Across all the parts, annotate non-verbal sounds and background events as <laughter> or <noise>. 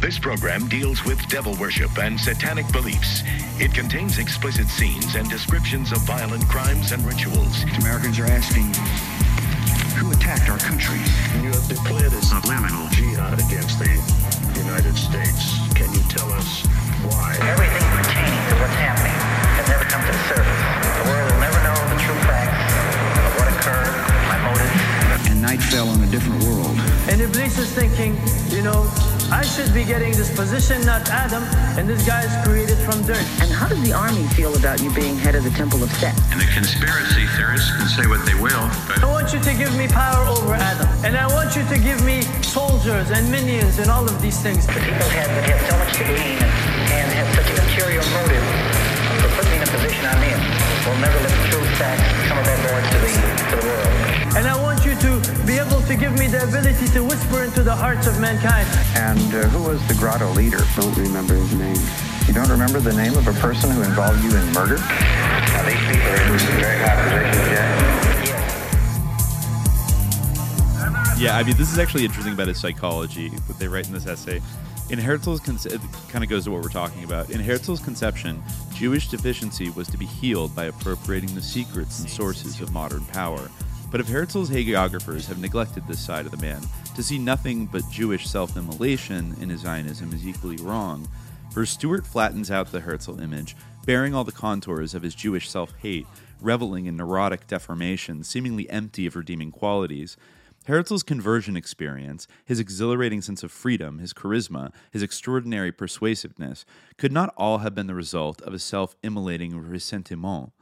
This program deals with devil worship and satanic beliefs. It contains explicit scenes and descriptions of violent crimes and rituals. Americans are asking who attacked our country? You have declared a Subliminal. jihad against the United States. Can you tell us why? Everything pertaining to what's happening has never come to the surface. The world will never know the true facts of what occurred, my motives. And night fell on a different world. And Iblis is thinking, you know, I should be getting this position, not Adam, and this guy is created from dirt. And how does the army feel about you being head of the Temple of Set? And the conspiracy theorists can say what they will, but... I want you to give me power over Adam. And I want you to give me soldiers and minions and all of these things. The people have, that have so much to gain and have such an ulterior motive for putting me in a position I'm in We'll never let the true facts come aboard to the, to the world. And I want you to be able to give me the ability to whisper into the hearts of mankind. And uh, who was the grotto leader? Don't remember his name. You don't remember the name of a person who involved you in murder? Now, these people are in some very high positions, Jack. Yes. Yeah, I mean, this is actually interesting about his psychology that they write in this essay. In Herzl's, conce- it kind of goes to what we're talking about. In Herzl's conception, Jewish deficiency was to be healed by appropriating the secrets and sources of modern power. But if Herzl's hagiographers have neglected this side of the man, to see nothing but Jewish self immolation in his Zionism is equally wrong. For Stewart flattens out the Herzl image, bearing all the contours of his Jewish self hate, reveling in neurotic deformation, seemingly empty of redeeming qualities. Herzl's conversion experience, his exhilarating sense of freedom, his charisma, his extraordinary persuasiveness, could not all have been the result of a self immolating ressentiment.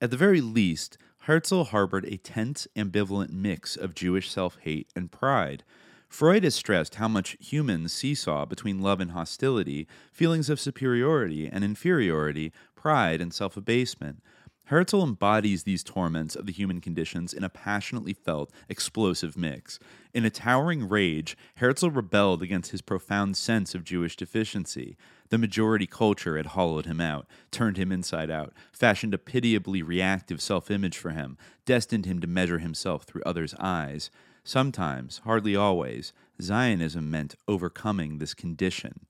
At the very least, Herzl harbored a tense, ambivalent mix of Jewish self hate and pride. Freud has stressed how much humans seesaw between love and hostility, feelings of superiority and inferiority, pride and self abasement. Herzl embodies these torments of the human conditions in a passionately felt, explosive mix. In a towering rage, Herzl rebelled against his profound sense of Jewish deficiency. The majority culture had hollowed him out, turned him inside out, fashioned a pitiably reactive self image for him, destined him to measure himself through others' eyes. Sometimes, hardly always, Zionism meant overcoming this condition.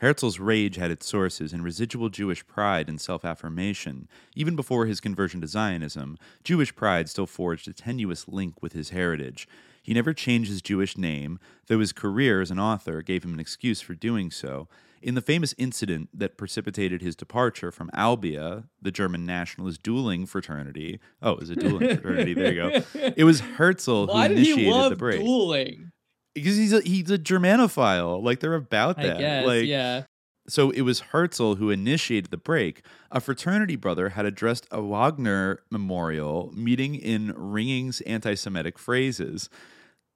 Herzl's rage had its sources in residual Jewish pride and self affirmation. Even before his conversion to Zionism, Jewish pride still forged a tenuous link with his heritage. He never changed his Jewish name, though his career as an author gave him an excuse for doing so. In the famous incident that precipitated his departure from Albia, the German nationalist dueling fraternity. Oh, it was a dueling fraternity. There you go. <laughs> It was Herzl who Why did initiated he love the break. dueling? Because he's a he's a Germanophile. Like they're about I that. guess, like yeah. so it was Herzl who initiated the break. A fraternity brother had addressed a Wagner memorial meeting in Ringing's anti Semitic phrases.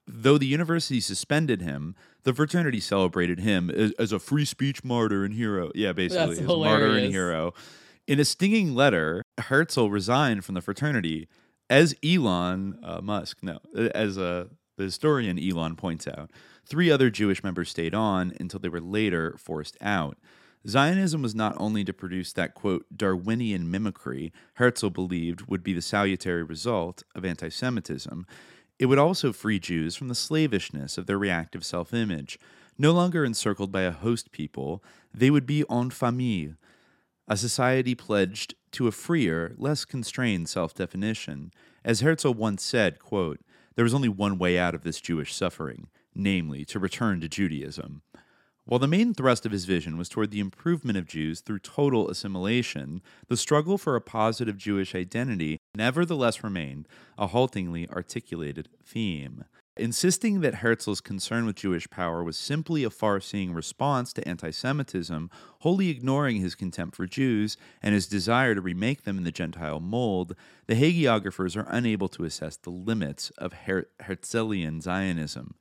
Though the university suspended him, the fraternity celebrated him as, as a free speech martyr and hero. Yeah, basically, That's as martyr and hero. In a stinging letter, Herzl resigned from the fraternity as Elon uh, Musk, no, as uh, the historian Elon points out. Three other Jewish members stayed on until they were later forced out. Zionism was not only to produce that, quote, Darwinian mimicry Herzl believed would be the salutary result of anti Semitism, it would also free Jews from the slavishness of their reactive self image. No longer encircled by a host people, they would be en famille, a society pledged to a freer, less constrained self definition. As Herzl once said, quote, there was only one way out of this Jewish suffering, namely, to return to Judaism. While the main thrust of his vision was toward the improvement of Jews through total assimilation, the struggle for a positive Jewish identity nevertheless remained a haltingly articulated theme. Insisting that Herzl's concern with Jewish power was simply a far seeing response to anti Semitism, wholly ignoring his contempt for Jews and his desire to remake them in the Gentile mold, the hagiographers are unable to assess the limits of Her- Herzlian Zionism.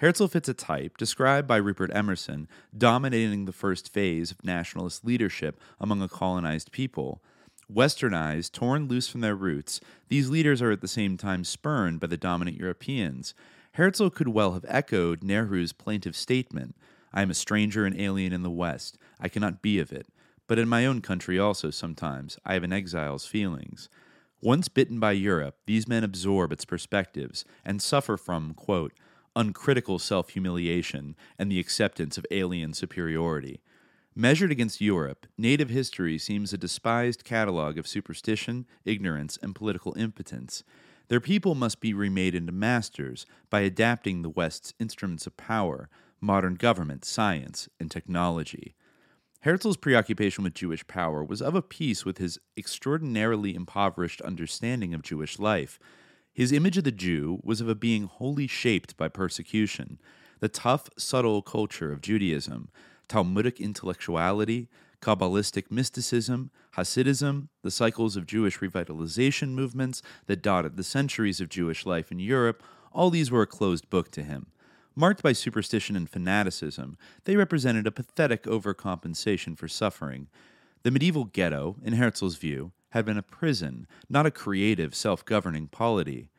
Herzl fits a type described by Rupert Emerson dominating the first phase of nationalist leadership among a colonized people. Westernized, torn loose from their roots, these leaders are at the same time spurned by the dominant Europeans. Herzl could well have echoed Nehru's plaintive statement I am a stranger and alien in the West. I cannot be of it. But in my own country also, sometimes, I have an exile's feelings. Once bitten by Europe, these men absorb its perspectives and suffer from, quote, uncritical self humiliation, and the acceptance of alien superiority. Measured against Europe, native history seems a despised catalog of superstition, ignorance, and political impotence. Their people must be remade into masters by adapting the West's instruments of power, modern government, science, and technology. Herzl's preoccupation with Jewish power was of a piece with his extraordinarily impoverished understanding of Jewish life. His image of the Jew was of a being wholly shaped by persecution. The tough, subtle culture of Judaism, Talmudic intellectuality, Kabbalistic mysticism, Hasidism, the cycles of Jewish revitalization movements that dotted the centuries of Jewish life in Europe, all these were a closed book to him. Marked by superstition and fanaticism, they represented a pathetic overcompensation for suffering. The medieval ghetto, in Herzl's view, had been a prison, not a creative, self governing polity.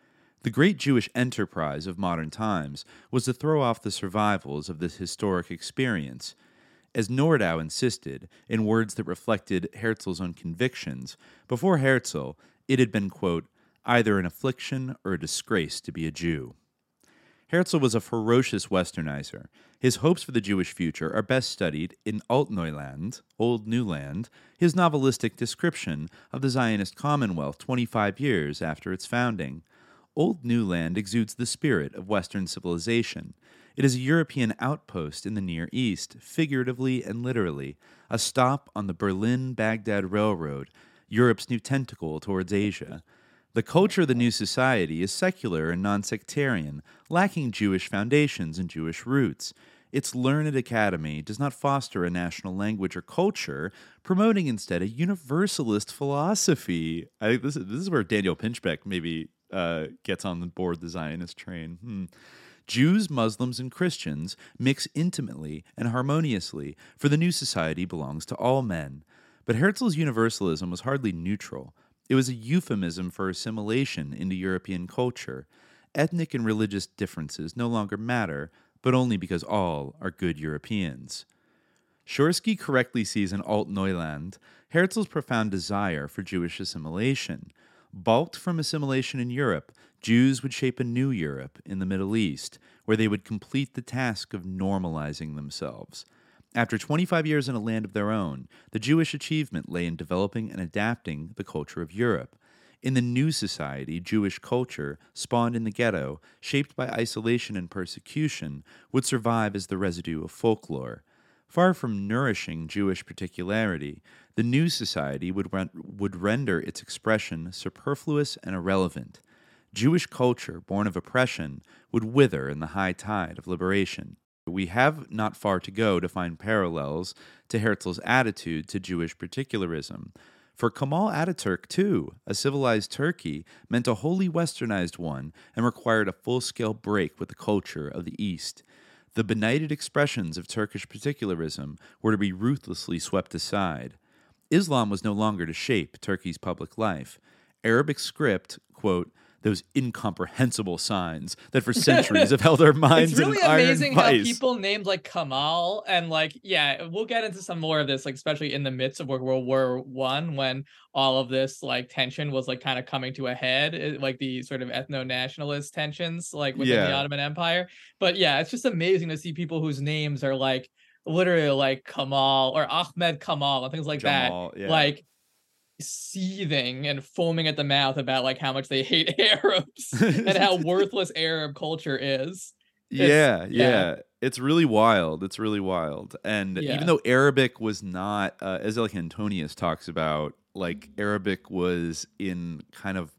The great Jewish enterprise of modern times was to throw off the survivals of this historic experience. As Nordau insisted, in words that reflected Herzl's own convictions, before Herzl, it had been, quote, either an affliction or a disgrace to be a Jew. Herzl was a ferocious westernizer. His hopes for the Jewish future are best studied in Altneuland, Old New Land, his novelistic description of the Zionist Commonwealth 25 years after its founding. Old New Land exudes the spirit of Western civilization. It is a European outpost in the Near East, figuratively and literally, a stop on the Berlin Baghdad Railroad, Europe's new tentacle towards Asia. The culture of the new society is secular and non sectarian, lacking Jewish foundations and Jewish roots. Its learned academy does not foster a national language or culture, promoting instead a universalist philosophy. I think this is, this is where Daniel Pinchbeck maybe uh, gets on the board the Zionist train. Hmm. Jews, Muslims, and Christians mix intimately and harmoniously, for the new society belongs to all men. But Herzl's universalism was hardly neutral. It was a euphemism for assimilation into European culture. Ethnic and religious differences no longer matter, but only because all are good Europeans. Schorske correctly sees in Alt Neuland Herzl's profound desire for Jewish assimilation. Balked from assimilation in Europe, Jews would shape a new Europe in the Middle East, where they would complete the task of normalizing themselves. After 25 years in a land of their own, the Jewish achievement lay in developing and adapting the culture of Europe. In the new society, Jewish culture, spawned in the ghetto, shaped by isolation and persecution, would survive as the residue of folklore. Far from nourishing Jewish particularity, the new society would, would render its expression superfluous and irrelevant. Jewish culture, born of oppression, would wither in the high tide of liberation. We have not far to go to find parallels to Herzl's attitude to Jewish particularism. For Kemal Ataturk, too, a civilized Turkey meant a wholly westernized one and required a full scale break with the culture of the East. The benighted expressions of Turkish particularism were to be ruthlessly swept aside. Islam was no longer to shape Turkey's public life. Arabic script, quote, those incomprehensible signs that for centuries have held our <laughs> minds it's really amazing how vice. people named like Kamal and like yeah we'll get into some more of this like especially in the midst of World War One when all of this like tension was like kind of coming to a head it- like the sort of ethno-nationalist tensions like within the Ottoman Empire but yeah it's just amazing to see people whose names are like literally like Kamal or Ahmed Kamal and things like Jamal, that yeah. like seething and foaming at the mouth about like how much they hate <laughs> Arabs and how <laughs> worthless Arab culture is. Yeah, yeah. yeah, It's really wild. It's really wild. And Yeah. even though Arabic was not, uh, as like Antonius talks about, like Arabic was in kind of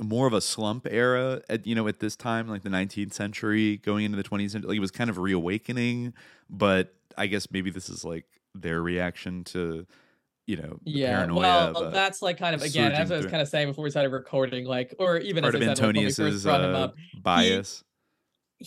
more of a slump era at you know at this time like the 19th century going into the 20th century like it was kind of reawakening but i guess maybe this is like their reaction to you know the Yeah, paranoia well, of, uh, that's like kind of again, as I was through- kind of saying before we started recording, like, or even part as of I said when we first antonius's brought him uh, up, bias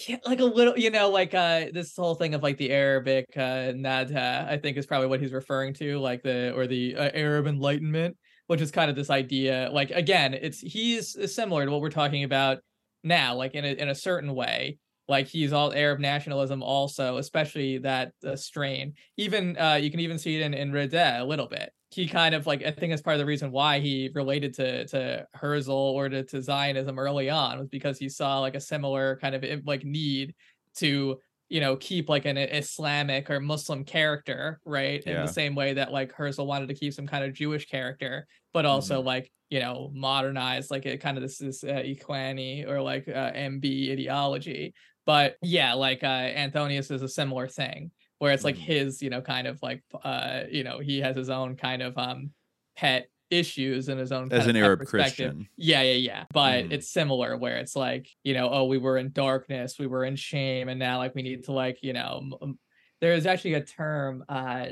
yeah, like a little, you know, like uh this whole thing of like the Arabic uh Nahda, I think is probably what he's referring to, like the or the uh, Arab Enlightenment, which is kind of this idea. Like again, it's he's similar to what we're talking about now, like in a in a certain way, like he's all Arab nationalism also, especially that uh, strain. Even uh, you can even see it in in Rida a little bit. He kind of like I think that's part of the reason why he related to to Herzl or to, to Zionism early on was because he saw like a similar kind of like need to you know keep like an Islamic or Muslim character, right? In Yeah. the same way that like Herzl wanted to keep some kind of Jewish character, but also like you know modernize like a kind of this this uh, Ikhwani or like uh, MB ideology. But yeah, like uh, Antonius is a similar thing where it's like his you know kind of like uh you know he has his own kind of um pet issues and his own As an Arab. Christian. Yeah, yeah, yeah. But Mhm. it's similar where it's like, you know, oh, we were in darkness, we were in shame, and now like we need to like, you know, m- m- there's actually a term uh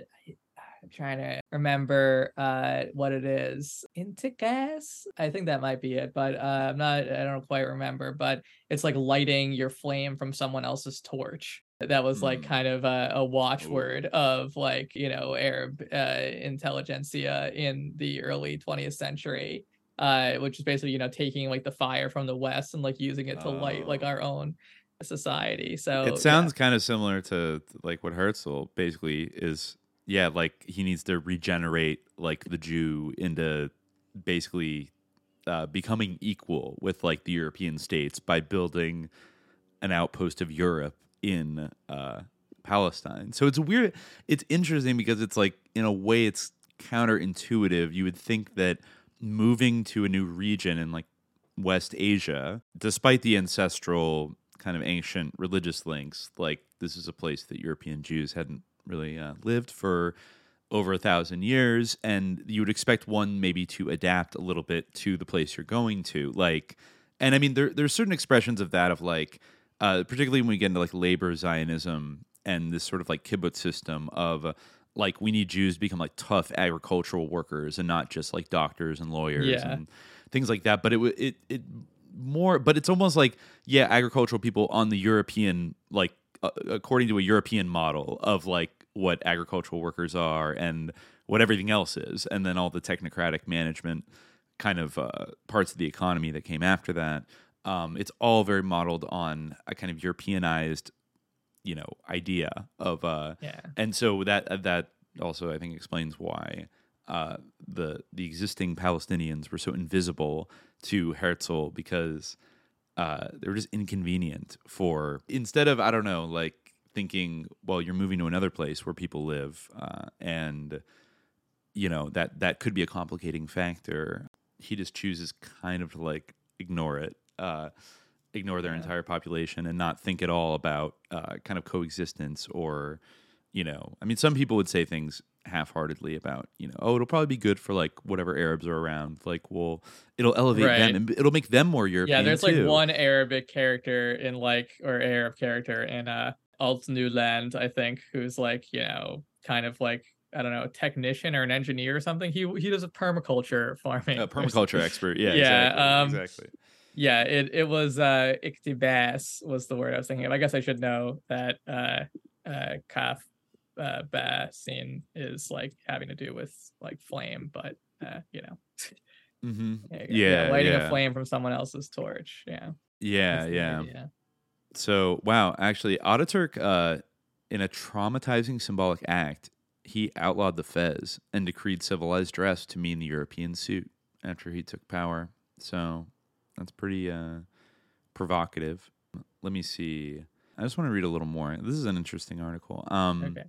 I'm trying to remember uh what it is. Intigas? I think that might be it, but uh I'm not I don't quite remember, but it's like lighting your flame from someone else's torch. That was like Mm. kind of a, a Ooh. watchword of like, you know, Arab uh intelligentsia in the early 20th century. Uh, which is basically, you know, taking like the fire from the West and like using it to light like Oh. our own society. So it sounds kind of similar to like what Herzl basically is. Yeah, like he needs to regenerate like the Jew into basically uh, becoming equal with like the European states by building an outpost of Europe in uh, Palestine. So it's weird. It's interesting because it's like in a way it's counterintuitive. You would think that moving to a new region in like West Asia, despite the ancestral kind of ancient religious links, like this is a place that European Jews hadn't really uh, lived for over a thousand years, and you would expect one maybe to adapt a little bit to the place you're going to, like, and I mean there there's certain expressions of that of like, uh, particularly when we get into like labor Zionism and this sort of like kibbutz system of. Uh, like we need Jews to become like tough agricultural workers and not just like doctors and lawyers Yeah. and things like that. But it it it more, but it's almost like yeah, agricultural people on the European like according to a European model of like what agricultural workers are and what everything else is, and then all the technocratic management kind of uh, parts of the economy that came after that. Um, it's all very modeled on a kind of Europeanized, you know, idea of uh, yeah. and so that uh, that also I think explains why uh, the the existing Palestinians were so invisible to Herzl because uh, they were just inconvenient for instead of I don't know like thinking well you're moving to another place where people live uh, and you know that that could be a complicating factor he just chooses kind of to like ignore it uh, ignore their entire population and not think at all about uh, kind of coexistence or you know i mean some people would say things half-heartedly about you know oh it'll probably be good for like whatever arabs are around like well it'll elevate Right. them and it'll make them more european Yeah, there's like one Arabic character in like or Arab character in uh Alt New Land, I think, who's like, you know, kind of like I don't know, a technician or an engineer or something. He he does a permaculture <laughs> farming. a permaculture <laughs> expert yeah Yeah, exactly, um, exactly yeah it, it was uh iktibas was the word i was thinking of i guess i should know that uh uh kaf uh scene is like having to do with like flame but uh you know mm-hmm. <laughs> you yeah lighting yeah. a flame from someone else's torch yeah yeah yeah. So wow, actually, Ataturk, uh, in a traumatizing symbolic act, he outlawed the fez and decreed civilized dress to mean the European suit after he took power. So that's pretty uh, provocative. Let me see. I just want to read a little more. This is an interesting article. Um, okay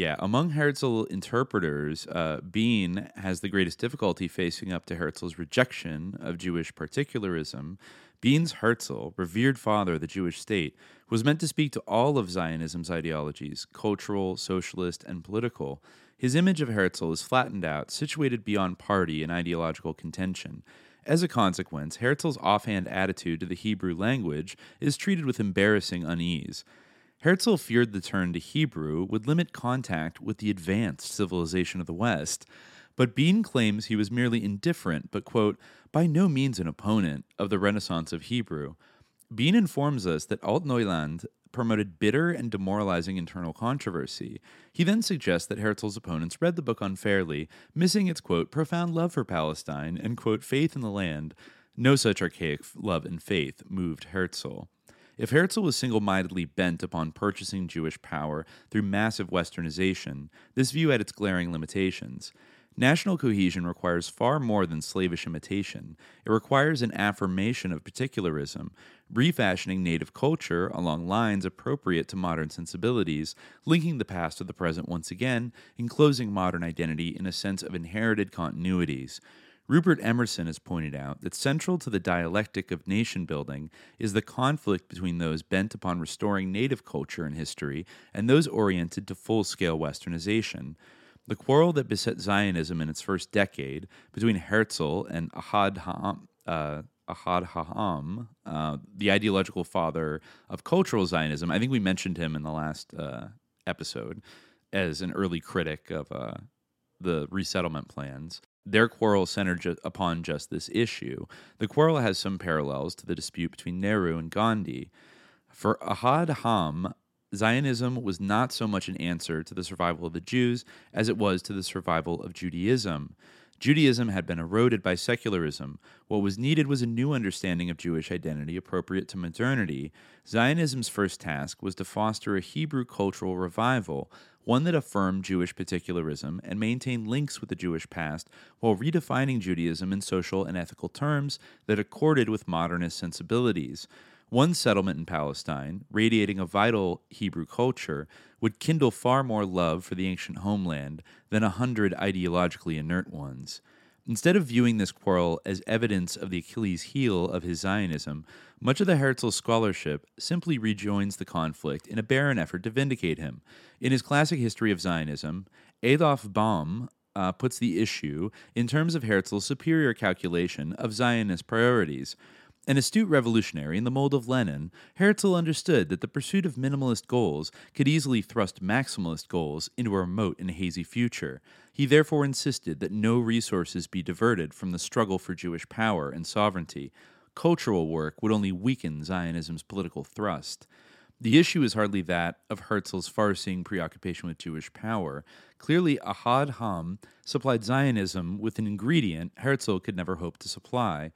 yeah, among Herzl interpreters, uh, Bein has the greatest difficulty facing up to Herzl's rejection of Jewish particularism. Bein's Herzl, revered father of the Jewish state, was meant to speak to all of Zionism's ideologies cultural, socialist, and political. His image of Herzl is flattened out, situated beyond party and ideological contention. As a consequence, Herzl's offhand attitude to the Hebrew language is treated with embarrassing unease. Herzl feared the turn to Hebrew would limit contact with the advanced civilization of the West, but Bein claims he was merely indifferent, but, quote, by no means an opponent of the Renaissance of Hebrew. Bein informs us that Altneuland promoted bitter and demoralizing internal controversy. He then suggests that Herzl's opponents read the book unfairly, missing its, quote, profound love for Palestine and, quote, faith in the land. No such archaic love and faith moved Herzl. If Herzl was single mindedly bent upon purchasing Jewish power through massive westernization, this view had its glaring limitations. National cohesion requires far more than slavish imitation. It requires an affirmation of particularism, refashioning native culture along lines appropriate to modern sensibilities, linking the past to the present once again, enclosing modern identity in a sense of inherited continuities. Rupert Emerson has pointed out that central to the dialectic of nation building is the conflict between those bent upon restoring native culture and history and those oriented to full scale westernization. The quarrel that beset Zionism in its first decade between Herzl and Ahad Ha'am, uh, Ahad Ha'am, uh, the ideological father of cultural Zionism, I think we mentioned him in the last uh, episode as an early critic of uh, the resettlement plans. Their quarrel centered ju- upon just this issue. The quarrel has some parallels to the dispute between Nehru and Gandhi. For Ahad Ha'am, Zionism was not so much an answer to the survival of the Jews as it was to the survival of Judaism. Judaism had been eroded by secularism. What was needed was a new understanding of Jewish identity appropriate to modernity. Zionism's first task was to foster a Hebrew cultural revival, one that affirmed Jewish particularism and maintained links with the Jewish past while redefining Judaism in social and ethical terms that accorded with modernist sensibilities. One settlement in Palestine, radiating a vital Hebrew culture, would kindle far more love for the ancient homeland than a hundred ideologically inert ones. Instead of viewing this quarrel as evidence of the Achilles heel of his Zionism, much of the Herzl scholarship simply rejoins the conflict in a barren effort to vindicate him. In his classic history of Zionism, Adolf Böhm uh, puts the issue in terms of Herzl's superior calculation of Zionist priorities. An astute revolutionary in the mold of Lenin, Herzl understood that the pursuit of minimalist goals could easily thrust maximalist goals into a remote and hazy future. He therefore insisted that no resources be diverted from the struggle for Jewish power and sovereignty. Cultural work would only weaken Zionism's political thrust. The issue is hardly that of Herzl's far seeing preoccupation with Jewish power. Clearly, Ahad Ha'am supplied Zionism with an ingredient Herzl could never hope to supply.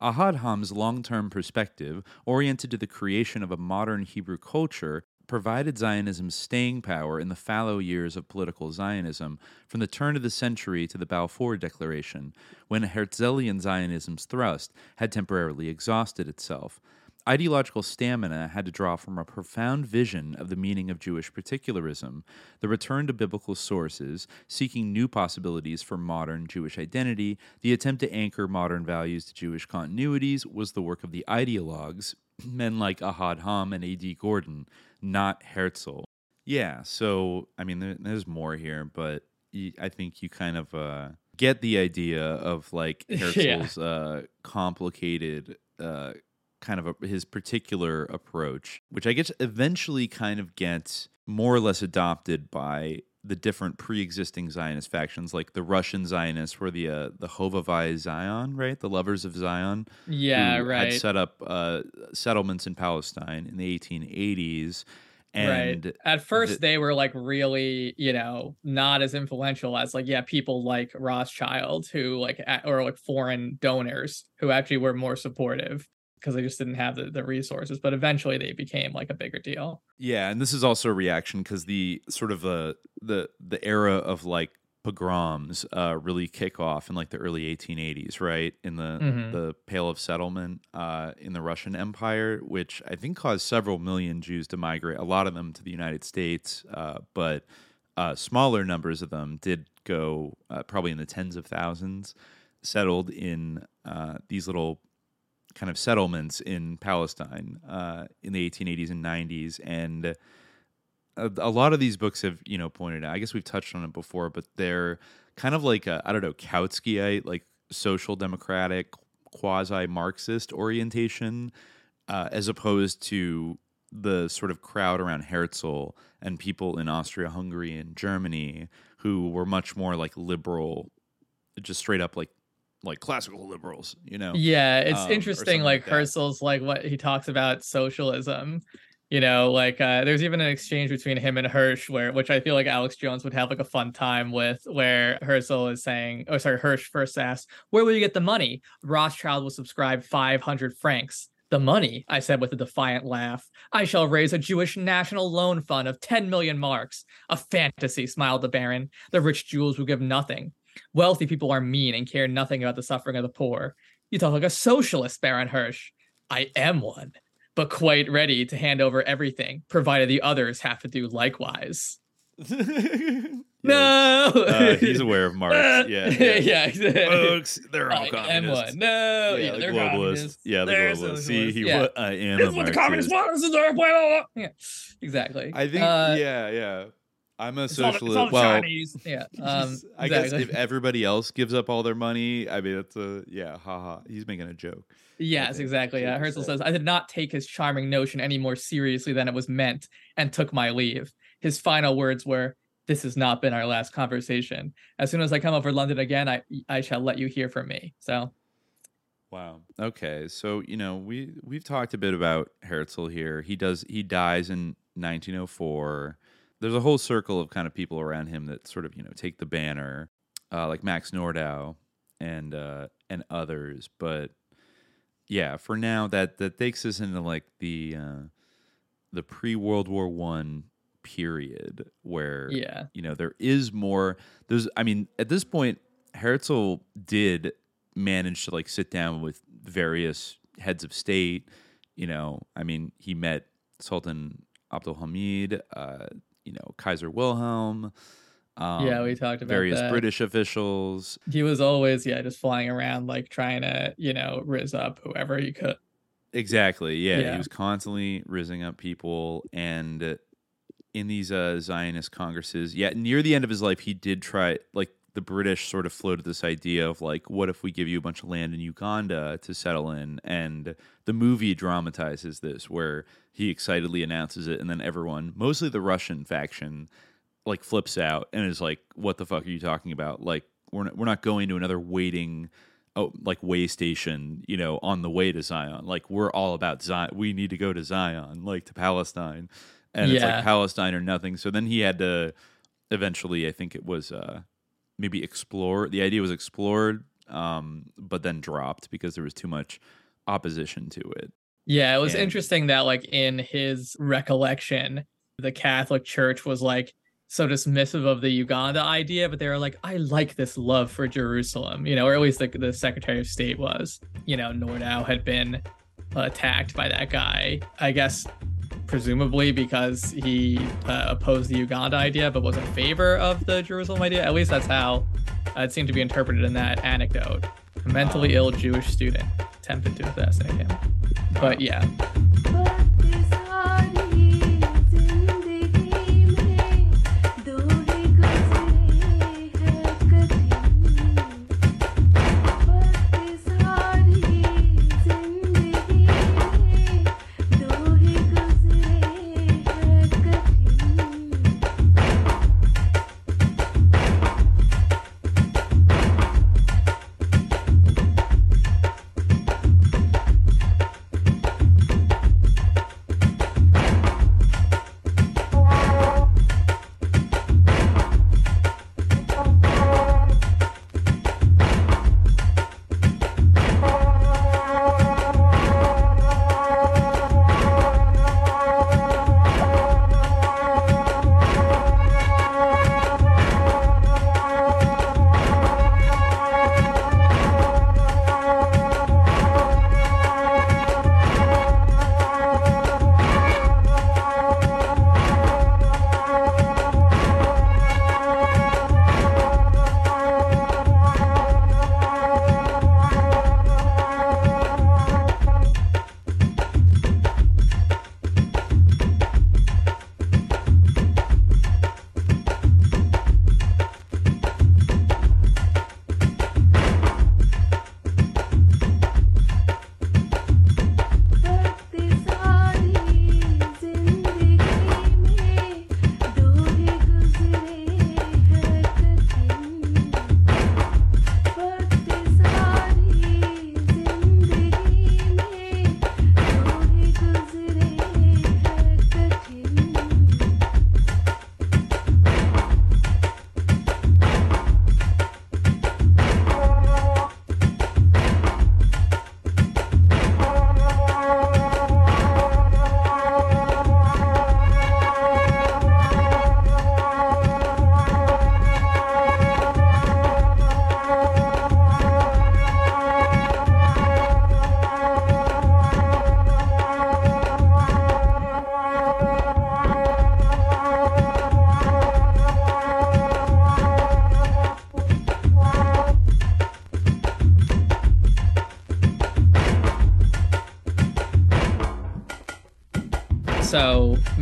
Ahad Ha'am's long term perspective, oriented to the creation of a modern Hebrew culture, provided Zionism staying power in the fallow years of political Zionism, from the turn of the century to the Balfour Declaration, when Herzlian Zionism's thrust had temporarily exhausted itself. Ideological stamina had to draw from a profound vision of the meaning of Jewish particularism, the return to biblical sources, seeking new possibilities for modern Jewish identity, the attempt to anchor modern values to Jewish continuities was the work of the ideologues, <clears throat> men like Ahad Ha'am and A.D. Gordon, not Herzl. Yeah, so, I mean, there, there's more here, but I think you kind of uh, get the idea of like <laughs> Herzl's yeah. uh, complicated. Uh, kind of a, his particular approach, which I guess eventually kind of gets more or less adopted by the different pre-existing Zionist factions, like the Russian Zionists, were the uh, the Hovevei Zion, right? The lovers of Zion, yeah, right. Had set up uh, settlements in Palestine in the 1880s. And right. At first, the, they were like really, you know, not as influential as like yeah, people like Rothschild who like or like foreign donors who actually were more supportive because they just didn't have the, the resources but eventually they became like a bigger deal yeah and this is also a reaction because the sort of uh, the the era of like pogroms uh, really kick off in like the early 1880s right in the mm-hmm. the pale of settlement uh, in the russian empire which i think caused several million jews to migrate a lot of them to the united states uh, but uh, smaller numbers of them did go uh, probably in the tens of thousands settled in uh, these little kind of settlements in Palestine uh, in the 1880s and 90s, and a, a, lot of these books have you know pointed out. I guess we've touched on it before, but they're kind of like I don't know Kautskyite, like social democratic, quasi Marxist orientation, uh, as opposed to the sort of crowd around Herzl and people in Austria, Hungary, and Germany who were much more like liberal, just straight up like like classical liberals, you know. Yeah, it's um, interesting. Like, like Herzl's like what he talks about socialism. You know, like uh, there's even an exchange between him and Hirsch, where which I feel like Alex Jones would have like a fun time with, where Herzl is saying, oh sorry, Hirsch first asks, where will you get the money? Rothschild will subscribe 500 francs The money, I said with a defiant laugh. I shall raise a Jewish national loan fund of 10 million marks. A fantasy, smiled the Baron. The rich Jews will give nothing. Wealthy people are mean and care nothing about the suffering of the poor. You talk like a socialist, Baron Hirsch. I am one, but quite ready to hand over everything, provided the others have to do likewise. <laughs> No, uh, he's <laughs> aware of Marx. Yeah, <laughs> yeah, yeah. exactly. Folks, they're all I am communists. No, yeah, the they're globalists. communists. Yeah, the They're globalists. See, socialists. he yeah. wa- I am This is what the communist Marxist. want. This is their plan. Yeah, exactly. I think, Uh, yeah, yeah. I'm a it's all, socialist. it's all well, Chinese. Yeah, <laughs> um, I guess if everybody else gives up all their money, I mean, it's a yeah, haha. He's making a joke. Yes, exactly. Yeah, Herzl says, I did not take his charming notion any more seriously than it was meant and took my leave. His final words were, This has not been our last conversation. As soon as I come over London again, I I shall let you hear from me. So Wow. Okay. So, you know, we we've talked a bit about Herzl here. He does he dies in 1904. There's a whole circle of kind of people around him that sort of, you know, take the banner, uh, like Max Nordau and uh and others, but yeah, for now that that takes us into like the uh the pre-World War 1 period where yeah. you know there is more there's i mean at this point herzl did manage to like sit down with various heads of state you know i mean he met sultan abdul hamid uh you know kaiser wilhelm um, Yeah, we talked about various that. british officials He was always, yeah, just flying around like trying to, you know, riz up whoever he could. Exactly. Yeah, Yeah. he was constantly rizzing up people, and in these uh, Zionist congresses, yeah, near the end of his life, he did try. Like the British sort of floated this idea of like, what if we give you a bunch of land in Uganda to settle in? And the movie dramatizes this, where he excitedly announces it, and then everyone, mostly the Russian faction, like flips out and is like, "What the fuck are you talking about? Like, we're not, we're not going to another waiting." oh, like way station, you know, on the way to Zion. Like we're all about Zion. We need to go to Zion, like to Palestine. And it's like Palestine or nothing. So then he had to eventually, I think it was uh maybe explore the idea was explored, um, but then dropped because there was too much opposition to it. Yeah, it was And- interesting that like in his recollection, the Catholic Church was like so dismissive of the Uganda idea, but they were like, I like this love for Jerusalem, you know, or at least the, the Secretary of State was. You know, Nordau had been attacked by that guy, I guess, presumably because he uh, opposed the Uganda idea, but was in favor of the Jerusalem idea. At least that's how uh, it seemed to be interpreted in that anecdote. A mentally ill Jewish student attempted to assassinate him. But yeah,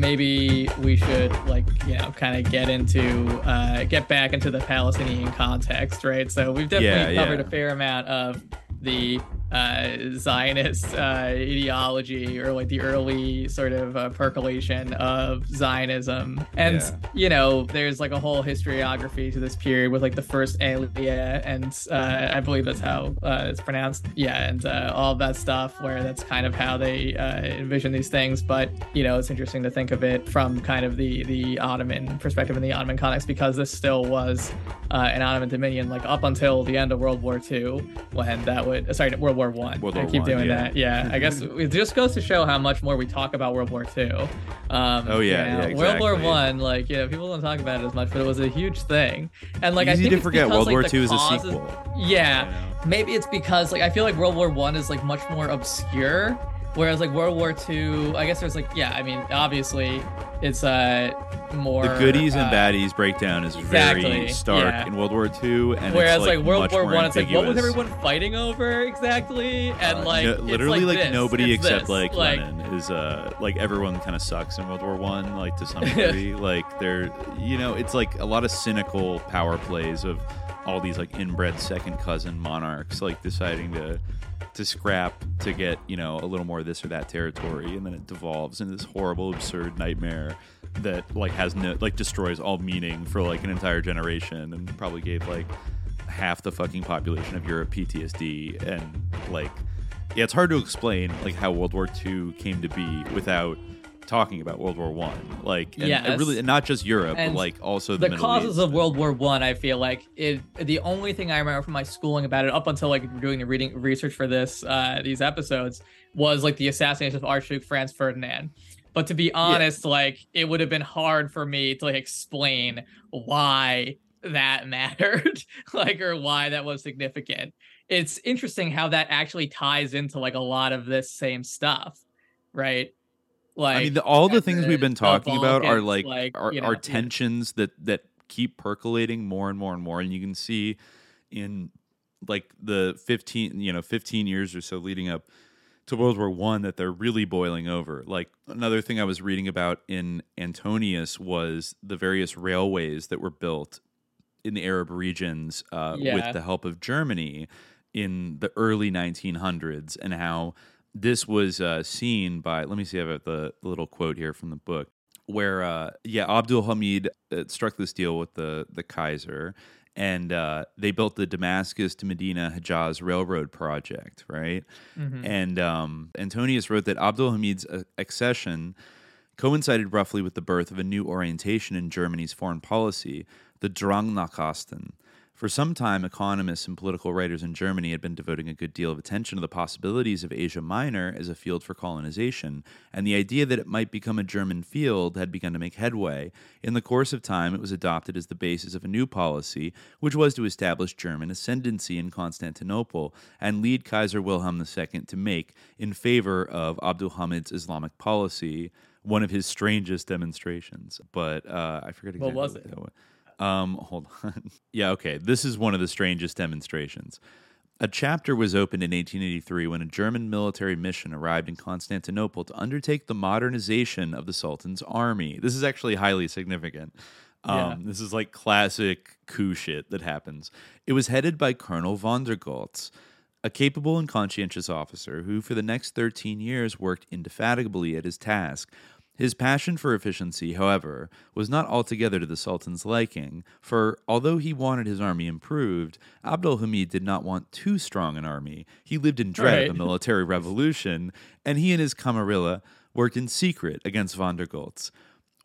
maybe we should like you know kind of get into uh, get back into the Palestinian context, right? So we've definitely Yeah, covered yeah. a fair amount of the uh, Zionist uh, ideology or like the early sort of uh, percolation of Zionism. And, Yeah. You know, there's like a whole historiography to this period with like the first Aliyah, and uh, I believe that's how uh, it's pronounced. Yeah, and uh, all that stuff where that's kind of how they uh, envision these things. But, you know, it's interesting to think of it from kind of the, the Ottoman perspective in the Ottoman context because this still was uh, an Ottoman dominion like up until the end of World War II when that would sorry World War One. World I War keep One, doing yeah. that. Yeah, I guess <laughs> it just goes to show how much more we talk about World War II. Um, Oh, yeah, you yeah, World War. One, like yeah, people don't talk about it as much, but it was a huge thing. And like I Easy think to forget, because, World like, War Two is a sequel. Yeah, maybe it's because like I feel like World War One is like much more obscure, whereas like World War Two, I guess there's like yeah, I mean obviously it's uh more The goodies and uh, baddies breakdown is exactly, very stark yeah. in World War II, and Whereas like, like, World War One, it's like what was everyone fighting over exactly? And Uh, like no- literally like, this, nobody it's except this. like, Lenin is uh like everyone kind of sucks in World War One like to some <laughs> degree like they're you know it's like a lot of cynical power plays of all these like inbred second cousin monarchs like deciding to to scrap to get you know a little more of this or that territory. And then it devolves into this horrible absurd nightmare that like has no like destroys all meaning for like an entire generation and probably gave like half the fucking population of Europe PTSD and like yeah, it's hard to explain like how World War II came to be without talking about World War One. Like, and, Yes. really, and not just Europe, And but like also the, the causes East. of World War One, I, feel like it. The only thing I remember from my schooling about it, up until like doing the reading research for this uh, these episodes, was like the assassination of Archduke Franz Ferdinand. But to be honest, like it would have been hard for me to like explain why that <laughs> mattered, like or why that was significant. It's interesting how that actually ties into like a lot of this same stuff, right? Like I mean, the, all the things the- we've been talking about are like, like, are, you are know, yeah. tensions that that keep percolating more and more and more, and you can see in like the fifteen, you know, fifteen years or so leading up to World War One that they're really boiling over. Like another thing I was reading about in Antonius was the various railways that were built in the Arab regions uh, Yeah. with the help of Germany in the early 1900s, and how this was uh, seen by. Let me see. I have the, the little quote here from the book where, uh, yeah, Abdul Hamid uh, struck this deal with the the Kaiser. And uh, they built the Damascus to Medina Hejaz Railroad project, right? Mhm. And um, Antonius wrote that Abdul Hamid's uh, accession coincided roughly with the birth of a new orientation in Germany's foreign policy, the Drang nach Osten. For some time, economists and political writers in Germany had been devoting a good deal of attention to the possibilities of Asia Minor as a field for colonization, and the idea that it might become a German field had begun to make headway. In the course of time, it was adopted as the basis of a new policy, which was to establish German ascendancy in Constantinople and lead Kaiser Wilhelm II to make in favor of Abdul Hamid's Islamic policy one of his strangest demonstrations. But uh, I forget exactly What was it? that was. Um, hold on. <laughs> yeah, okay. This is one of the strangest demonstrations. A chapter was opened in 1883 when a German military mission arrived in Constantinople to undertake the modernization of the Sultan's army. This is actually highly significant. Um, Yeah. This is like classic coup shit that happens. It was headed by Colonel von der Goltz, a capable and conscientious officer who, for the next 13 years, worked indefatigably at his task. His passion for efficiency, however, was not altogether to the Sultan's liking, for although he wanted his army improved, Abdul Hamid did not want too strong an army. He lived in dread of a <laughs> military revolution, and he and his camarilla worked in secret against von der Goltz.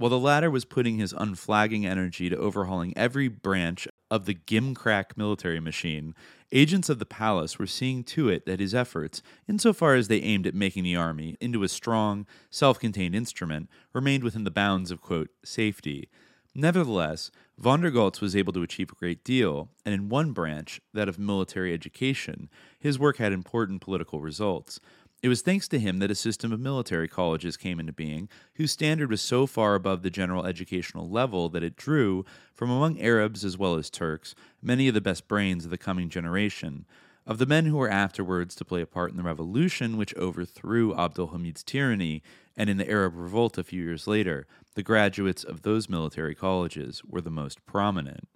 While the latter was putting his unflagging energy to overhauling every branch of the gimcrack military machine, agents of the palace were seeing to it that his efforts, insofar as they aimed at making the army into a strong, self contained instrument, remained within the bounds of, quote, safety. Nevertheless, von der Goltz was able to achieve a great deal, and in one branch, that of military education, his work had important political results. It was thanks to him that a system of military colleges came into being, whose standard was so far above the general educational level that it drew, from among Arabs as well as Turks, many of the best brains of the coming generation. Of the men who were afterwards to play a part in the revolution which overthrew Abdul Hamid's tyranny and in the Arab revolt a few years later, the graduates of those military colleges were the most prominent.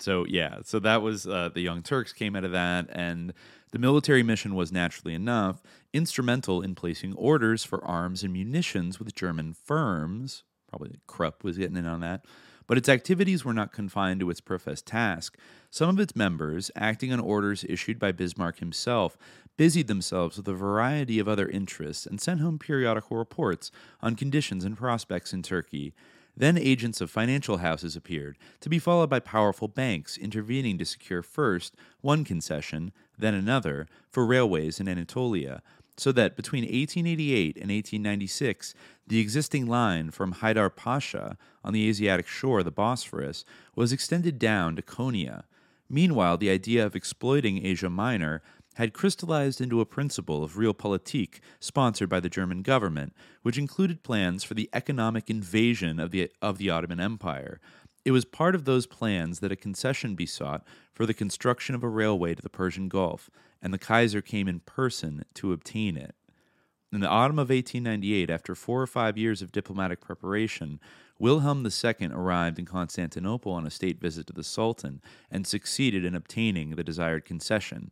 So, yeah, so that was uh, the Young Turks came out of that, and the military mission was naturally enough instrumental in placing orders for arms and munitions with German firms. Probably Krupp was getting in on that. But its activities were not confined to its professed task. Some of its members, acting on orders issued by Bismarck himself, busied themselves with a variety of other interests and sent home periodical reports on conditions and prospects in Turkey. Then agents of financial houses appeared, to be followed by powerful banks intervening to secure first one concession, then another, for railways in Anatolia, so that between 1888 and 1896, the existing line from Haidar Pasha on the Asiatic shore of the Bosphorus was extended down to Konya. Meanwhile, the idea of exploiting Asia Minor had crystallized into a principle of realpolitik sponsored by the German government, which included plans for the economic invasion of the, of the Ottoman Empire. It was part of those plans that a concession be sought for the construction of a railway to the Persian Gulf, and the Kaiser came in person to obtain it. In the autumn of 1898, after four or five years of diplomatic preparation, Wilhelm II arrived in Constantinople on a state visit to the Sultan and succeeded in obtaining the desired concession.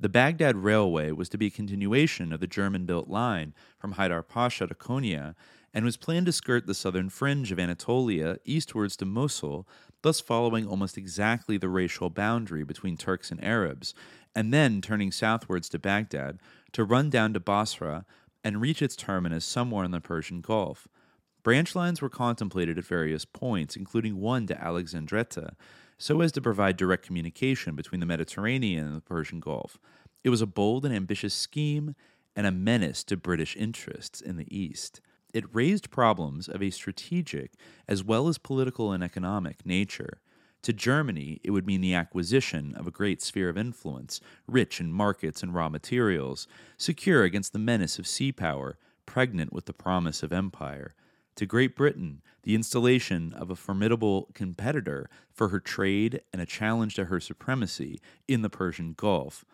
The Baghdad Railway was to be a continuation of the German built line from Haidar Pasha to Konya and was planned to skirt the southern fringe of Anatolia eastwards to Mosul, thus following almost exactly the racial boundary between Turks and Arabs, and then turning southwards to Baghdad to run down to Basra and reach its terminus somewhere in the Persian Gulf. Branch lines were contemplated at various points, including one to Alexandretta, so as to provide direct communication between the Mediterranean and the Persian Gulf. It was a bold and ambitious scheme and a menace to British interests in the East. It raised problems of a strategic as well as political and economic nature. To Germany, it would mean the acquisition of a great sphere of influence, rich in markets and raw materials, secure against the menace of sea power, pregnant with the promise of empire. To Great Britain, the installation of a formidable competitor for her trade and a challenge to her supremacy in the Persian Gulf.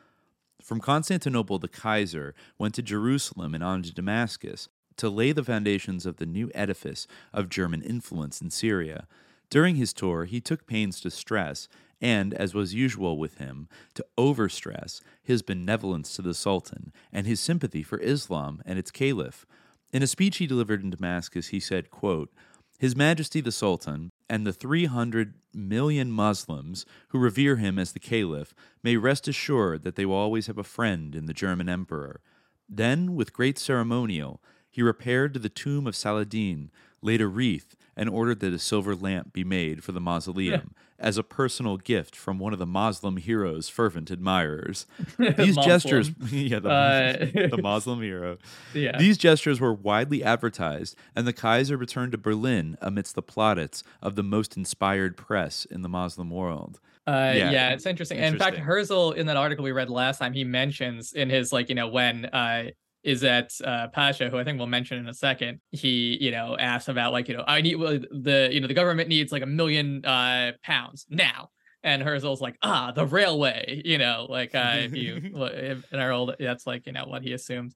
From Constantinople, the Kaiser went to Jerusalem and on to Damascus to lay the foundations of the new edifice of German influence in Syria. During his tour, he took pains to stress, and, as was usual with him, to overstress his benevolence to the Sultan and his sympathy for Islam and its caliph. In a speech he delivered in Damascus, he said, quote, His Majesty the Sultan and the 300 million Muslims who revere him as the caliph may rest assured that they will always have a friend in the German emperor. Then, with great ceremonial, he repaired to the tomb of Saladin, laid a wreath, and ordered that a silver lamp be made for the mausoleum as a personal gift from one of the Muslim hero's fervent admirers. <laughs> These gestures, <laughs> yeah, the, uh, <laughs> the Muslim hero. Yeah. These gestures were widely advertised, and the Kaiser returned to Berlin amidst the plaudits of the most inspired press in the Muslim world. Uh, yeah. yeah. it's interesting. interesting. And in fact, Herzl in that article we read last time, he mentions in his like you know when uh, is that uh, Pasha, who I think we'll mention in a second, he, you know, asks about like, you know, I need well, the, you know, the government needs like a million uh, pounds now. And Herzl's like, ah, the railway, you know, like uh, if you <laughs> in our old, that's like, you know, what he assumes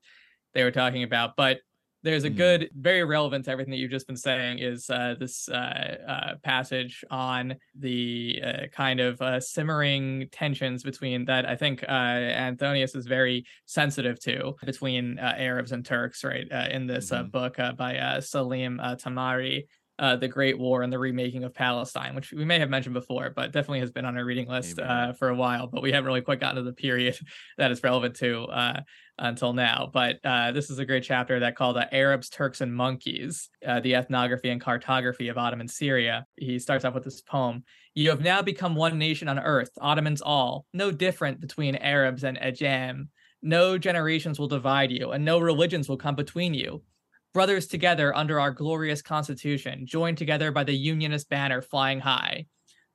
they were talking about. But there's a hmm. good, very relevant to everything that you've just been saying is uh, this uh, uh, passage on the uh, kind of uh, simmering tensions between that I think uh, Antonius is very sensitive to between Arabs and Turks, right? in this mm-hmm. book by Salim Tamari. Uh, the Great War and the remaking of Palestine, which we may have mentioned before, but definitely has been on our reading list uh, for a while. But we haven't really quite gotten to the period <laughs> that is relevant to uh, until now. But uh, this is a great chapter that called uh, Arabs, Turks, and Monkeys, uh, the ethnography and cartography of Ottoman Syria. He starts off with this poem You have now become one nation on earth, Ottomans all, no different between Arabs and Ajam. No generations will divide you, and no religions will come between you. Brothers together under our glorious Constitution, joined together by the Unionist banner flying high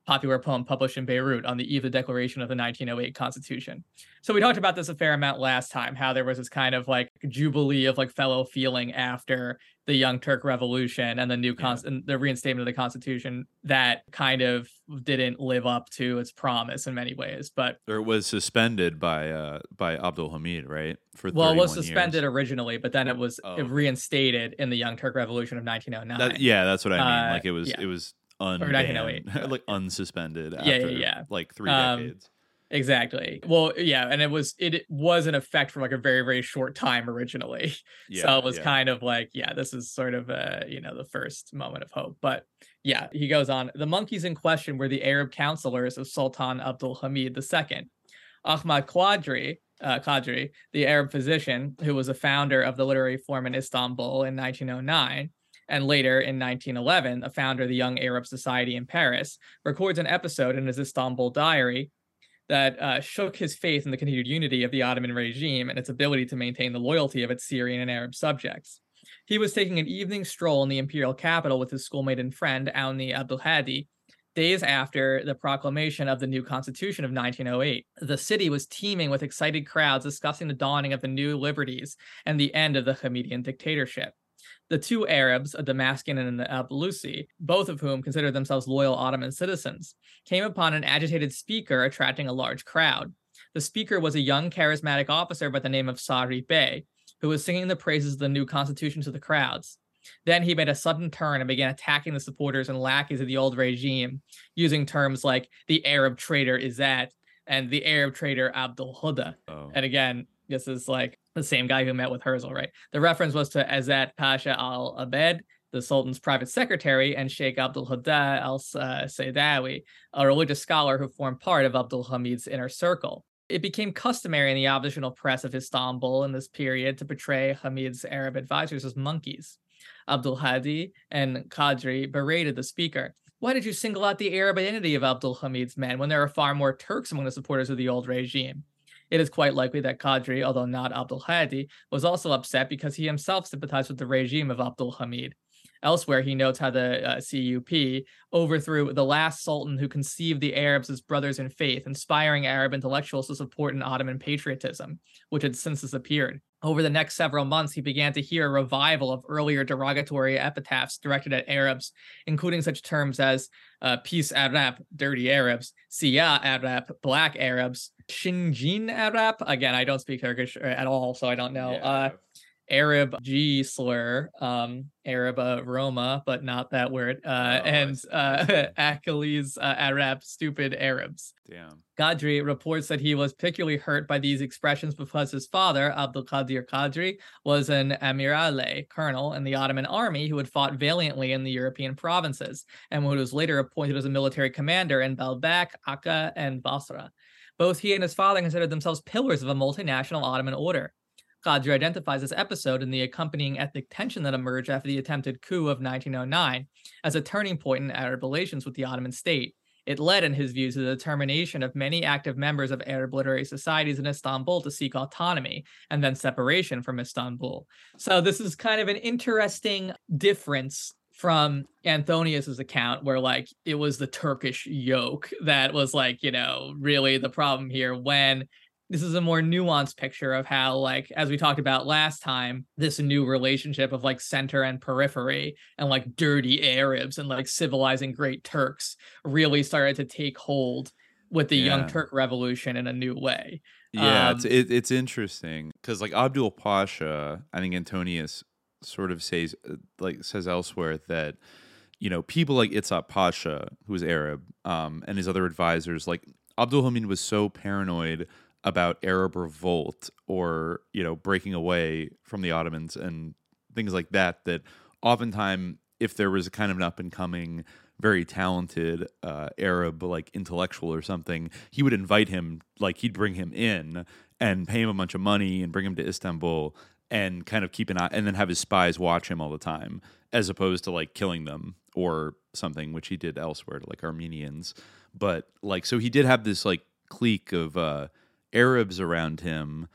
popular poem published in Beirut on the eve of the declaration of the 1908 Constitution. So we talked about this a fair amount last time, how there was this kind of like jubilee of like fellow feeling after the Young Turk Revolution and the new cons- and the reinstatement of the Constitution that kind of didn't live up to its promise in many ways. But Or it was suspended by uh by Abdul Hamid, right? For well, it was suspended years. originally, but then it was Oh, it reinstated in the Young Turk Revolution of 1909. That, yeah, that's what I mean. Uh, like it was yeah. it was Or unbanned, 1908. <laughs> like unsuspended Yeah, yeah, after yeah. like three Um, decades. Exactly. Well, yeah, and it was it was in effect for like a very very short time originally. <laughs> so it was yeah. kind of like, yeah, this is sort of uh, you know, the first moment of hope. But yeah, he goes on. The monkeys in question were the Arab counselors of Sultan Abdul Hamid II. Ahmad Qadri, uh, Qadri, the Arab physician who was a founder of the literary forum in Istanbul in 1909, and later in 1911, a founder of the Young Arab Society in Paris, records an episode in his Istanbul diary that uh, shook his faith in the continued unity of the Ottoman regime and its ability to maintain the loyalty of its Syrian and Arab subjects. He was taking an evening stroll in the imperial capital with his schoolmate and friend, Auni Abdulhadi, days after the proclamation of the new constitution of 1908. The city was teeming with excited crowds discussing the dawning of the new liberties and the end of the Hamidian dictatorship. The two Arabs, a Damascus and an Ablusi, both of whom considered themselves loyal Ottoman citizens, came upon an agitated speaker attracting a large crowd. The speaker was a young charismatic officer by the name of Sari Bey, who was singing the praises of the new constitution to the crowds. Then he made a sudden turn and began attacking the supporters and lackeys of the old regime, using terms like the Arab traitor Izzat and the Arab traitor Abdul Huda. Oh. And again, this is like the same guy who met with Herzl, right? The reference was to Izzat Pasha al Abed, the Sultan's private secretary, and Sheikh Abdul Huda al Saidawi, a religious scholar who formed part of Abdul Hamid's inner circle. It became customary in the oppositional press of Istanbul in this period to portray Hamid's Arab advisors as monkeys. Abdul Hadi and Qadri berated the speaker. Why did you single out the Arab identity of Abdul Hamid's men when there are far more Turks among the supporters of the old regime? It is quite likely that Qadri, although not Abdul Hadi, was also upset because he himself sympathized with the regime of Abdul Hamid. Elsewhere, he notes how the uh, CUP overthrew the last sultan who conceived the Arabs as brothers in faith, inspiring Arab intellectuals to support an Ottoman patriotism, which had since disappeared. Over the next several months, he began to hear a revival of earlier derogatory epitaphs directed at Arabs, including such terms as uh, peace Arab, dirty Arabs, Siya Arab, black Arabs, Shinjin Arab. Again, I don't speak Turkish uh, at all, so I don't know. Uh, Arab G slur, um, Arab uh, Roma, but not that word, uh, and uh, <laughs> Achilles uh, Arab, stupid Arabs. Damn. Qadri reports that he was particularly hurt by these expressions because his father, Abdul Qadir Qadri, was an amirale, colonel in the Ottoman army who had fought valiantly in the European provinces, and who was later appointed as a military commander in Baalbek, Akka, and Basra. Both he and his father considered themselves pillars of a multinational Ottoman order. Qadri identifies this episode and the accompanying ethnic tension that emerged after the attempted coup of 1909 as a turning point in Arab relations with the Ottoman state. It led, in his views, to the determination of many active members of Arab literary societies in Istanbul to seek autonomy and then separation from Istanbul. So, this is kind of an interesting difference from Antonius's account, where like it was the Turkish yoke that was like, you know, really the problem here when this is a more nuanced picture of how like as we talked about last time this new relationship of like center and periphery and like dirty arabs and like civilizing great turks really started to take hold with the young turk revolution in a new way. Yeah, it's Um, it, it's interesting because like Abdul Pasha, I think Antonius sort of says uh, like says elsewhere that you know people like Itzhak Pasha, who was Arab, um, and his other advisors, like Abdul Hamid was so paranoid about Arab revolt or you know breaking away from the Ottomans and things like that that oftentimes if there was a kind of an up and coming very talented uh, Arab like intellectual or something, he would invite him, like he'd bring him in and pay him a bunch of money and bring him to Istanbul and kind of keep an eye and then have his spies watch him all the time, as opposed to like killing them or something, which he did elsewhere to like Armenians. But like, so he did have this like clique of uh, Arabs around him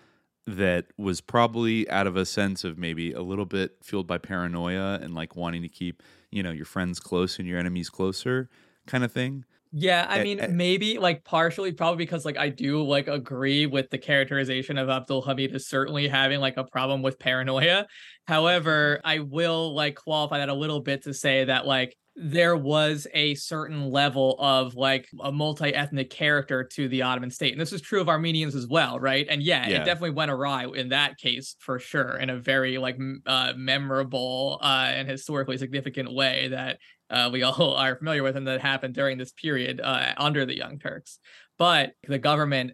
that was probably out of a sense of maybe a little bit fueled by paranoia and like wanting to keep you know your friends close and your enemies closer kind of thing Yeah, I mean, maybe like partially, probably because like I do like agree with the characterization of Abdul Hamid as certainly having like a problem with paranoia. However, <laughs> I will like qualify that a little bit to say that like there was a certain level of like a multi-ethnic character to the Ottoman state. And this is true of Armenians as well, right? And yeah, Yeah. it definitely went awry in that case for sure, in a very like uh, memorable uh, and historically significant way that uh, we <laughs> all are familiar with and that happened during this period uh, under the Young Turks. But the government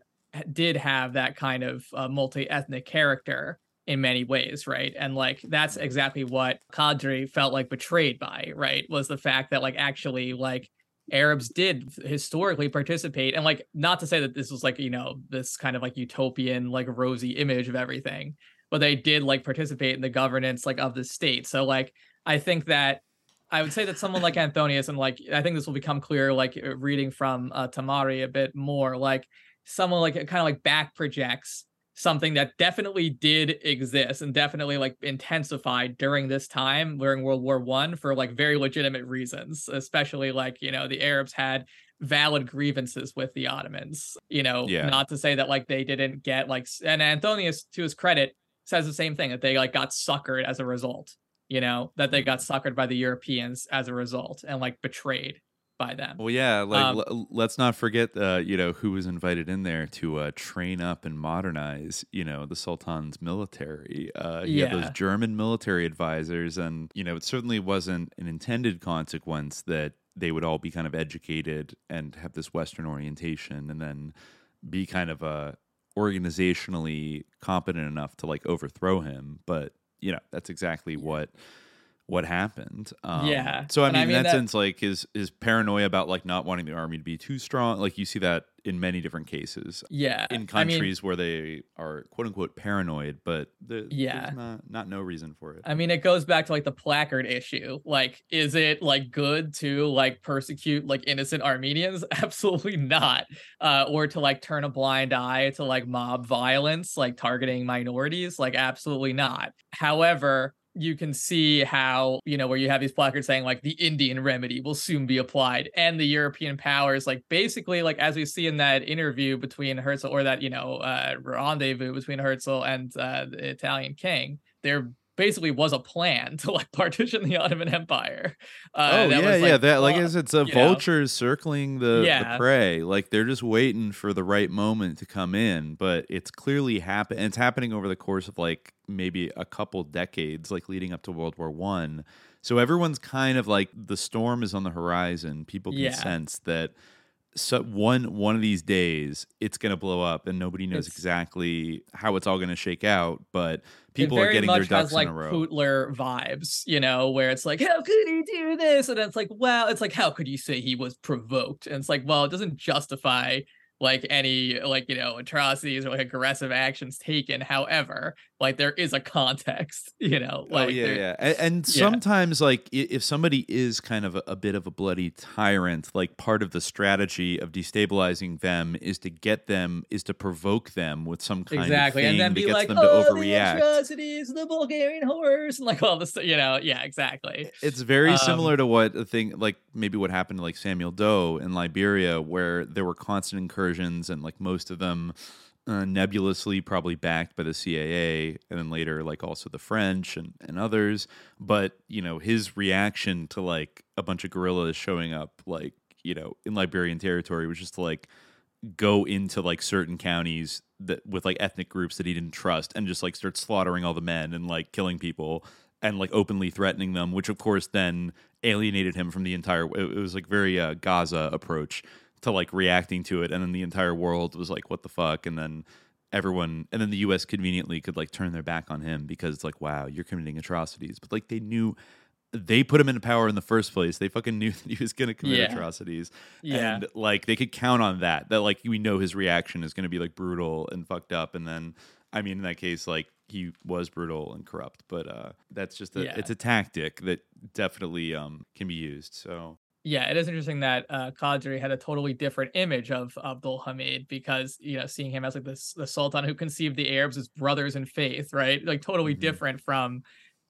did have that kind of uh, multi-ethnic character in many ways, right? And like that's exactly what Qadri felt like betrayed by, right? Was the fact that like actually like Arabs did historically participate and like not to say that this was like, you know, this kind of like utopian like rosy image of everything, but they did like participate in the governance like of the state. So like I think that I would say that someone like Antonius, and like I think this will become clear, like reading from uh, Tamari a bit more, like someone like kind of like back projects something that definitely did exist and definitely like intensified during this time during World War One for like very legitimate reasons, especially like you know the Arabs had valid grievances with the Ottomans. You know, Yeah. not to say that like they didn't get like, and Antonius to his credit says the same thing that they like got suckered as a result you know, that they mm. got suckered by the Europeans as a result and like betrayed by them. Well, yeah, like Um, l- let's not forget, uh, you know, who was invited in there to uh, train up and modernize, you know, the Sultan's military. Uh, had those German military advisors, and you know, it certainly wasn't an intended consequence that they would all be kind of educated and have this Western orientation, and then be kind of uh, organizationally competent enough to like overthrow him. But you know, that's exactly what what happened. Um, Yeah, So I mean, I in mean that, that- sense, like his his paranoia about like not wanting the army to be too strong, like you see that in many different cases. Yeah, In I mean- countries where they are quote unquote paranoid, but there, Yeah. not not no reason for it. I mean, it goes back to like the placard issue. Like, is it like good to like persecute like innocent Armenians? <laughs> Absolutely not. Uh, or to like turn a blind eye to like mob violence, like targeting minorities? Like, absolutely not. However, you can see how, you know, where you have these placards saying like the Indian remedy will soon be applied, and the European powers, like basically, like as we see in that interview between Herzl or that, you know, uh, rendezvous between Herzl and uh, the Italian king, there basically was a plan <laughs> to like partition the Ottoman Empire. Uh, oh that yeah, was, yeah. That like well, it's a you know, vultures circling the, the prey. Like they're just waiting for the right moment to come in, but it's clearly happening It's happening over the course of like maybe a couple decades, like leading up to World War One. So everyone's kind of like the storm is on the horizon. People can Yeah. sense that so one one of these days it's going to blow up and nobody knows It's- exactly how it's all going to shake out but people are getting their ducks has like in a row Putler vibes, you know, where it's like, how could he do this? And it's like, well, it's like, how could you say he was provoked? And it's like, well, it doesn't justify like any like you know atrocities or like aggressive actions taken. However, like there is a context, <laughs> you know. Like oh yeah, yeah, and, and yeah. sometimes like if somebody is kind of a, a bit of a bloody tyrant, like part of the strategy of destabilizing them is to get them is to provoke them with some kind exactly, of thing and then be like, them to oh, the overreact. atrocities, the Bulgarian horrors, <laughs> and like all this, you know. Yeah, exactly. It's very Um, similar to what a thing like maybe what happened to like Samuel Doe in Liberia, where there were constant incursions and like most of them uh, nebulously probably backed by the CIA and then later like also the French and, and others. But you know his reaction to like a bunch of guerrillas showing up like you know in Liberian territory was just to like go into like certain counties that with like ethnic groups that he didn't trust and just like start slaughtering all the men and like killing people and like openly threatening them which of course then alienated him from the entire it was like very uh, gaza approach to like reacting to it and then the entire world was like what the fuck? And then everyone and then the us conveniently could like turn their back on him because it's like wow you're committing atrocities. But like they knew they put him into power in the first place. They fucking knew <laughs> that he was going to commit Yeah. atrocities. Yeah. and like they could count on that that like we know his reaction is going to be like brutal and fucked up. And then i mean in that case like he was brutal and corrupt. But uh that's just a Yeah. it's a tactic that definitely um can be used. So yeah, it is interesting that uh Qadri had a totally different image of Abdul Hamid because you know seeing him as like this the Sultan who conceived the Arabs as brothers in faith, right? Like totally Mhm. different from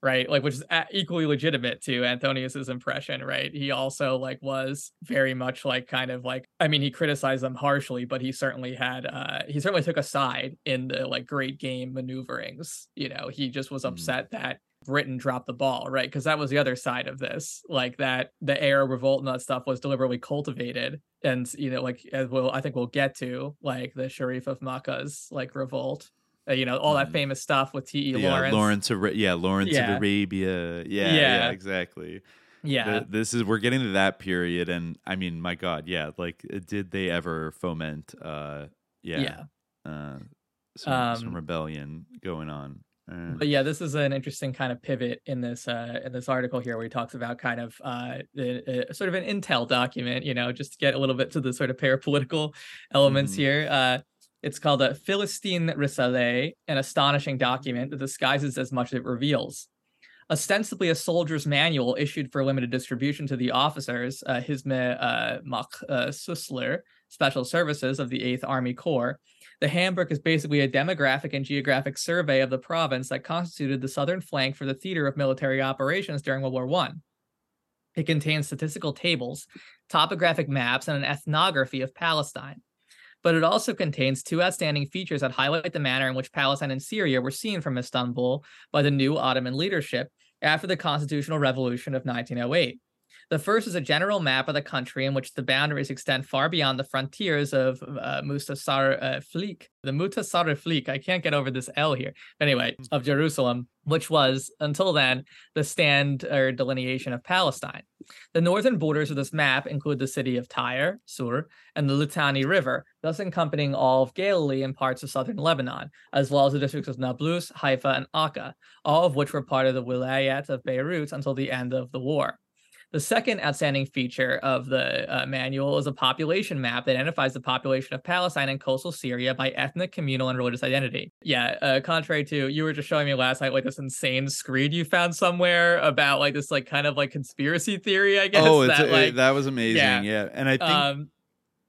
right? Like, which is equally legitimate to Antonius's impression, right? He also like was very much like kind of like I mean, he criticized them harshly, but he certainly had uh he certainly took a side in the like great game maneuverings. You know, he just was Mhm. upset that Britain dropped the ball, right? Because that was the other side of this, like that the Arab revolt and that stuff was deliberately cultivated, and you know, like as we'll I think we'll get to like the Sharif of Makkah's like revolt, uh, you know, all that Mhm. famous stuff with T. E. yeah, Lawrence. Lawrence, Ara- yeah, Lawrence Yeah. of Arabia. Yeah, yeah, Yeah. exactly. yeah, Th- this is we're getting to that period, and I mean, my God, yeah, like, uh, did they ever foment? uh Yeah, yeah. uh, some, some Um, rebellion going on. Uh, But yeah, this is an interesting kind of pivot in this uh in this article here where he talks about kind of uh, the, uh sort of an intel document, you know, just to get a little bit to the sort of parapolitical elements Mhm. here. Uh it's called a Philistine Risalet, an astonishing document that disguises as much as it reveals. Ostensibly a soldier's manual issued for limited distribution to the officers, uh, Hizme uh, Mach uh, Susler, Special Services of the 8th Army Corps, the handbook is basically a demographic and geographic survey of the province that constituted the southern flank for the theater of military operations during World War One. It contains statistical tables, topographic maps, and an ethnography of Palestine. But it also contains two outstanding features that highlight the manner in which Palestine and Syria were seen from Istanbul by the new Ottoman leadership after the constitutional revolution of 1908. The first is a general map of the country in which the boundaries extend far beyond the frontiers of uh, Mustasar uh, Flik, the Mutasar Flik. I can't get over this L here. But anyway, of Jerusalem, which was until then the stand or delineation of Palestine. The northern borders of this map include the city of Tyre, Sur, and the Litani River, thus encompassing all of Galilee and parts of southern Lebanon, as well as the districts of Nablus, Haifa, and Akka, all of which were part of the Wilayat of Beirut until the end of the war. The second outstanding feature of the uh, manual is a population map that identifies the population of Palestine and coastal Syria by ethnic, communal, and religious identity. Yeah, uh, contrary to you were just showing me last night, like this insane screed you found somewhere about like this like kind of like conspiracy theory, I guess. oh, that, uh, like, that was amazing. yeah. Yeah, and I think um,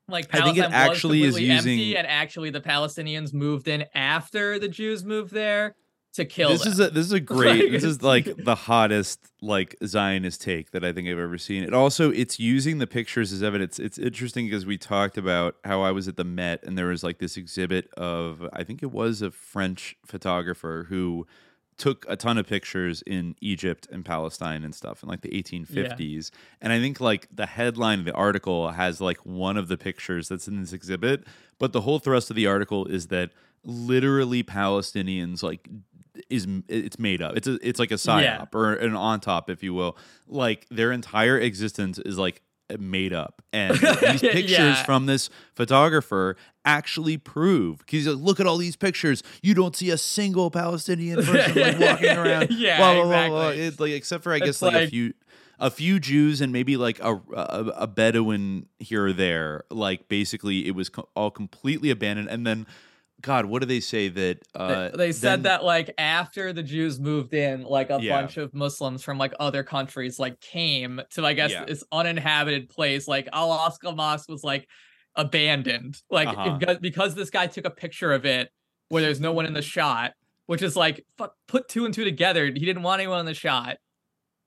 like I think it Palestine actually is using- and actually the Palestinians moved in after the Jews moved there to kill this them. is a this is a <laughs> great this is like <laughs> the hottest like Zionist take that I think I've ever seen. It also it's using the pictures as evidence. It's interesting because we talked about how I was at the Met and there was like this exhibit of I think it was a French photographer who took a ton of pictures in Egypt and Palestine and stuff in like the 1850s. And I think like the headline of the article has like one of the pictures that's in this exhibit, but the whole thrust of the article is that literally Palestinians like is it's made up. It's a, it's like a psyop Yeah. or an on top, if you will. Like their entire existence is like made up, and <laughs> these pictures Yeah. from this photographer actually prove because like, look at all these pictures. You don't see a single Palestinian <laughs> person like walking around. <laughs> Yeah, blah, blah, blah, blah. exactly. It's like except for I guess It's like, a few. A few Jews and maybe like a, a a Bedouin here or there. Like basically, it was co- all completely abandoned. And then, God, what do they say that? They- Uh, they said then- that like after the Jews moved in, like a Yeah. bunch of Muslims from like other countries like came to I guess Yeah. this uninhabited place. Like Al Aqsa Mosque was like abandoned, like Uh-huh. because, because this guy took a picture of it where there's no one in the shot, which is like fuck, put two and two together. He didn't want anyone in the shot.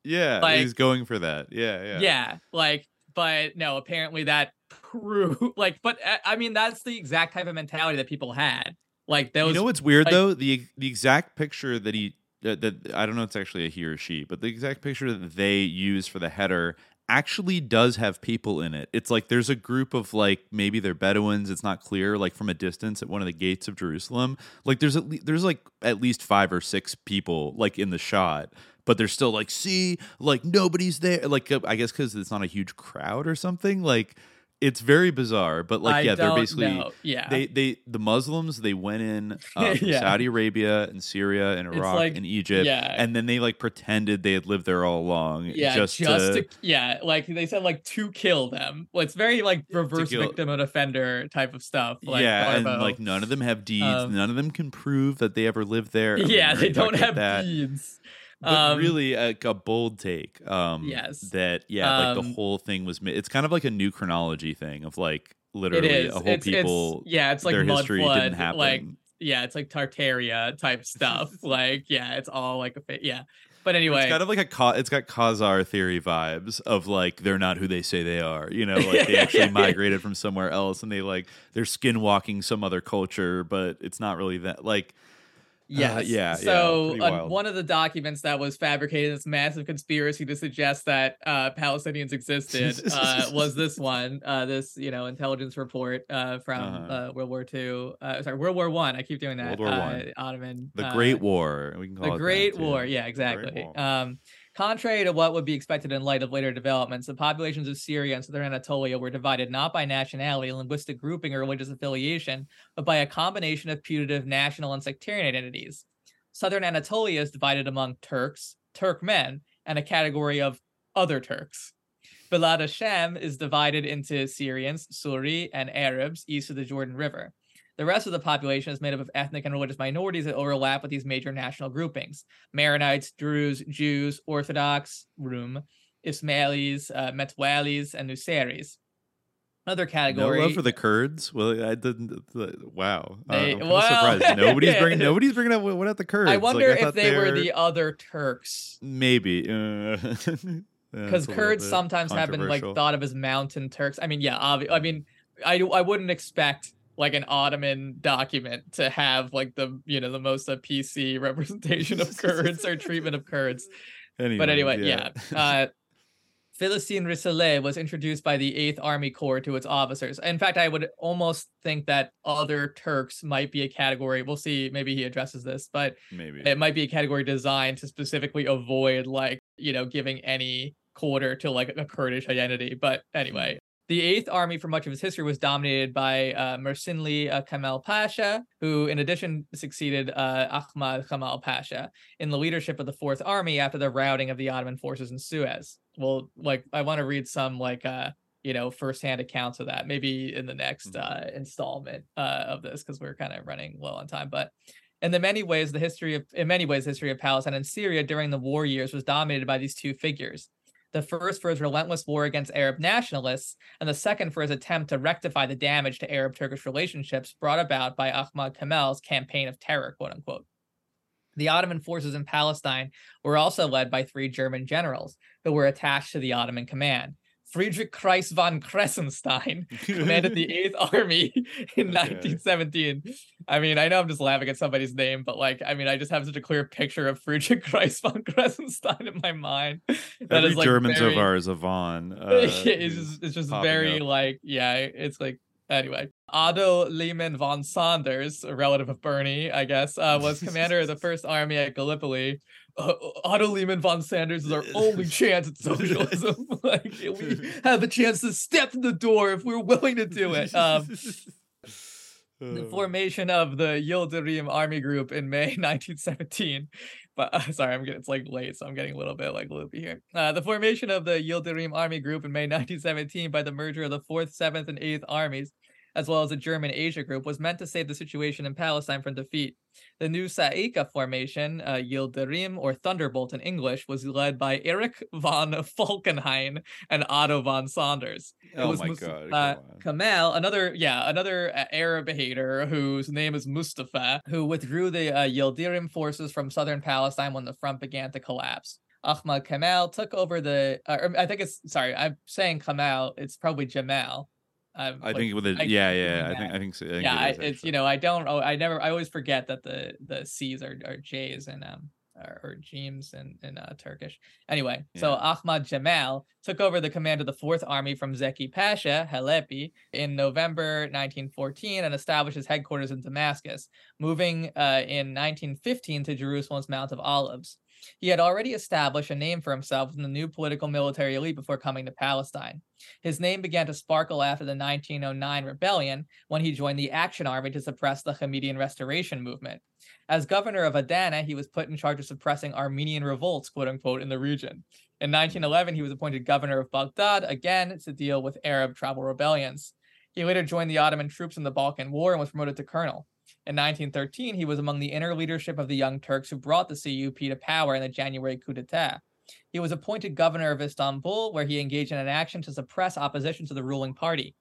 Yeah, Like- he's going for that. Yeah, yeah. Yeah, like, but no, apparently that proved <laughs> like, but uh, I mean that's the exact type of mentality that people had. Like those. you know what's weird like- though? The the exact picture that he that, that I don't know it's actually a he or she, but the exact picture that they use for the header actually does have people in it. It's like there's a group of like maybe they're Bedouins. It's not clear. Like from a distance at one of the gates of Jerusalem, like there's at le- there's like at least five or six people like in the shot. But they're still like, see, like nobody's there. Like, uh, I guess because it's not a huge crowd or something. Like, it's very bizarre. But like, I yeah, they're basically know. Yeah. they they the Muslims they went in uh, <laughs> Yeah. Saudi Arabia and Syria and Iraq like- and Egypt, yeah. and then they like pretended they had lived there all along. yeah, just, just, to, to, yeah, like they said, like to kill them. Well, it's very like reverse victim and offender type of stuff. Like yeah, and like none of them have deeds. Um, none of them can prove that they ever lived there. I yeah, they don't have that. deeds. But Um, really, like a bold take. Um, Yes. that yeah, like the Um, whole thing was. It's kind of like a new chronology thing of like literally a whole it's, people. it's yeah, it's like their mud history flood. didn't happen. Like yeah, it's like Tartaria type stuff. <laughs> like yeah, it's all like a fa- yeah. But anyway, It's kind of like a Ka- it's got Khazar theory vibes of like they're not who they say they are. You know, like they actually <laughs> migrated from somewhere else and they like they're skinwalking some other culture, but it's not really that. Like, Yes. Uh, yeah, yeah, So pretty uh, one of the documents that was fabricated, this massive conspiracy to suggest that uh, Palestinians existed, <laughs> uh, was this one. Uh, this you know intelligence report uh, from Uh-huh. uh, World War Two. Uh, sorry, World War One. I. keep doing that. World War uh, One. Ottoman. the uh, Great War. We can call it the Great. War. Yeah, exactly. Um, contrary to what would be expected in light of later developments, the populations of Syria and southern Anatolia were divided not by nationality, linguistic grouping, or religious affiliation, but by a combination of putative national and sectarian identities. Southern Anatolia is divided among Turks, Turkmen, and a category of other Turks. Bilad ash-Sham is divided into Syrians, Suri, and Arabs east of the Jordan River. The rest of the population is made up of ethnic and religious minorities that overlap with these major national groupings Maronites, Druze, Jews, Orthodox, Rum, Ismailis, uh, Metwalis, and Nuseris. Another No category. love for the Kurds. Well, I didn't. the- Wow, Uh, They- I'm well, surprised. Nobody's yeah. <laughs> bringing. Nobody's bringing up what about the Kurds. I Like, wonder if thought they were they're- the other Turks. maybe <laughs> uh, because Kurds sometimes have been like thought of as mountain Turks. I mean, yeah, obvi- I mean, I I wouldn't expect like an Ottoman document to have like the you know the most uh, PC <laughs> representation of Kurds or treatment of Kurds. but anyway, yeah. Uh, Philistine Risale was introduced by the 8th Army Corps to its officers. In fact, I would almost think that other Turks might be a category. We'll see. Maybe he addresses this, but maybe it might be a category designed to specifically avoid like you know giving any quarter to like a kurdish identity but anyway the eighth army for much of its history was dominated by uh, mersinli uh, kamal pasha who in addition succeeded uh, ahmad kamal pasha in the leadership of the fourth army after the routing of the ottoman forces in suez. Well like i want to read some like uh you know firsthand accounts of that maybe in the next uh installment uh of this because we're kind of running low on time but in the many ways the history of in many ways the history of palestine and syria during the war years was dominated by these two figures the first for his relentless war against arab nationalists and the second for his attempt to rectify the damage to arab turkish relationships brought about by ahmad kamal's campaign of terror quote unquote the Ottoman forces in Palestine were also led by three German generals who were attached to the Ottoman command. Friedrich Kreis von Kressenstein commanded the 8th <laughs> Army in 1917. I mean, I know I'm just laughing at somebody's name, but like, I mean, I just have such a clear picture of Friedrich <laughs> Kreis von Kressenstein in my mind. That Every is like German very- far is a Von. Uh, it's just, it's just very up. like yeah it's like anyway otto liman von sanders a relative of bernie i guess uh, was <laughs> commander of the first army at gallipoli otto liman von sanders is our only chance at <laughs> socialism. <laughs> Like we <laughs> have a chance to step in the door if we're willing to do it. Um, the Uh, formation of the Yildirim army group in May 1917. But uh, sorry, I'm getting it's like late, so I'm getting a little bit like loopy here. Uh, the formation of the Yildirim army group in May 1917 by the merger of the 4th, 7th, and 8th armies, as well as the German Asia group, was meant to save the situation in Palestine from defeat. The new Sa'ika formation, uh, Yildirim or Thunderbolt in English, was led by Erich <laughs> von Falkenhayn and Otto von Sanders. It Oh was my Mus- God, uh. Kamal, another yeah, another uh, Arab hater whose name is Mustafa, who withdrew the uh, Yildirim forces from southern Palestine when the front began to collapse. Ahmad Kamal took over the. Uh, I think it's sorry, I'm saying Kamal. It's probably Jamal. Um, I like, think with it, I yeah, yeah. I think. I think so. I think yeah, it I, it's you know I don't. Oh, I never. I always forget that the the C's are, are J's and um or, or Jims in in uh, Turkish. Anyway, so Ahmad Jamal took over the command of the Fourth Army from Zeki Pasha Halepi in November 1914 and established his headquarters in Damascus, moving uh, in 1915 to Jerusalem's Mount of Olives. He had already established a name for himself in the new political military elite before coming to Palestine. His name began to sparkle after the 1909 rebellion when he joined the Action Army to suppress the Hamidian Restoration movement. As governor of Adana, he was put in charge of suppressing Armenian revolts, quote unquote, in the region. In 1911, he was appointed governor of Baghdad, again to deal with Arab tribal rebellions. He later joined the Ottoman troops in the Balkan War and was promoted to colonel. In 1913, he was among the inner leadership of the Young Turks who brought the CUP to power in the January coup d'etat. He was appointed governor of Istanbul, where he engaged in an action to suppress opposition to the ruling party.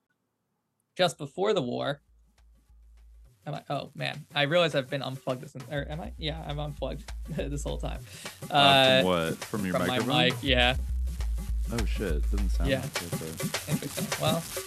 Just before the war, Am I? Oh man, I realize I've been unplugged this. Or am I? Yeah, I'm unplugged <laughs> this whole time. Uh, Uh, from what? From your from microphone? my mic. Yeah. Oh shit! Doesn't sound Yeah. like it. But... Interesting. Well, so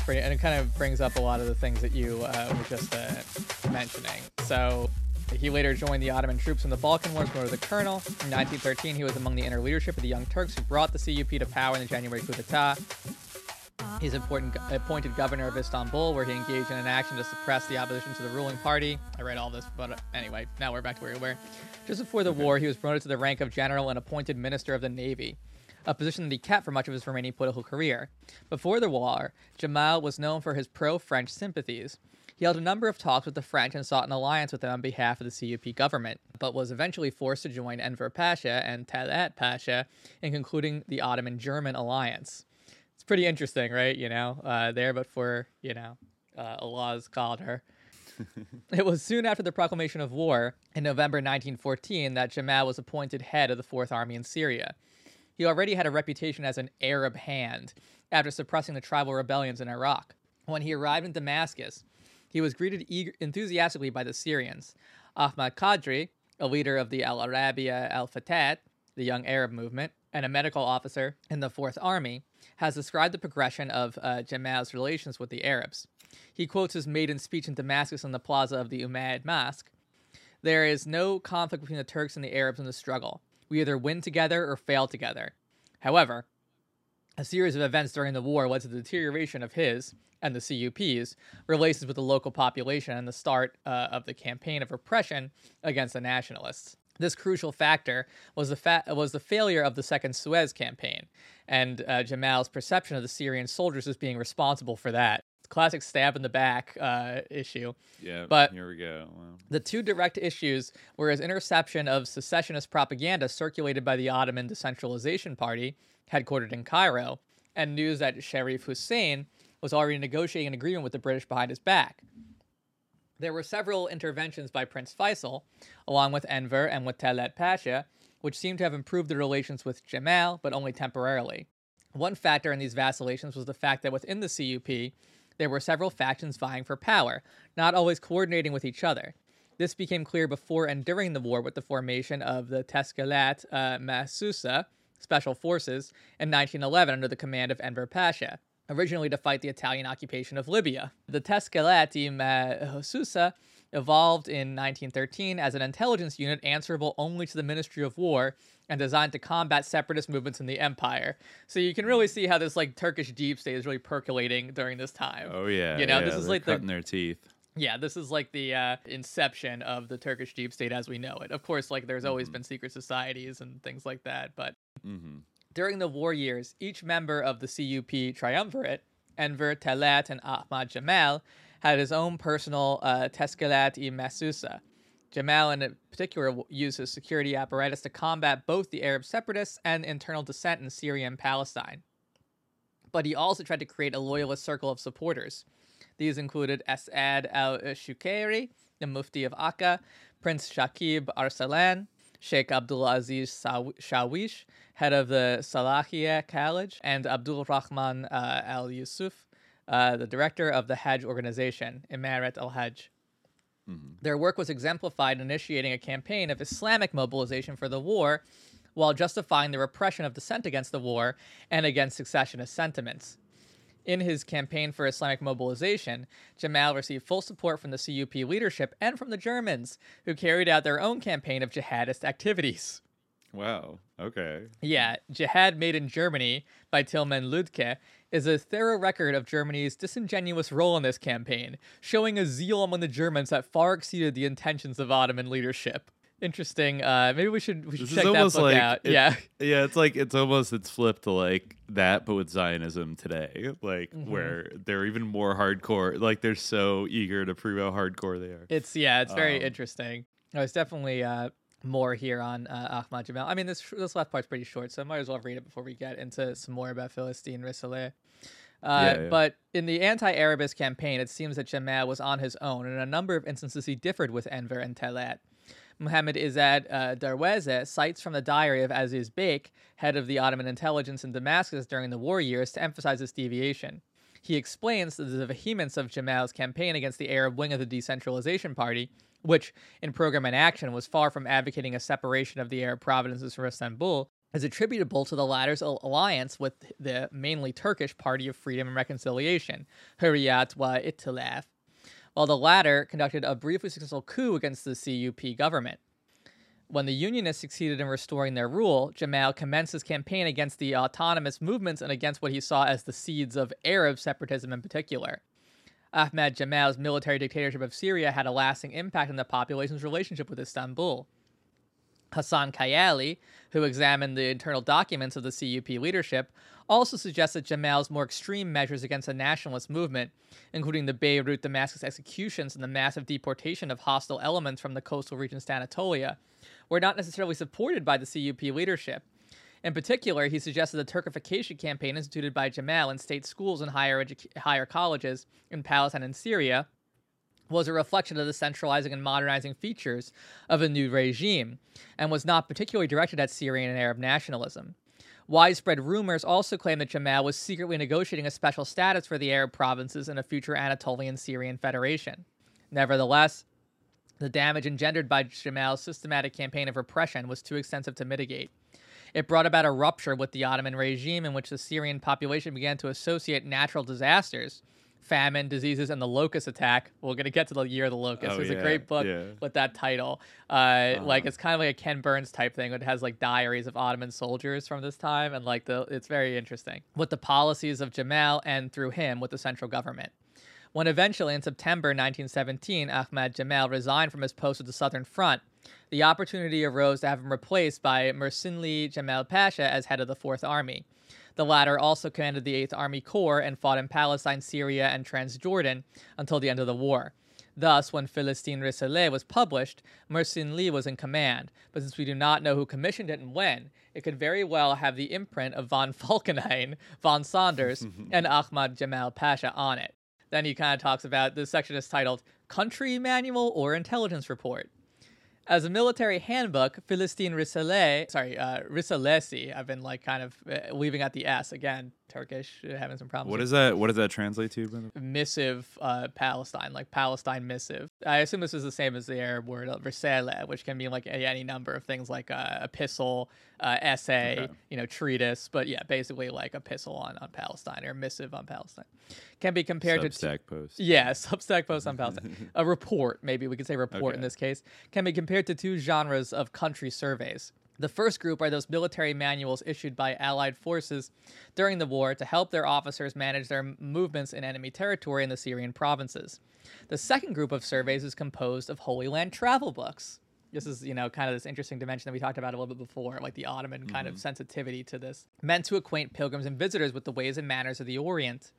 uh, pretty, and it kind of brings up a lot of the things that you uh, were just uh, mentioning. So he later joined the Ottoman troops in the Balkan Wars, promoted to colonel. In 1913, he was among the inner leadership of the Young Turks who brought the CUP to power in the January coup d'état. He's important, appointed governor of Istanbul, where he engaged in an action to suppress the opposition to the ruling party. I read all this, but uh, anyway, now we're back to where we were. Just before the war, he was promoted to the rank of general and appointed minister of the navy, a position that he kept for much of his remaining political career. Before the war, Jamal was known for his pro-French sympathies. He held a number of talks with the French and sought an alliance with them on behalf of the CUP government, but was eventually forced to join Enver Pasha and Talat Pasha in concluding the Ottoman-German alliance it's pretty interesting, right? You know, uh, there, but for you know, uh, Allah's calendar. <laughs> it was soon after the proclamation of war in November 1914 that Jamal was appointed head of the Fourth Army in Syria. He already had a reputation as an Arab hand after suppressing the tribal rebellions in Iraq. When he arrived in Damascus, he was greeted eager, enthusiastically by the Syrians. Ahmad Qadri, a leader of the Al Arabiya Al Fatat, the Young Arab movement, and a medical officer in the Fourth Army, has described the progression of uh, Jamal's relations with the Arabs. He quotes his maiden speech in Damascus on the plaza of the Umayyad Mosque. There is no conflict between the Turks and the Arabs in the struggle. We either win together or fail together. However, a series of events during the war led to the deterioration of his and the CUP's relations with the local population and the start uh, of the campaign of repression against the nationalists. This crucial factor was the fa- was the failure of the Second Suez Campaign, and uh, Jamal's perception of the Syrian soldiers as being responsible for that. Classic stab in the back uh, issue. Yeah, but here we go. Wow. the two direct issues were his interception of secessionist propaganda circulated by the Ottoman Decentralization Party, headquartered in Cairo, and news that Sharif Hussein was already negotiating an agreement with the British behind his back. There were several interventions by Prince Faisal, along with Enver and with Talat Pasha, which seemed to have improved the relations with Jamal, but only temporarily. One factor in these vacillations was the fact that within the CUP, there were several factions vying for power, not always coordinating with each other. This became clear before and during the war with the formation of the Teskilat uh, Mahsusa Special Forces in 1911 under the command of Enver Pasha, originally to fight the Italian occupation of Libya. The Teskilat Mahsusa evolved in 1913 as an intelligence unit answerable only to the Ministry of War and designed to combat separatist movements in the empire. So you can really see how this like Turkish deep state is really percolating during this time. Oh yeah, you know yeah, this is like the cutting their teeth. yeah, this is like the uh, inception of the Turkish deep state as we know it. Of course, like there's always been secret societies and things like that, but hmm during the war years, each member of the CUP triumvirate, Enver, Talat, and Ahmad Jamal, had his own personal uh, Teskilat i Masusa. Jamal, in particular, his security apparatus to combat both the Arab separatists and internal dissent in Syria and Palestine. But he also tried to create a loyalist circle of supporters. These included Asad al Shukairi, the Mufti of Akka, Prince Shakib Arsalan, Sheikh Abdul Aziz Shawish, head of the Salahia College, and Abdul Rahman uh, Al Yusuf, uh, the director of the Hajj organization, Imarat al Hajj. Mm-hmm. Their work was exemplified in initiating a campaign of Islamic mobilization for the war while justifying the repression of dissent against the war and against secessionist sentiments. In his campaign for Islamic mobilization, Jamal received full support from the CUP leadership and from the Germans, who carried out their own campaign of jihadist activities. Wow. Okay. Yeah, Jihad Made in Germany by Tilman Ludke is a thorough record of Germany's disingenuous role in this campaign, showing a zeal among the Germans that far exceeded the intentions of Ottoman leadership. Interesting. Uh, maybe we should we should This check that book like out. it- yeah. <laughs> yeah. It's like it's almost it's flipped to like that, but with Zionism today, like Mm-hmm. where they're even more hardcore. Like they're so eager to prove how hardcore they are. It's yeah, it's very Um, interesting. It's definitely uh, more here on uh, Ahmad Jamal. I mean, this this last part's pretty short, so I might as well read it before we get into some more about Philistine Rissaleh. Uh, Yeah, yeah. But in the anti-Arabist campaign, it seems that Jamal was on his own. And in a number of instances, he differed with Enver and Talat. Muhammad Izzat uh, Darweze cites from the diary of Aziz Bek, head of the Ottoman intelligence in Damascus during the war years, to emphasize this deviation. He explains that the vehemence of Jamal's campaign against the Arab wing of the Decentralization Party, which, in program and action, was far from advocating a separation of the Arab provinces from Istanbul, is attributable to the latter's alliance with the mainly Turkish Party of Freedom and Reconciliation, Hurriyat wa Ittilaf, while the latter conducted a briefly successful coup against the CUP government. When the Unionists succeeded in restoring their rule, Jamal commenced his campaign against the autonomous movements and against what he saw as the seeds of Arab separatism in particular. Ahmad Jamal's military dictatorship of Syria had a lasting impact on the population's relationship with Istanbul. Hassan Kayali, who examined the internal documents of the CUP leadership, also suggests that Jamal's more extreme measures against the nationalist movement, including the Beirut Damascus executions and the massive deportation of hostile elements from the coastal regions to Anatolia, were not necessarily supported by the CUP leadership. In particular, he suggested the Turkification campaign instituted by Jamal in state schools and higher, edu- higher colleges in Palestine and Syria was a reflection of the centralizing and modernizing features of a new regime, and was not particularly directed at Syrian and Arab nationalism. Widespread rumors also claim that Jamal was secretly negotiating a special status for the Arab provinces in a future Anatolian Syrian federation. Nevertheless, the damage engendered by Jamal's systematic campaign of repression was too extensive to mitigate. It brought about a rupture with the Ottoman regime in which the Syrian population began to associate natural disasters, famine, diseases, and the locust attack. We're going to get to the year of the locust. Oh, There's a great book yeah. with that title. Uh, Like it's kind of like a Ken Burns type thing. It has like diaries of Ottoman soldiers from this time, and like the it's very interesting with the policies of Jamal and through him with the central government. When eventually, in September 1917, Ahmad Jamal resigned from his post at the Southern Front, the opportunity arose to have him replaced by Mersinli Jamal Pasha as head of the Fourth Army. The latter also commanded the Eighth Army Corps and fought in Palestine, Syria, and Transjordan until the end of the war. Thus, when Philistine Risalet was published, Mersinli was in command, but since we do not know who commissioned it and when, it could very well have the imprint of von Falkenhayn, von Sanders, <laughs> and Ahmad Jamal Pasha on it. Then he kind of talks about the section is titled Country Manual or Intelligence Report. As a military handbook, Philistine Risalet, sorry, uh, Risalesi, I've been like kind of uh, leaving out the S again, Turkish, uh, having some problems. What with that? What does that translate to? missive uh, Palestine, like Palestine missive. I assume this is the same as the Arab word uh, risale, which can mean like any number of things like uh, epistle, uh, essay, Okay. you know, treatise, but yeah, basically like epistle on, on Palestine or missive on Palestine. Can be compared to Substack post. yeah, <laughs> Substack post on Palestine. <laughs> a report, maybe we could say report in this case, can be compared to two genres of country surveys. The first group are those military manuals issued by Allied forces during the war to help their officers manage their movements in enemy territory in the Syrian provinces. The second group of surveys is composed of Holy Land travel books. This is, you know, kind of this interesting dimension that we talked about a little bit before, like the Ottoman kind of mm-hmm. sensitivity to this, meant to acquaint pilgrims and visitors with the ways and manners of the Orient.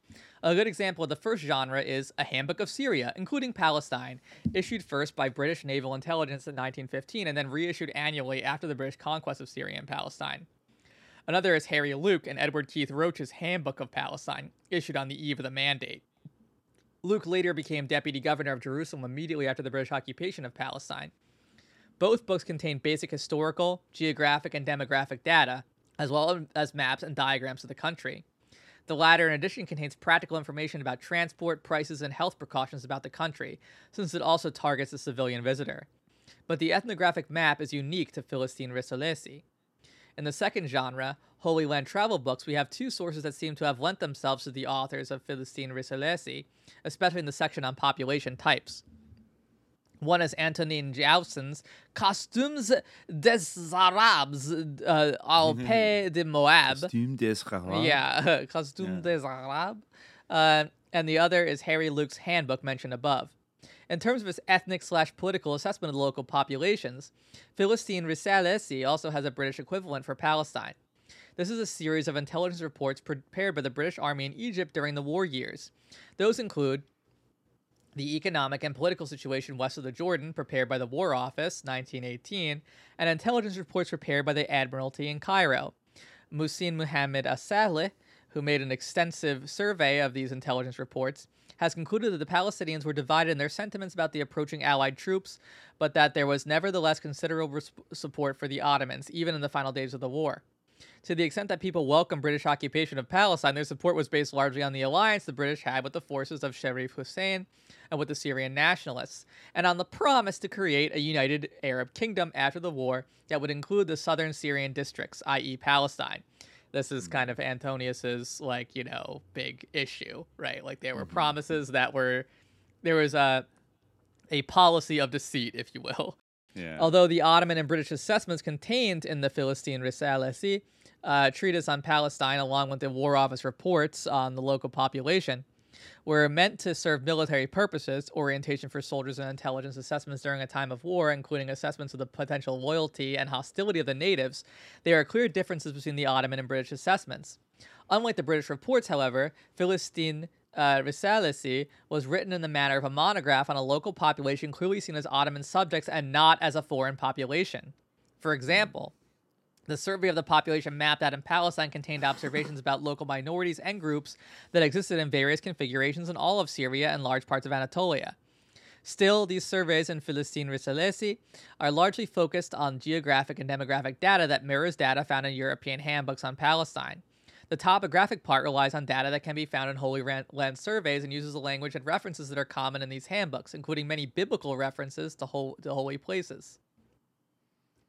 A good example of the first genre is A Handbook of Syria, including Palestine, issued first by British Naval Intelligence in 1915 and then reissued annually after the British conquest of Syria and Palestine. Another is Harry Luke and Edward Keith Roach's Handbook of Palestine, issued on the eve of the mandate. Luke later became deputy governor of Jerusalem immediately after the British occupation of Palestine. Both books contain basic historical, geographic, and demographic data, as well as maps and diagrams of the country. The latter, in addition, contains practical information about transport, prices, and health precautions about the country, since it also targets the civilian visitor. But the ethnographic map is unique to Philistine Risalesi. In the second genre, Holy Land travel books, we have two sources that seem to have lent themselves to the authors of Philistine Risalesi, especially in the section on population types. One is Antonin Jaussen's Costumes des Arabes uh, au Pays de Moab. Costume des Arabes. Yeah, <laughs> Costume Yeah. des Arabes. Uh, and the other is Harry Luke's handbook mentioned above. In terms of his ethnic slash political assessment of the local populations, Philistine Risalesi also has a British equivalent for Palestine. This is a series of intelligence reports prepared by the British Army in Egypt during the war years. Those include the economic and political situation west of the Jordan, prepared by the War Office, 1918, and intelligence reports prepared by the Admiralty in Cairo. Musin Muhammad Asaleh, who made an extensive survey of these intelligence reports, has concluded that the Palestinians were divided in their sentiments about the approaching Allied troops, but that there was nevertheless considerable support for the Ottomans, even in the final days of the war. To the extent that people welcomed British occupation of Palestine, their support was based largely on the alliance the British had with the forces of Sharif Hussein and with the Syrian nationalists, and on the promise to create a united Arab kingdom after the war that would include the southern Syrian districts, i.e., Palestine. This is mm-hmm. kind of Antonius's like you know big issue, right? Like there were mm-hmm. promises that were there was a a policy of deceit, if you will. Yeah. Although the Ottoman and British assessments contained in the Philistine Risalesi, uh, treatise on Palestine, along with the War Office reports on the local population, were meant to serve military purposes, orientation for soldiers and intelligence assessments during a time of war, including assessments of the potential loyalty and hostility of the natives. There are clear differences between the Ottoman and British assessments. Unlike the British reports, however, Philistine uh, was written in the manner of a monograph on a local population clearly seen as Ottoman subjects and not as a foreign population. For example, the survey of the population mapped out in Palestine contained observations about local minorities and groups that existed in various configurations in all of Syria and large parts of Anatolia. Still, these surveys in Philistine Risalesi are largely focused on geographic and demographic data that mirrors data found in European handbooks on Palestine. The topographic part relies on data that can be found in Holy Land surveys and uses the language and references that are common in these handbooks, including many biblical references to, hol- to holy places.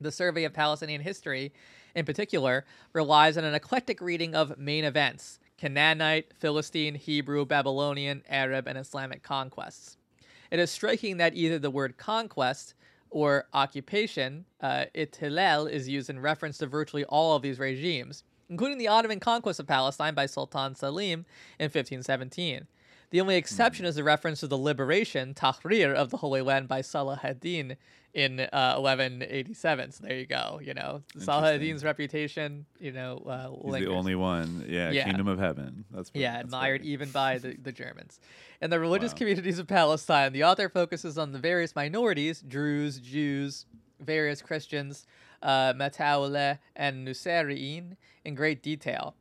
The survey of Palestinian history, in particular, relies on an eclectic reading of main events Canaanite, Philistine, Hebrew, Babylonian, Arab, and Islamic conquests. It is striking that either the word conquest or occupation, uh, itilal, is used in reference to virtually all of these regimes, including the Ottoman conquest of Palestine by Sultan Selim in 1517. The only exception is a reference to the liberation, Tahrir, of the Holy Land by Salah ad-Din in uh, 1187. So there you go. You know, Salah ad-Din's reputation, you know, uh, He's lingers. the only one. Yeah, Yeah. Kingdom of Heaven. That's pretty- Yeah, that's admired funny. even by the, the Germans. In the <laughs> religious Wow. communities of Palestine, the author focuses on the various minorities Druze, Jews, various Christians, uh, and Nusayriyin in great detail.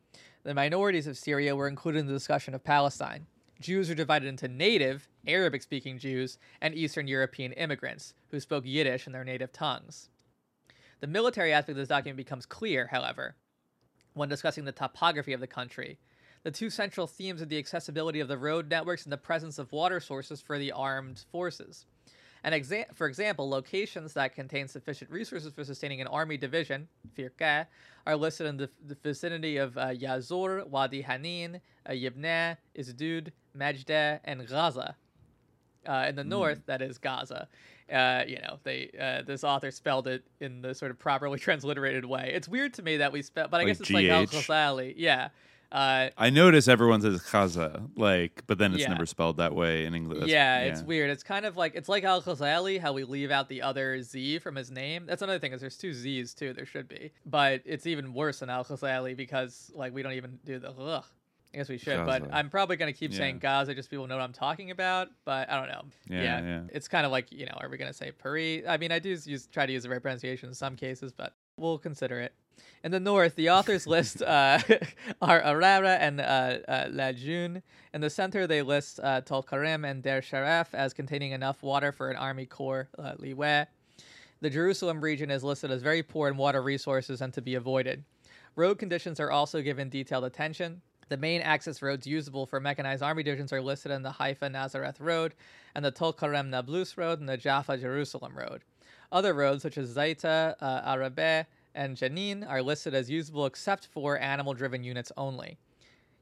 The minorities of Syria were included in the discussion of Palestine. Jews are divided into native, Arabic speaking Jews, and Eastern European immigrants who spoke Yiddish in their native tongues. The military aspect of this document becomes clear, however, when discussing the topography of the country. The two central themes are the accessibility of the road networks and the presence of water sources for the armed forces. An exa- for example, locations that contain sufficient resources for sustaining an army division, Firqa, are listed in the, the vicinity of uh, Yazor, Wadi Hanin, uh, Yibna, Izdud, Majda, and Gaza. Uh, in the north, that is Gaza. Uh, you know, they uh, this author spelled it in the sort of properly <laughs> transliterated way. It's weird to me that we spell, but I Like guess it's like Al GH? Ghazali. Yeah. Uh, I notice everyone says Chaza, like, but then it's Yeah. never spelled that way in English. yeah, it's weird. It's kind of like it's like Al Ghazali, how we leave out the other Z from his name. That's another thing is there's two Z's too. There should be, but it's even worse than Al Ghazali because like we don't even do the ugh. I guess we should, but I'm probably gonna keep Yeah. saying Gaza just people know what I'm talking about. But I don't know. Yeah, yeah. It's kind of like you know, are we gonna say Paris? I mean, I do use try to use the right pronunciation in some cases, but we'll consider it. In the north, the authors list <laughs> uh, <laughs> are Arara and uh, uh, Lajun. In the center, they list uh, Tolkarem and Der Sharaf as containing enough water for an army corps, uh, Liwe. The Jerusalem region is listed as very poor in water resources and to be avoided. Road conditions are also given detailed attention. The main access roads usable for mechanized army divisions are listed in the Haifa Nazareth Road and the Tolkarem Nablus Road and the Jaffa Jerusalem Road. Other roads such as Zaita, uh, Arabe, and Jenin are listed as usable except for animal driven units only.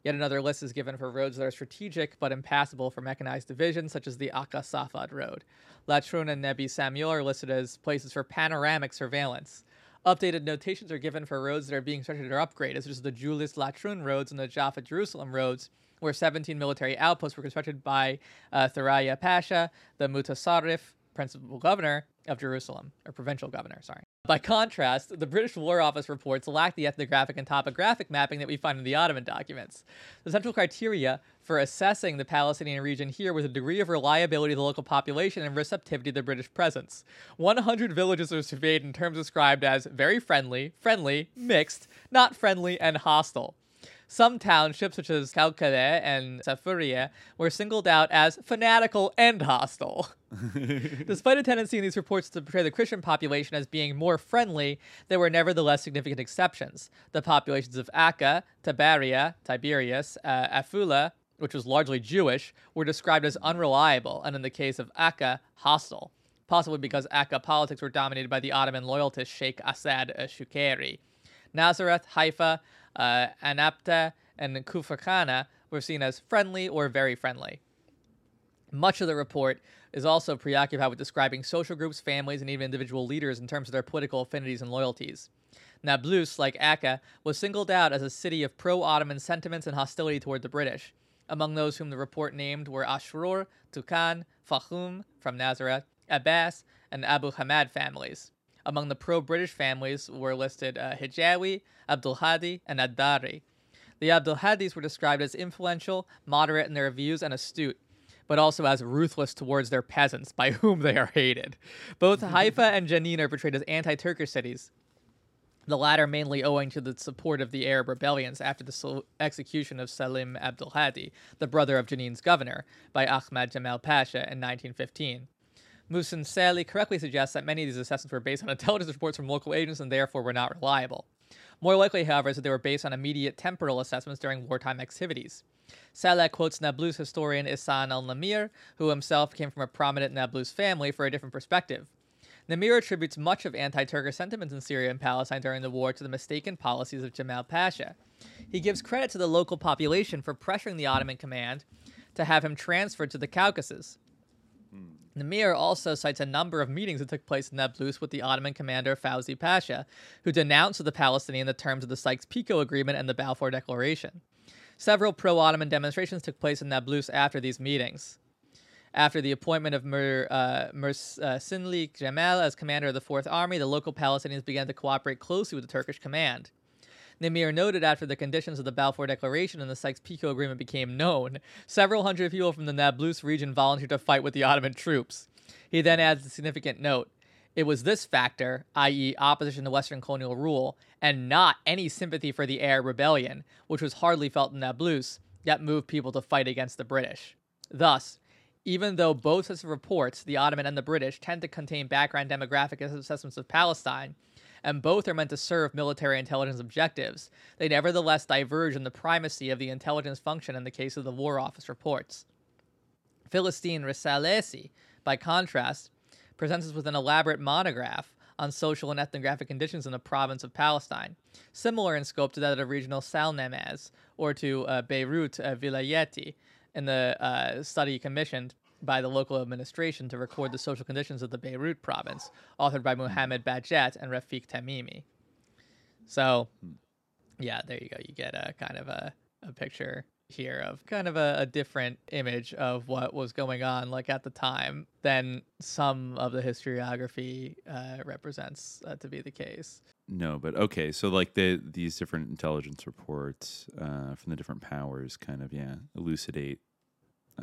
Yet another list is given for roads that are strategic but impassable for mechanized divisions, such as the Akka Safad Road. Latrun and Nebi Samuel are listed as places for panoramic surveillance. Updated notations are given for roads that are being structured or upgraded, such as the Julius Latrun roads and the Jaffa Jerusalem roads, where 17 military outposts were constructed by uh, Thuraya Pasha, the Mutasarrif, principal governor of Jerusalem, or provincial governor, sorry. By contrast, the British War Office reports lack the ethnographic and topographic mapping that we find in the Ottoman documents. The central criteria for assessing the Palestinian region here was a degree of reliability of the local population and receptivity to the British presence. 100 villages are surveyed in terms described as very friendly, friendly, mixed, not friendly, and hostile. Some townships, such as Kalkale and Safuria, were singled out as fanatical and hostile. <laughs> Despite a tendency in these reports to portray the Christian population as being more friendly, there were nevertheless significant exceptions. The populations of Akka, Tiberia, Tiberias, uh, Afula, which was largely Jewish, were described as unreliable, and in the case of Akka, hostile, possibly because Akka politics were dominated by the Ottoman loyalist Sheikh Assad Shukeri. Nazareth, Haifa, uh, Anapta, and Kufakana were seen as friendly or very friendly. Much of the report is also preoccupied with describing social groups, families, and even individual leaders in terms of their political affinities and loyalties. Nablus, like Akka, was singled out as a city of pro Ottoman sentiments and hostility toward the British. Among those whom the report named were Ashrur, Tukan, Fahum from Nazareth, Abbas, and Abu Hamad families. Among the pro British families were listed uh, Hijawi, Abdul Hadi, and Ad-Dari. The Abdul Hadis were described as influential, moderate in their views, and astute, but also as ruthless towards their peasants, by <laughs> whom they are hated. Both <laughs> Haifa and Jenin are portrayed as anti Turkish cities, the latter mainly owing to the support of the Arab rebellions after the sol- execution of Salim Abdul Hadi, the brother of Jenin's governor, by Ahmad Jamal Pasha in 1915. Musin Sali correctly suggests that many of these assessments were based on intelligence reports from local agents and therefore were not reliable. More likely, however, is that they were based on immediate temporal assessments during wartime activities. Saleh quotes Nablus historian Isan al Namir, who himself came from a prominent Nablus family, for a different perspective. Namir attributes much of anti Turkish sentiments in Syria and Palestine during the war to the mistaken policies of Jamal Pasha. He gives credit to the local population for pressuring the Ottoman command to have him transferred to the Caucasus. Namir also cites a number of meetings that took place in Nablus with the Ottoman commander Fauzi Pasha, who denounced the Palestinian the terms of the Sykes-Picot Agreement and the Balfour Declaration. Several pro Ottoman demonstrations took place in Nablus after these meetings. After the appointment of Mir, uh, Mersinli Jamal as commander of the Fourth Army, the local Palestinians began to cooperate closely with the Turkish command. Nimir noted after the conditions of the Balfour Declaration and the Sykes-Picot Agreement became known, several hundred people from the Nablus region volunteered to fight with the Ottoman troops. He then adds a significant note. It was this factor, i.e., opposition to Western colonial rule, and not any sympathy for the Arab rebellion, which was hardly felt in Nablus, that moved people to fight against the British. Thus, even though both sets of reports, the Ottoman and the British, tend to contain background demographic assessments of Palestine, and both are meant to serve military intelligence objectives, they nevertheless diverge in the primacy of the intelligence function in the case of the War Office reports. Philistine Risalesi, by contrast, presents us with an elaborate monograph on social and ethnographic conditions in the province of Palestine, similar in scope to that of regional Salnamaz or to uh, Beirut uh, Vilayeti, in the uh, study commissioned by the local administration to record the social conditions of the Beirut province, authored by Muhammad Bahjat and Rafiq Tamimi. So, yeah, there you go. You get a kind of a, a picture here of kind of a, a, different image of what was going on like at the time than some of the historiography uh, represents uh, to be the case no but okay so like the these different intelligence reports uh, from the different powers kind of yeah elucidate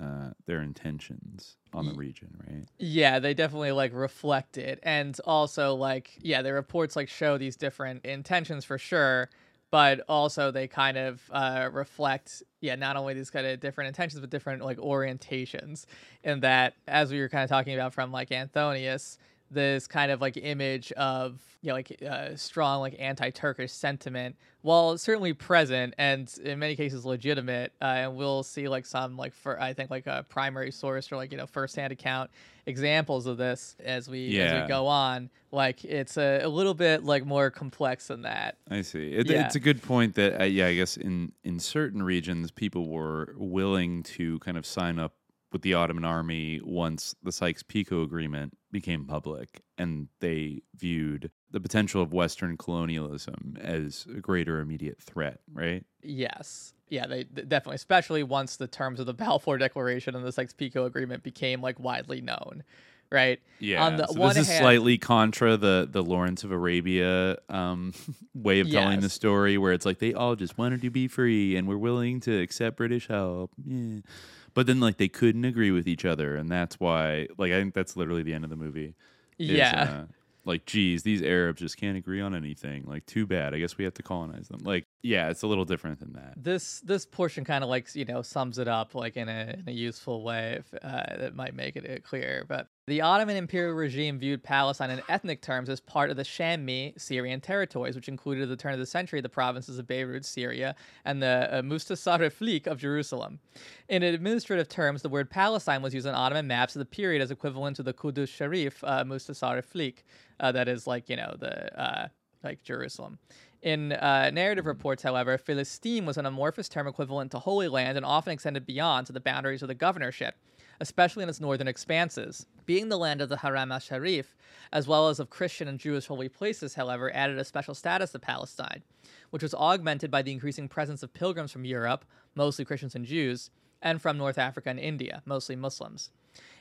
uh, their intentions on the region, right? Yeah, they definitely like reflect it, and also like yeah, the reports like show these different intentions for sure, but also they kind of uh, reflect yeah not only these kind of different intentions but different like orientations. In that, as we were kind of talking about from like Antonius, this kind of like image of you know like uh, strong like anti-Turkish sentiment, while certainly present and in many cases legitimate, uh, and we'll see like some like for I think like a primary source or like you know firsthand account examples of this as we yeah. as we go on. Like it's a, a little bit like more complex than that. I see. It, yeah. It's a good point that uh, yeah I guess in in certain regions people were willing to kind of sign up with the Ottoman army once the Sykes-Picot agreement became public and they viewed the potential of western colonialism as a greater immediate threat, right? Yes. Yeah, they definitely especially once the terms of the Balfour Declaration and the Sykes-Picot agreement became like widely known right? Yeah. On the so one this is hand, slightly contra the the Lawrence of Arabia um, <laughs> way of yes. telling the story, where it's like they all just wanted to be free and were willing to accept British help. Yeah but then like they couldn't agree with each other, and that's why like I think that's literally the end of the movie. Is, yeah. Uh, like, geez, these Arabs just can't agree on anything. Like, too bad. I guess we have to colonize them. Like, yeah, it's a little different than that. This this portion kind of like you know sums it up like in a in a useful way if, uh, that might make it clear. But the Ottoman imperial regime viewed Palestine in ethnic terms as part of the Shammi Syrian territories, which included at the turn of the century the provinces of Beirut, Syria, and the uh, Mustasarriflik of Jerusalem. In administrative terms, the word Palestine was used on Ottoman maps of the period as equivalent to the Qudus Sharif uh, Mustasarriflik, uh, that is like you know the uh, like Jerusalem. In uh, narrative reports, however, Philistine was an amorphous term equivalent to Holy Land and often extended beyond to the boundaries of the governorship, especially in its northern expanses. Being the land of the Haram al Sharif, as well as of Christian and Jewish holy places, however, added a special status to Palestine, which was augmented by the increasing presence of pilgrims from Europe, mostly Christians and Jews, and from North Africa and India, mostly Muslims.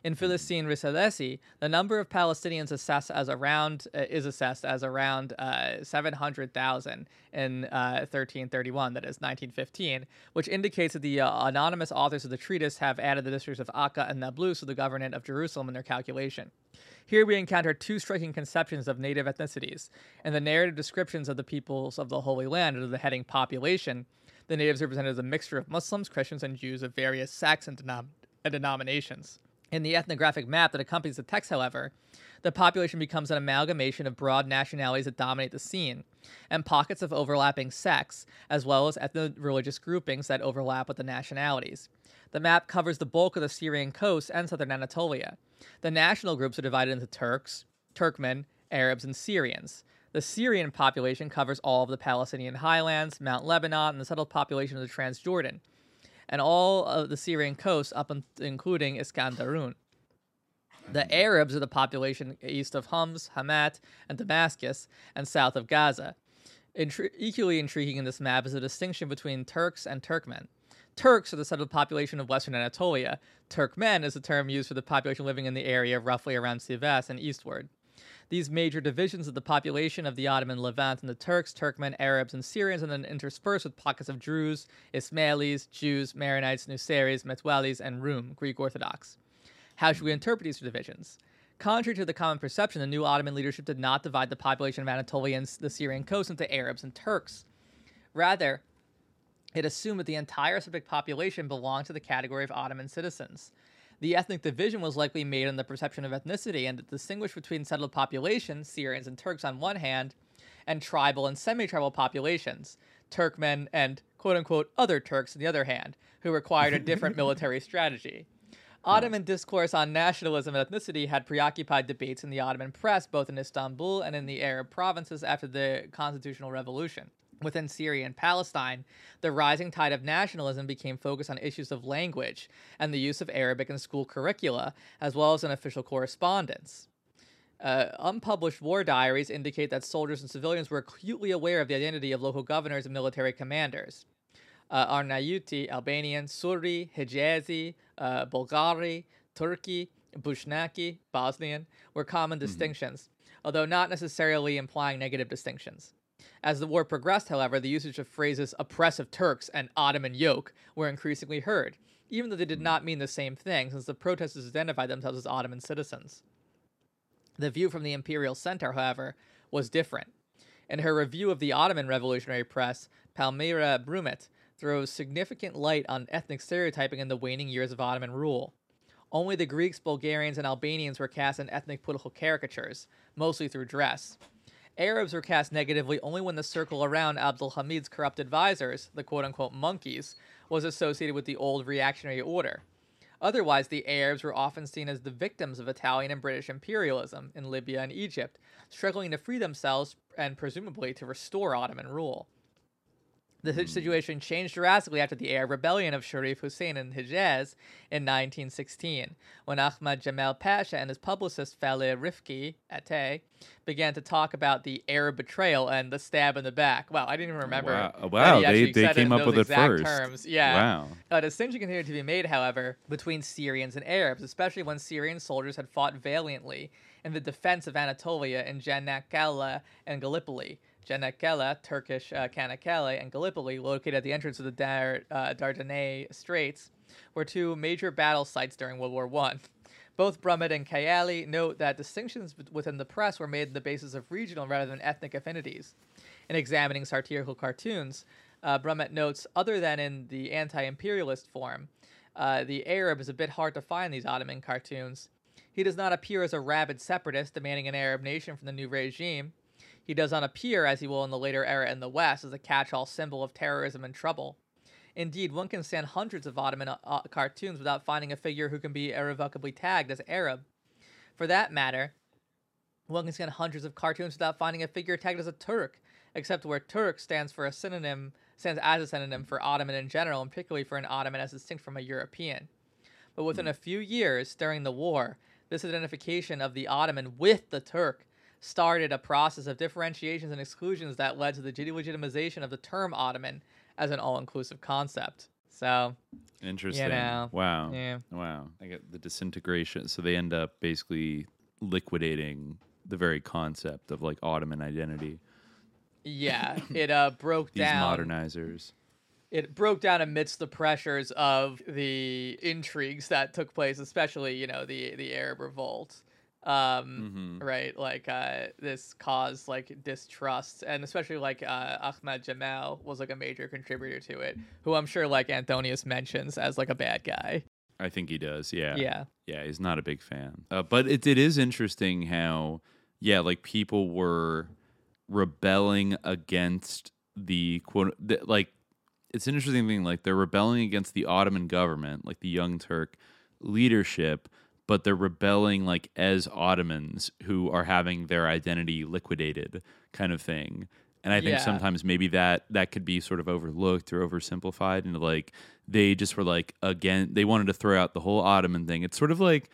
In Philistine Risalesi, the number of Palestinians assessed as around uh, is assessed as around uh, 700,000 in uh, 1331, that is 1915, which indicates that the uh, anonymous authors of the treatise have added the districts of Akka and Nablus to the government of Jerusalem in their calculation. Here we encounter two striking conceptions of native ethnicities. In the narrative descriptions of the peoples of the Holy Land under the heading population, the natives are represented as a mixture of Muslims, Christians, and Jews of various sects and, denom- and denominations. In the ethnographic map that accompanies the text, however, the population becomes an amalgamation of broad nationalities that dominate the scene, and pockets of overlapping sects, as well as ethno religious groupings that overlap with the nationalities. The map covers the bulk of the Syrian coast and southern Anatolia. The national groups are divided into Turks, Turkmen, Arabs, and Syrians. The Syrian population covers all of the Palestinian highlands, Mount Lebanon, and the settled population of the Transjordan and all of the Syrian coast, up in, including Iskandarun. The Arabs are the population east of Homs, Hamat, and Damascus, and south of Gaza. Intri- equally intriguing in this map is the distinction between Turks and Turkmen. Turks are the settled population of Western Anatolia. Turkmen is the term used for the population living in the area roughly around Sivas and eastward. These major divisions of the population of the Ottoman Levant and the Turks, Turkmen, Arabs, and Syrians, and then interspersed with pockets of Druze, Ismailis, Jews, Maronites, Nusaires, Metwalis, and Rum, Greek Orthodox. How should we interpret these divisions? Contrary to the common perception, the new Ottoman leadership did not divide the population of Anatolia and the Syrian coast into Arabs and Turks. Rather, it assumed that the entire subject population belonged to the category of Ottoman citizens. The ethnic division was likely made on the perception of ethnicity and distinguished between settled populations, Syrians and Turks on one hand, and tribal and semi tribal populations, Turkmen and quote unquote other Turks on the other hand, who required a different <laughs> military strategy. Ottoman discourse on nationalism and ethnicity had preoccupied debates in the Ottoman press, both in Istanbul and in the Arab provinces after the constitutional revolution. Within Syria and Palestine, the rising tide of nationalism became focused on issues of language and the use of Arabic in school curricula, as well as in official correspondence. Uh, unpublished war diaries indicate that soldiers and civilians were acutely aware of the identity of local governors and military commanders. Uh, Arnauti, Albanian, Suri, Hijazi, uh, Bulgari, Turki, Bushnaki, Bosnian were common Mm-hmm. distinctions, although not necessarily implying negative distinctions. As the war progressed, however, the usage of phrases oppressive Turks and Ottoman yoke were increasingly heard, even though they did not mean the same thing, since the protesters identified themselves as Ottoman citizens. The view from the imperial center, however, was different. In her review of the Ottoman revolutionary press, Palmira Brummett throws significant light on ethnic stereotyping in the waning years of Ottoman rule. Only the Greeks, Bulgarians, and Albanians were cast in ethnic political caricatures, mostly through dress. Arabs were cast negatively only when the circle around Abdul Hamid's corrupt advisors, the quote unquote monkeys, was associated with the old reactionary order. Otherwise, the Arabs were often seen as the victims of Italian and British imperialism in Libya and Egypt, struggling to free themselves and presumably to restore Ottoman rule. The si- hmm. situation changed drastically after the Arab rebellion of Sharif Hussein in Hijaz in 1916, when Ahmad Jamal Pasha and his publicist Faleh Rifki Atay began to talk about the Arab betrayal and the stab in the back. Wow, I didn't even remember. Wow, wow, they- they came up with it first. Terms. Yeah. Wow. A distinction continued to be made, however, between Syrians and Arabs, especially when Syrian soldiers had fought valiantly in the defense of Anatolia in Janakkale and Gallipoli. Janakkale, Turkish uh, and Gallipoli, located at the entrance of the Dar- uh, Dardanelles Straits, were two major battle sites during World War One. Both Brummett and Kayali note that distinctions within the press were made on the basis of regional rather than ethnic affinities. In examining satirical cartoons, uh, Brummett notes, other than in the anti imperialist form, uh, the Arab is a bit hard to find in these Ottoman cartoons. He does not appear as a rabid separatist demanding an Arab nation from the new regime. He does not appear, as he will in the later era in the West, as a catch all symbol of terrorism and trouble. Indeed, one can stand hundreds of Ottoman uh, uh, cartoons without finding a figure who can be irrevocably tagged as Arab. For that matter, one can scan hundreds of cartoons without finding a figure tagged as a Turk, except where Turk stands for a synonym stands as a synonym for Ottoman in general, and particularly for an Ottoman as distinct from a European. But within a few years during the war, this identification of the Ottoman with the Turk started a process of differentiations and exclusions that led to the delegitimization of the term Ottoman as an all-inclusive concept. So, Interesting. know, wow. yeah. Wow. I get the disintegration. So they end up basically liquidating the very concept of like Ottoman identity. yeah, <coughs> it uh broke These down. These modernizers. it broke down amidst the pressures of the intrigues that took place, especially you know the the Arab revolt. Um, right, like uh, this caused like distrust, and especially like uh, Ahmad Jamal was like a major contributor to it, who I'm sure like Antonius mentions as like a bad guy. I think he does. Yeah. Yeah. Yeah. He's not a big fan. Uh, but it, it is interesting how, yeah, like people were rebelling against the quote, the, like, it's an interesting thing. Like, they're rebelling against the Ottoman government, like the Young Turk leadership, but they're rebelling like as Ottomans who are having their identity liquidated, kind of thing. And I think Yeah. sometimes maybe that that could be sort of overlooked or oversimplified into like they just were like again they wanted to throw out the whole Ottoman thing. It's sort of like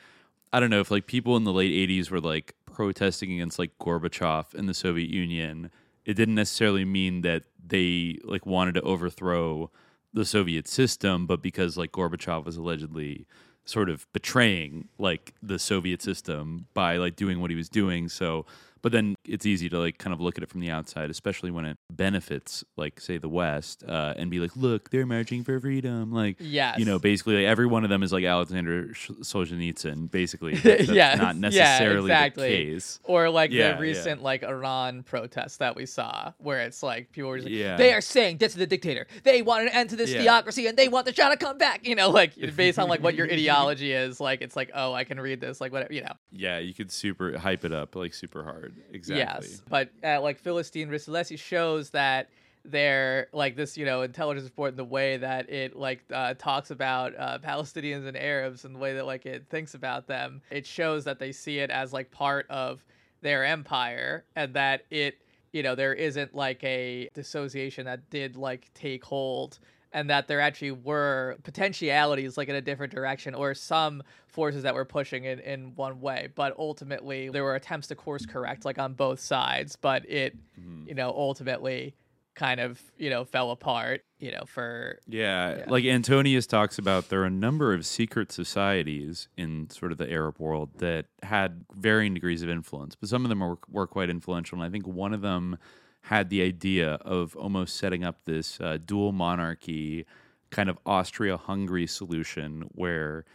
I don't know if like people in the late 80s were like protesting against like Gorbachev in the Soviet Union. It didn't necessarily mean that they like wanted to overthrow the Soviet system, but because like Gorbachev was allegedly sort of betraying like the Soviet system by like doing what he was doing. So but then it's easy to like kind of look at it from the outside, especially when it benefits, like say the West, uh, and be like, "Look, they're marching for freedom." Like, Yes. you know, basically like, every one of them is like Alexander Solzhenitsyn. Basically, <laughs> That- Yes, not yeah, necessarily exactly. the case. Or like Yeah, the yeah. recent like Iran protests that we saw, where it's like people were just like, Yeah. they are saying this is the dictator. They want an end to this Yeah. theocracy and they want the Shah to come back. You know, like <laughs> based on like what your ideology is, like it's like, oh, I can read this, like whatever, you know. Yeah, you could super hype it up like super hard. Exactly. Yes, but uh, like Philistine Rissalesi shows that they're like this, you know, intelligence report in the way that it like uh, talks about uh, Palestinians and Arabs and the way that like it thinks about them. It shows that they see it as like part of their empire and that it, you know, there isn't like a dissociation that did like take hold and that there actually were potentialities like in a different direction or some forces that were pushing it in one way but ultimately there were attempts to course correct like on both sides but it mm-hmm. you know ultimately kind of you know fell apart you know for Yeah, Yeah. like Antonius talks about, there are a number of secret societies in sort of the Arab world that had varying degrees of influence, but some of them were, were quite influential. And I think one of them had the idea of almost setting up this uh, dual monarchy kind of Austria Hungary solution where,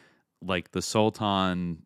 like, the Sultan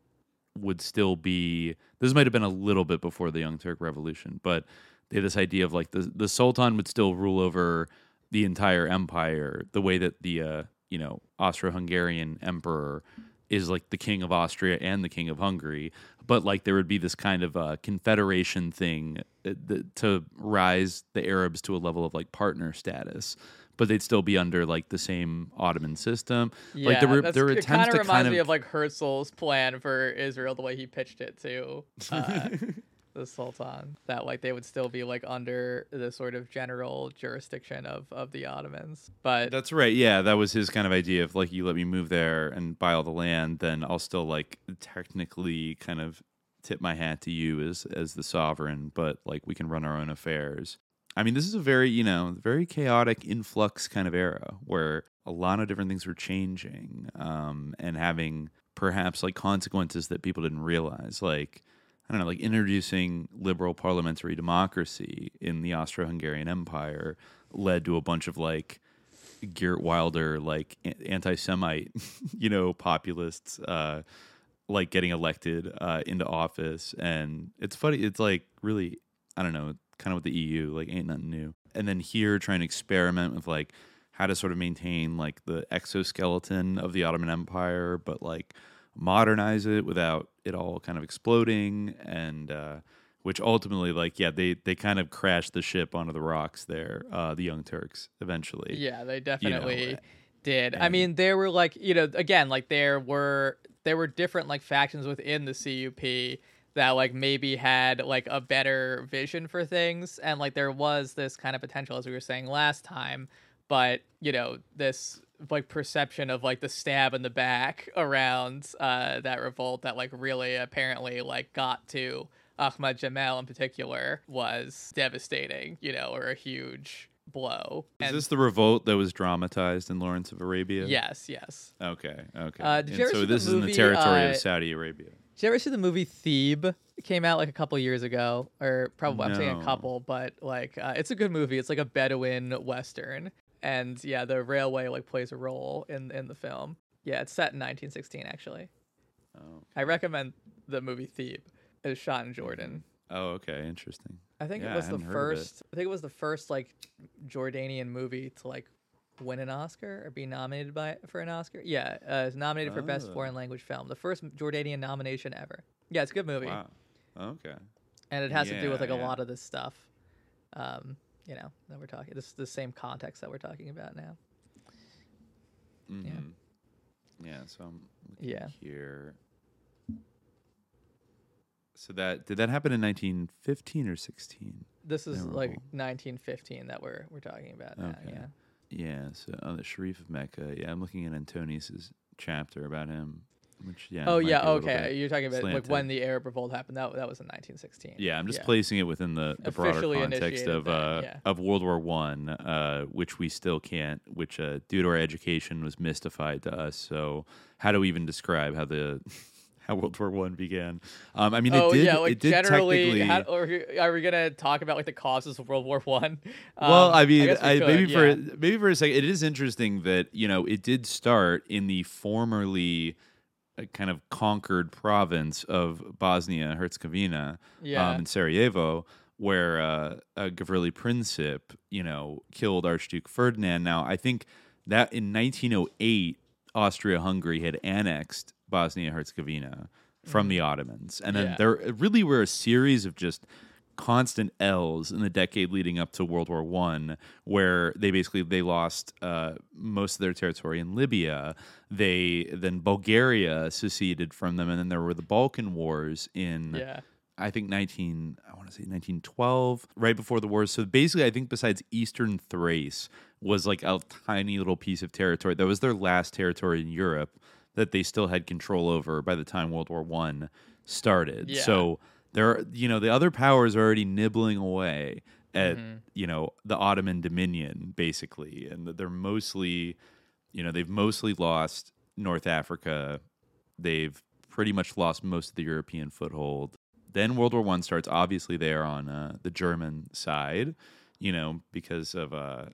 would still be this might have been a little bit before the Young Turk Revolution, but they had this idea of like the the Sultan would still rule over the entire empire the way that the uh, you know Austro-Hungarian emperor is like the king of Austria and the king of Hungary, but like there would be this kind of uh, confederation thing uh, to rise the Arabs to a level of like partner status. But they'd still be under like the same Ottoman system. yeah like there were there were it attempts kind to of reminds kind of me of like herzl's plan for israel the way he pitched it to uh, <laughs> the sultan that like they would still be like under the sort of general jurisdiction of of the ottomans but That's right. Yeah, that was his kind of idea of like you let me move there and buy all the land, then I'll still like technically kind of tip my hat to you as as the sovereign, but like we can run our own affairs. I mean, this is a very, you know, very chaotic influx kind of era where a lot of different things were changing um, and having perhaps like consequences that people didn't realize. Like, I don't know, like introducing liberal parliamentary democracy in the Austro Hungarian Empire led to a bunch of like Geert Wilder, like anti Semite, <laughs> you know, populists, uh, like getting elected uh, into office. And it's funny, it's like really, I don't know, kind of with the EU, like ain't nothing new. And then here trying to experiment with like how to sort of maintain like the exoskeleton of the Ottoman Empire, but like modernize it without it all kind of exploding and uh which ultimately like yeah they they kind of crashed the ship onto the rocks there uh the young turks eventually. Yeah, they you know, definitely uh, did. I mean, there were like, you know, again, like there were there were different like factions within the CUP that like maybe had like a better vision for things. And like there was this kind of potential as we were saying last time, but you know, this like perception of like the stab in the back around uh that revolt that like really apparently like got to Ahmad Jamal in particular was devastating, you know, or a huge blow. is And- this the revolt that was dramatized in Lawrence of Arabia Yes, yes. okay okay Uh, did you ever so this is in the territory uh, of Saudi Arabia Did you ever see the movie Theeb? It came out like a couple years ago, or probably I'm saying a couple, but like uh, it's a good movie. It's like a Bedouin western, and yeah, the railway like plays a role in in the film. Yeah, it's set in 1916 actually. oh I recommend the movie Theeb. It's shot in Jordan. oh okay interesting I think Yeah, it was the hadn't heard of it. first. I think it was the first like Jordanian movie to like win an Oscar or be nominated by for an Oscar. Yeah, uh, it's nominated for best Oh. foreign language film. The first Jordanian nomination ever. Yeah, it's a good movie. wow okay and it has to do with Yeah, like a yeah. lot of this stuff um you know that we're talking this is the same context that we're talking about now Mhm. yeah so I'm looking Yeah. here so that did that happen in 1915 or 16 this is like 1915 that we're we're talking about now Okay. yeah Yeah, so on the Sharif of Mecca. Yeah, I'm looking at Antonius's chapter about him. Which yeah. oh yeah, be a little okay. You're talking about like when the Arab Revolt happened. That that was in 1916. Yeah, I'm just Yeah. placing it within the, the broader context of then, uh, yeah. of World War One, uh, which we still can't, which uh, due to our education was mystified to us. So how do we even describe how the <laughs> how World War One began? Um, I mean, it oh did. yeah, like it did generally, technically. how, are we gonna talk about like the causes of World War One? <laughs> well, Um, I mean, guess we I, could, maybe yeah. for maybe for a second, it is interesting that you know it did start in the formerly kind of conquered province of Bosnia Herzegovina, Yeah. um, in Sarajevo, where uh, uh, Gavrilo Princip, you know, killed Archduke Ferdinand. Now, I think that in 1908, Austria-Hungary had annexed Bosnia Herzegovina from the Ottomans, and then Mm. Yeah. there really were a series of just constant L's in the decade leading up to World War One, where they basically they lost uh, most of their territory in Libya. They then Bulgaria seceded from them, and then there were the Balkan Wars in Yeah. I think 19 I want to say 1912 right before the war so basically I think besides eastern Thrace was like a tiny little piece of territory that was their last territory in Europe that they still had control over by the time World War 1 started Yeah. so there are, you know the other powers are already nibbling away at Mm-hmm. you know the Ottoman dominion basically and they're mostly you know they've mostly lost North Africa they've pretty much lost most of the European foothold. Then World War One starts. Obviously, they are on uh, the German side, you know, because of uh,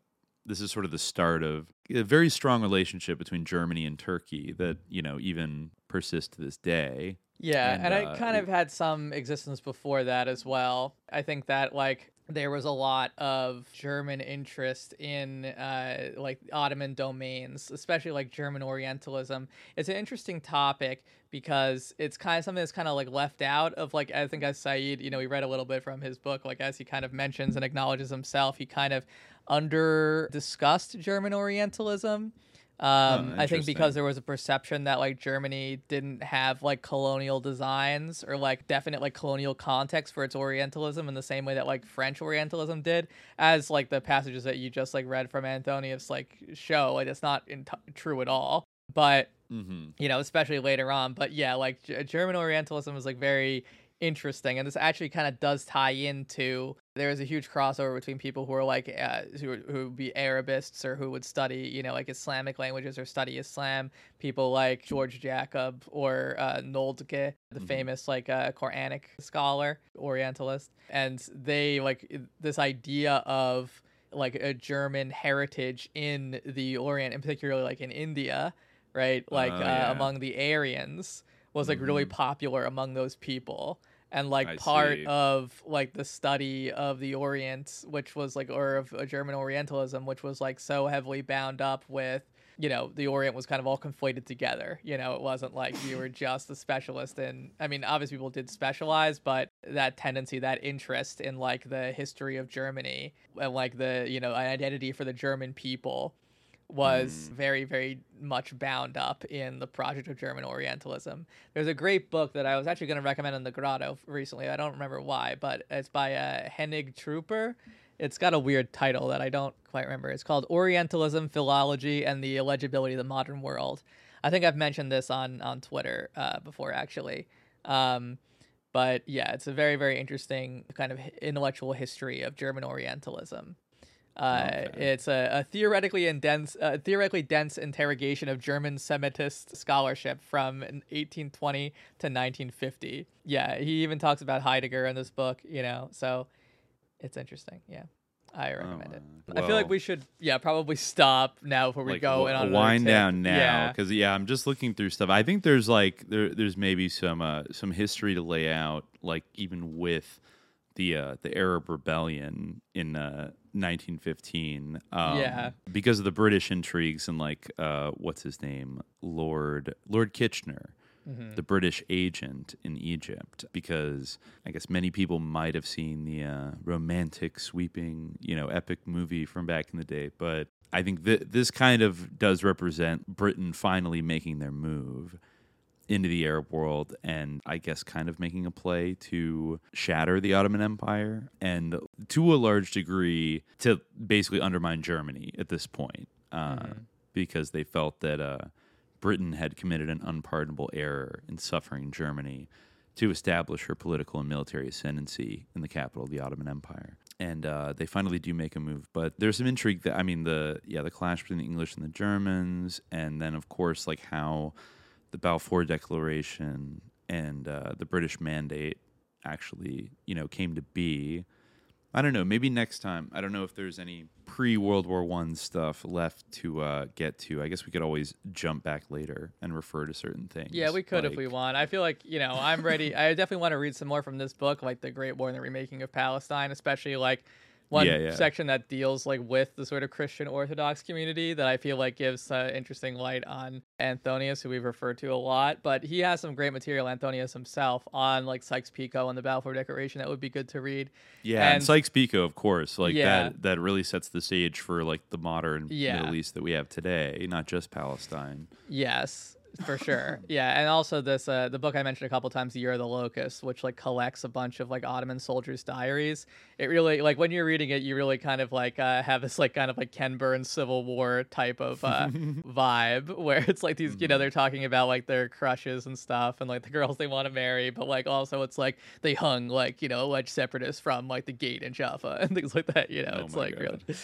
this is sort of the start of a very strong relationship between Germany and Turkey that you know even persists to this day. Yeah, And, and, uh, it kind of had some existence before that as well. I think that like there was a lot of German interest in uh, like Ottoman domains, especially like German Orientalism. It's an interesting topic because it's kind of something that's kind of like left out of like I think as Said, you know, we read a little bit from his book, like as he kind of mentions and acknowledges himself, he kind of under discussed German Orientalism. Um, I think because there was a perception that like Germany didn't have like colonial designs or like definite like colonial context for its Orientalism in the same way that like French Orientalism did, as like the passages that you just like read from Antonius like show. Like it's not in true at all, but Mm-hmm. you know, especially later on. But yeah, like G- German Orientalism is like very interesting, and this actually kind of does tie into. There is a huge crossover between people who are like uh, who who would be Arabists or who would study you know like Islamic languages or study Islam. People like George Jacob or uh, Nöldeke, the famous like uh, Quranic scholar Orientalist, and they like this idea of like a German heritage in the Orient, and particularly like in India, right? Like Oh, uh, yeah. among the Aryans was like really popular among those people. And like I part see. of like the study of the Orient, which was like or of uh, German Orientalism, which was like so heavily bound up with you know the Orient was kind of all conflated together. You know, it wasn't like you were just a specialist in. I mean, obviously people did specialize, but that tendency, that interest in like the history of Germany and like the you know identity for the German people was very very much bound up in the project of German Orientalism. There's a great book that I was actually going to recommend in the Grotto recently. I don't remember why, but it's by uh, Henning Trüper. It's got a weird title that I don't quite remember. It's called Orientalism, Philology, and the Illegibility of the Modern World. I think I've mentioned this on on Twitter uh, before, actually. Um, but yeah, it's a very very interesting kind of intellectual history of German Orientalism. Uh, It's a, a theoretically and dense, uh, theoretically dense interrogation of German Semitist scholarship from 1820 to 1950. Yeah, he even talks about Heidegger in this book. You know, so it's interesting. Yeah, I recommend it. wow. I feel like we should, yeah, probably stop now before we like go and on wind down now Yeah. because yeah. I'm just looking through stuff. I think there's like there there's maybe some uh, some history to lay out, like even with the uh, the Arab Rebellion in uh, 1915. Um, Yeah. because of the British intrigues and like uh, what's his name, Lord Lord Kitchener. Mm-hmm. The British agent in Egypt, because I guess many people might have seen the uh, romantic, sweeping, you know, epic movie from back in the day. But I think th- this kind of does represent Britain finally making their move into the Arab world and I guess kind of making a play to shatter the Ottoman Empire and to a large degree to basically undermine Germany at this point uh, because they felt that uh, Britain had committed an unpardonable error in suffering Germany to establish her political and military ascendancy in the capital of the Ottoman Empire. And uh, they finally do make a move, but there's some intrigue that I mean the yeah the clash between the English and the Germans, and then of course like how the Balfour Declaration and uh, the British Mandate actually you know came to be. I don't know. Maybe next time. I don't know if there's any pre World War One stuff left to uh, get to. I guess we could always jump back later and refer to certain things. Yeah, we could like, if we want. I feel like you know I'm ready. I definitely want to read some more from this book, like the Great War and the Remaking of Palestine, especially like one Yeah, yeah. section that deals like with the sort of Christian Orthodox community that I feel like gives uh, interesting light on Antonius, who we've referred to a lot. But he has some great material, Antonius himself, on like Sykes-Picot and the Balfour Declaration that would be good to read. Yeah, and, And- Sykes-Picot, of course, like Yeah. that. That really sets the stage for like the modern. Middle East that we have today, not just Palestine. Yes, for sure. <laughs> yeah, and also this uh, the book I mentioned a couple times, The Year of the Locust, which like collects a bunch of like Ottoman soldiers' diaries. It really like when you're reading it, you really kind of like uh, have this like kind of like Ken Burns Civil War type of uh, <laughs> vibe where it's like these you know they're talking about like their crushes and stuff and like the girls they want to marry, but like also it's like they hung like you know alleged separatists from like the gate in Jaffa <laughs> and things like that. You know, Oh it's like God. really.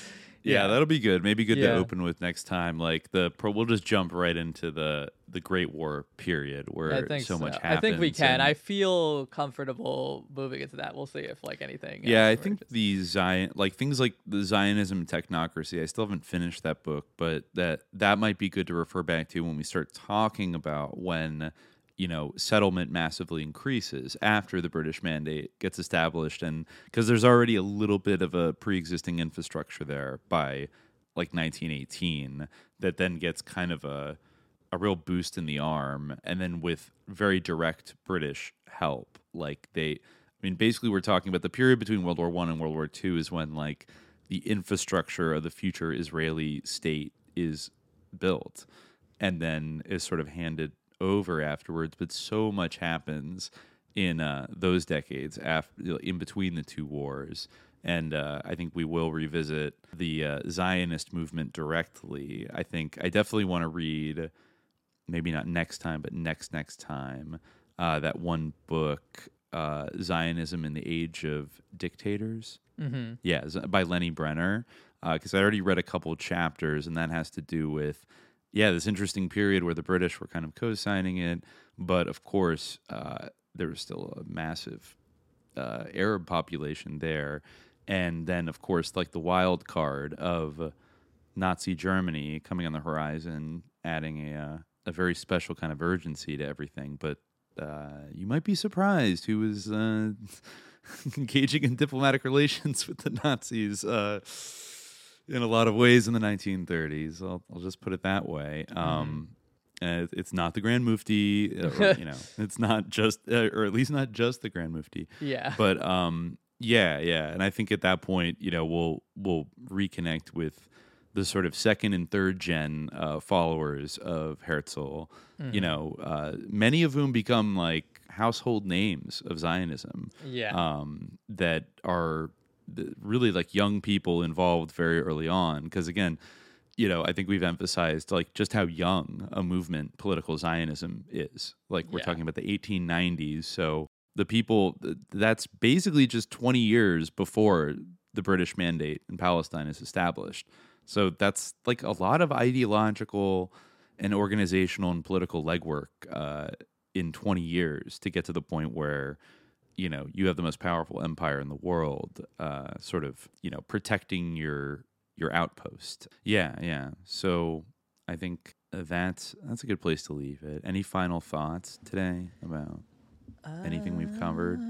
Yeah, that'll be good. Maybe good to open with next time. Like the pro, we'll just jump right into the the Great War period where think so, much happens. I think we can. I feel comfortable moving into that. We'll see if like anything. yeah, I think the Zion, like things like the Zionism and technocracy. I still haven't finished that book, but that that might be good to refer back to when we start talking about when you know settlement massively increases after the British Mandate gets established, and because there's already a little bit of a pre-existing infrastructure there by like 1918 that then gets kind of a a real boost in the arm and then with very direct british help. Like they i mean basically we're talking about the period between world war one and world war two is when like the infrastructure of the future israeli state is built and then is sort of handed over afterwards but so much happens in uh, those decades after in between the two wars and uh, I think we will revisit the uh, Zionist movement directly. I think I definitely want to read, maybe not next time, but next next time, uh, that one book, uh, Zionism in the Age of Dictators. Mm-hmm. Yeah, by Lenny Brenner, because I already read a couple chapters, and that has to do with yeah this interesting period where the British were kind of co-signing it, but of course uh, there was still a massive uh, Arab population there, and then of course like the wild card of Nazi Germany coming on the horizon, adding a uh, a very special kind of urgency to everything. But uh, you might be surprised who was uh, <laughs> engaging in diplomatic <laughs> relations with the Nazis. In a lot of ways in the 1930s, I'll, I'll just put it that way. Um, uh, it's not the Grand Mufti, uh, or, <laughs> you know. It's not just, uh, or at least not just the Grand Mufti. Yeah. But um, yeah, yeah, and I think at that point, you know, we'll we'll reconnect with the sort of second and third gen uh, followers of Herzl. You know, uh, many of whom become like household names of Zionism. Yeah. Um, that are really like young people involved very early on. Because again, you know, I think we've emphasized like just how young a movement political Zionism is. Like we're Yeah. talking about the 1890s. So the people that's basically just 20 years before the British mandate in Palestine is established. So that's like a lot of ideological and organizational and political legwork uh, in 20 years to get to the point where you know you have the most powerful empire in the world uh, sort of you know protecting your your outpost. Yeah yeah. So i think that's that's a good place to leave it. Any final thoughts today about anything we've covered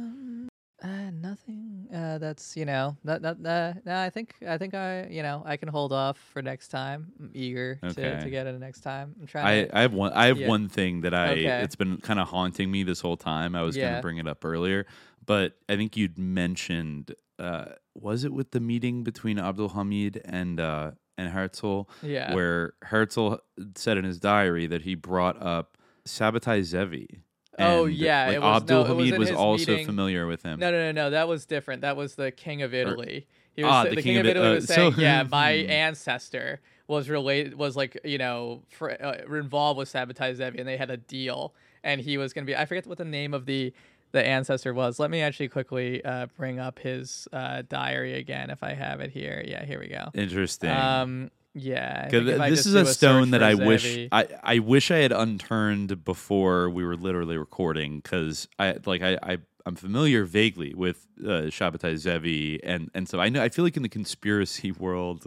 Uh, nothing. Uh, that's you know that that no, I think I think I you know I can hold off for next time. I'm eager to, Okay. to get it next time. I'm trying. I, to, I have one I have yeah. one thing that I Okay. it's been kind of haunting me this whole time. I was Yeah. gonna bring it up earlier, but I think you'd mentioned uh, was it with the meeting between Abdul Hamid and uh, and Herzl, Yeah. where Herzl said in his diary that he brought up Sabbatai Zevi. Oh, yeah, like it was- Abdul no, it was Hamid was also meeting- familiar with him. no, no, no, no. That was different. That was the king of Italy. He was Ah, the, king, of Italy uh, was saying, so- "Yeah, <laughs> my Hmm. ancestor was related, was like you know fr- uh, involved with Sabbatai Zevi, and they had a deal, and he was gonna be. I forget what the name of the the ancestor was. Let me actually quickly uh, bring up his uh, diary again if I have it here. Yeah, here we go. Interesting. Um, yeah, I 'Cause think if I this is a stone that I wish I, I wish I had unturned before we were literally recording because I like I, I I'm familiar vaguely with uh, Shabbatai Zevi and and so I know I feel like in the conspiracy <laughs> world.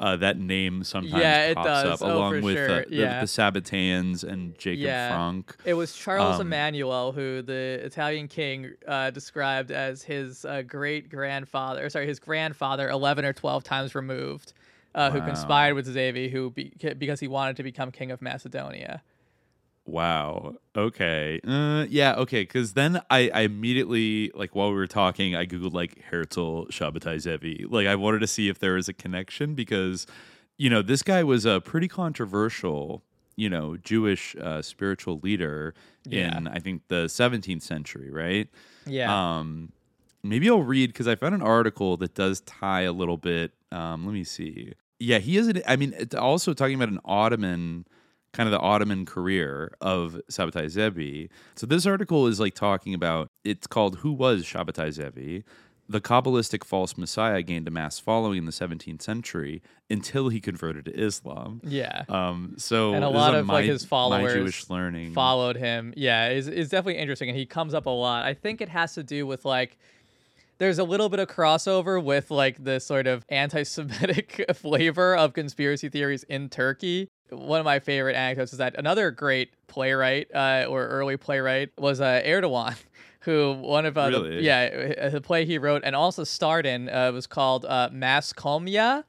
Uh, that name sometimes Yeah, it pops does. up Oh, along with sure. uh, the, Yeah. the Sabbateans and Jacob Yeah. Frank. It was Charles Um, Emmanuel who the Italian king uh, described as his uh, great grandfather, sorry, his grandfather, eleven or twelve times removed, uh, who Wow. conspired with Zevi, who be- because he wanted to become king of Macedonia. Wow. Okay. Uh, yeah. Okay. Because then I, I immediately like while we were talking, I googled like Herzl Shabbatai Zevi. Like I wanted to see if there was a connection because, you know, this guy was a pretty controversial, you know, Jewish uh, spiritual leader Yeah. in I think the 17th century, right? Yeah. Um, maybe I'll read because I found an article that does tie a little bit. Um, let me see. Yeah, he is. An, I mean, it's also talking about an Ottoman, kind of the Ottoman career of Shabbatai Zevi. So this article is like talking about. It's called "Who Was Shabbatai Zevi." The Kabbalistic false messiah gained a mass following in the 17th century until he converted to Islam. Yeah. Um. So and a lot of my, like his followers Jewish learning followed him. Yeah, is is definitely interesting, and he comes up a lot. I think it has to do with like there's a little bit of crossover with like the sort of anti-Semitic <laughs> flavor of conspiracy theories in Turkey. One of my favorite anecdotes is that another great playwright uh, or early playwright was uh, Erdogan. <laughs> Who one of uh, the- yeah uh, the play he wrote and also starred in uh, was called uh, Mas Komya,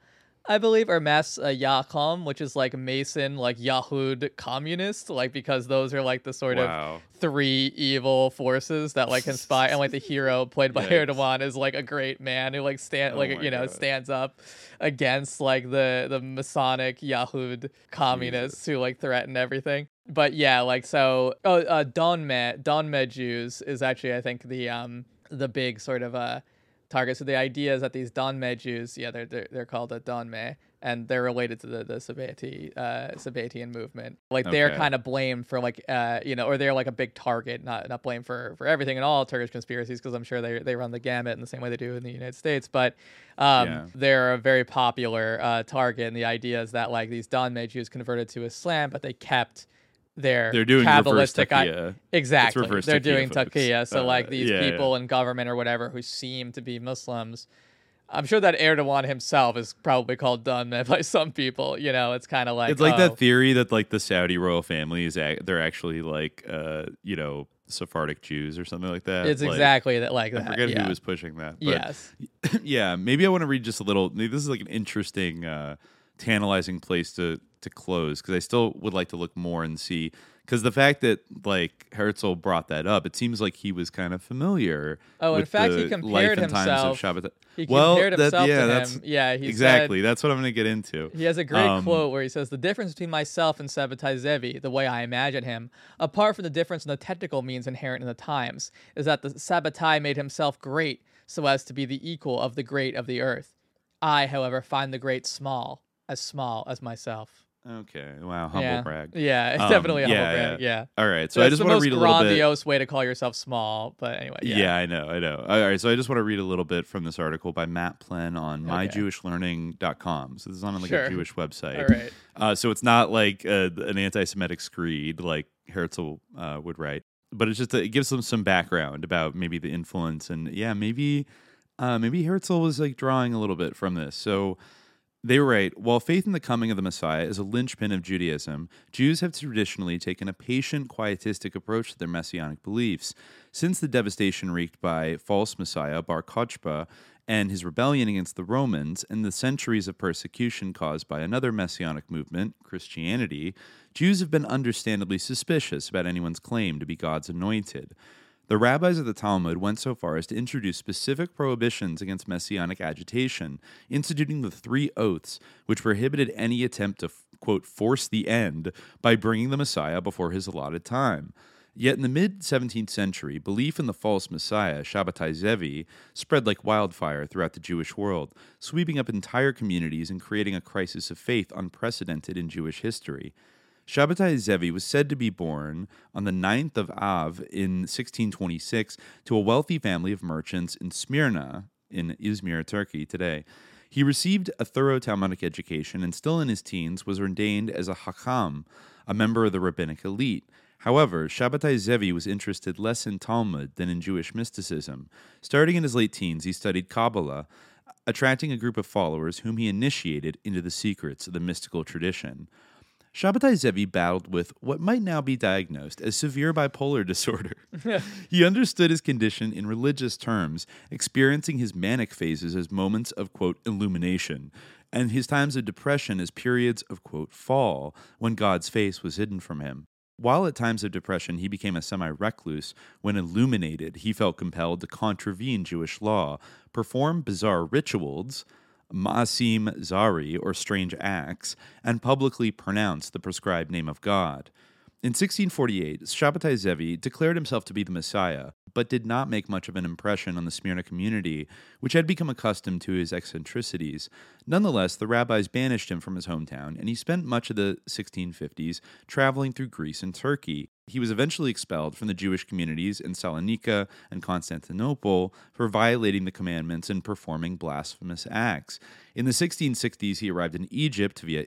I believe, or Mas uh, Yakom, which is like Mason, like Yahud communist, like because those are like the sort Wow. of three evil forces that like conspire, and like the <laughs> hero played by. Erdogan is like a great man who like stand Oh like my you know God. stands up against like the the Masonic Yahud communists who like threaten everything. But yeah, like so, oh, uh, Donme Donme Jews is actually I think the um the big sort of uh target. So the idea is that these Donme Jews, yeah, they're they're, they're called a Donme, and they're related to the the Sabbati uh, Sabbatian movement. Like they're kind of blamed for like uh you know, or they're like a big target, not not blamed for for everything in all Turkish conspiracies, because I'm sure they they run the gamut in the same way they do in the United States. But um, Yeah. they're a very popular uh, target, and the idea is that like these Donme Jews converted to Islam, but they kept their They're doing reverse Kabbalistic i- Exactly, reverse they're doing folks. So Uh, like these yeah, yeah. people in government or whatever who seem to be Muslims. I'm sure that Erdogan himself is probably called Donme <laughs> by some people. You know, it's kind of like it's like oh, that theory that like the Saudi royal family is ac- they're actually like uh you know Sephardic Jews or something like that. It's Like, exactly that, like I that. forget yeah. who was pushing that. But Yes. <laughs> yeah, maybe I want to read just a little. Maybe this is like an interesting, uh, tantalizing place to to close because I still would like to look more and see because the fact that like Herzl brought that up, it seems like he was kind of familiar. Oh, in fact, he compared life and times of himself- he well, compared that- himself yeah, to that's him. Yeah, he said- exactly. that's what I'm going to get into. He has a great Um, quote where he says, The difference between myself and Sabbatai Zevi, the way I imagine him, apart from the difference in the technical means inherent in the times, is that the Sabbatai made himself great so as to be the equal of the great of the earth. I, however, find the great small, as small as myself. Okay. Wow. Humble yeah. brag. Yeah, it's Um, definitely a humble yeah, brag. Yeah. All right. So That's I just want to read a little bit. grandiose way to call yourself small, but anyway. Yeah. Yeah. I know, I know. All right, so I just want to read a little bit from this article by Matt Plen on myjewishlearning.com. So this is on like Sure. a Jewish website. All right. Uh, so it's not like uh, an anti-Semitic screed like Herzl uh, would write, but it's just it gives them some background about maybe the influence and yeah, maybe uh, maybe Herzl was like drawing a little bit from this. So they write While faith in the coming of the Messiah is a linchpin of Judaism, Jews have traditionally taken a patient, quietistic approach to their messianic beliefs. Since the devastation wreaked by false Messiah Bar Kochba and his rebellion against the Romans and the centuries of persecution caused by another messianic movement, Christianity, Jews have been understandably suspicious about anyone's claim to be God's anointed. The rabbis of the Talmud went so far as to introduce specific prohibitions against messianic agitation, instituting the three oaths, which prohibited any attempt to, quote, force the end by bringing the Messiah before his allotted time. Yet in the mid 17th century, belief in the false Messiah, Shabbatai Zevi, spread like wildfire throughout the Jewish world, sweeping up entire communities and creating a crisis of faith unprecedented in Jewish history. Shabbatai Zevi was said to be born on the 9th of Av in 1626 to a wealthy family of merchants in Smyrna, in Izmir, Turkey, today. He received a thorough Talmudic education and, still in his teens, was ordained as a Hakam, a member of the rabbinic elite. However, Shabbatai Zevi was interested less in Talmud than in Jewish mysticism. Starting in his late teens, he studied Kabbalah, attracting a group of followers whom he initiated into the secrets of the mystical tradition. Shabbatai Zevi battled with what might now be diagnosed as severe bipolar <laughs> disorder. <laughs> he understood his condition in religious terms, experiencing his manic phases as moments of, quote, illumination, and his times of depression as periods of, quote, fall, when God's face was hidden from him. While at times of depression he became a semi recluse, when illuminated, he felt compelled to contravene Jewish law, perform bizarre rituals, Maasim Zari, or strange acts, and publicly pronounce the prescribed name of God. In 1648, Shabbatai Zevi declared himself to be the Messiah, but did not make much of an impression on the Smyrna community, which had become accustomed to his eccentricities. Nonetheless, the rabbis banished him from his hometown, and he spent much of the 1650s traveling through Greece and Turkey. He was eventually expelled from the Jewish communities in Salonika and Constantinople for violating the commandments and performing blasphemous acts. In the 1660s, he arrived in Egypt via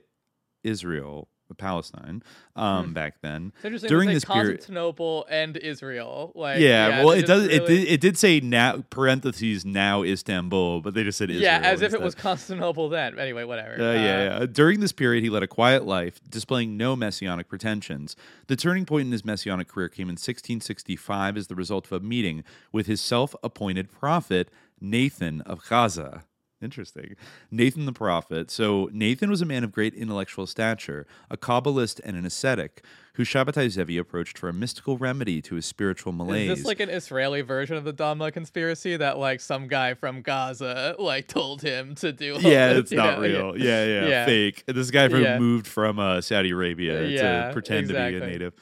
Israel Palestine um, Hmm. back then. Interesting. During this period, Constantinople and Israel. Like, yeah, well, it does. It did. It did say now parentheses now Istanbul, but they just said Israel. Yeah, as if it was Constantinople then. Anyway, whatever. Uh, yeah, yeah. During this period, he led a quiet life, displaying no messianic pretensions. The turning point in his messianic career came in 1665 as the result of a meeting with his self appointed prophet, Nathan of Gaza. Interesting. Nathan the prophet. So, Nathan was a man of great intellectual stature, a Kabbalist and an ascetic, who Shabbatai Zevi approached for a mystical remedy to his spiritual malaise. Is this like an Israeli version of the Donme conspiracy that like some guy from Gaza like told him to do? yeah, this, it's not know? real. Yeah, yeah, Yeah. fake. This guy from Yeah. moved from uh, Saudi Arabia Yeah, to pretend to be a native.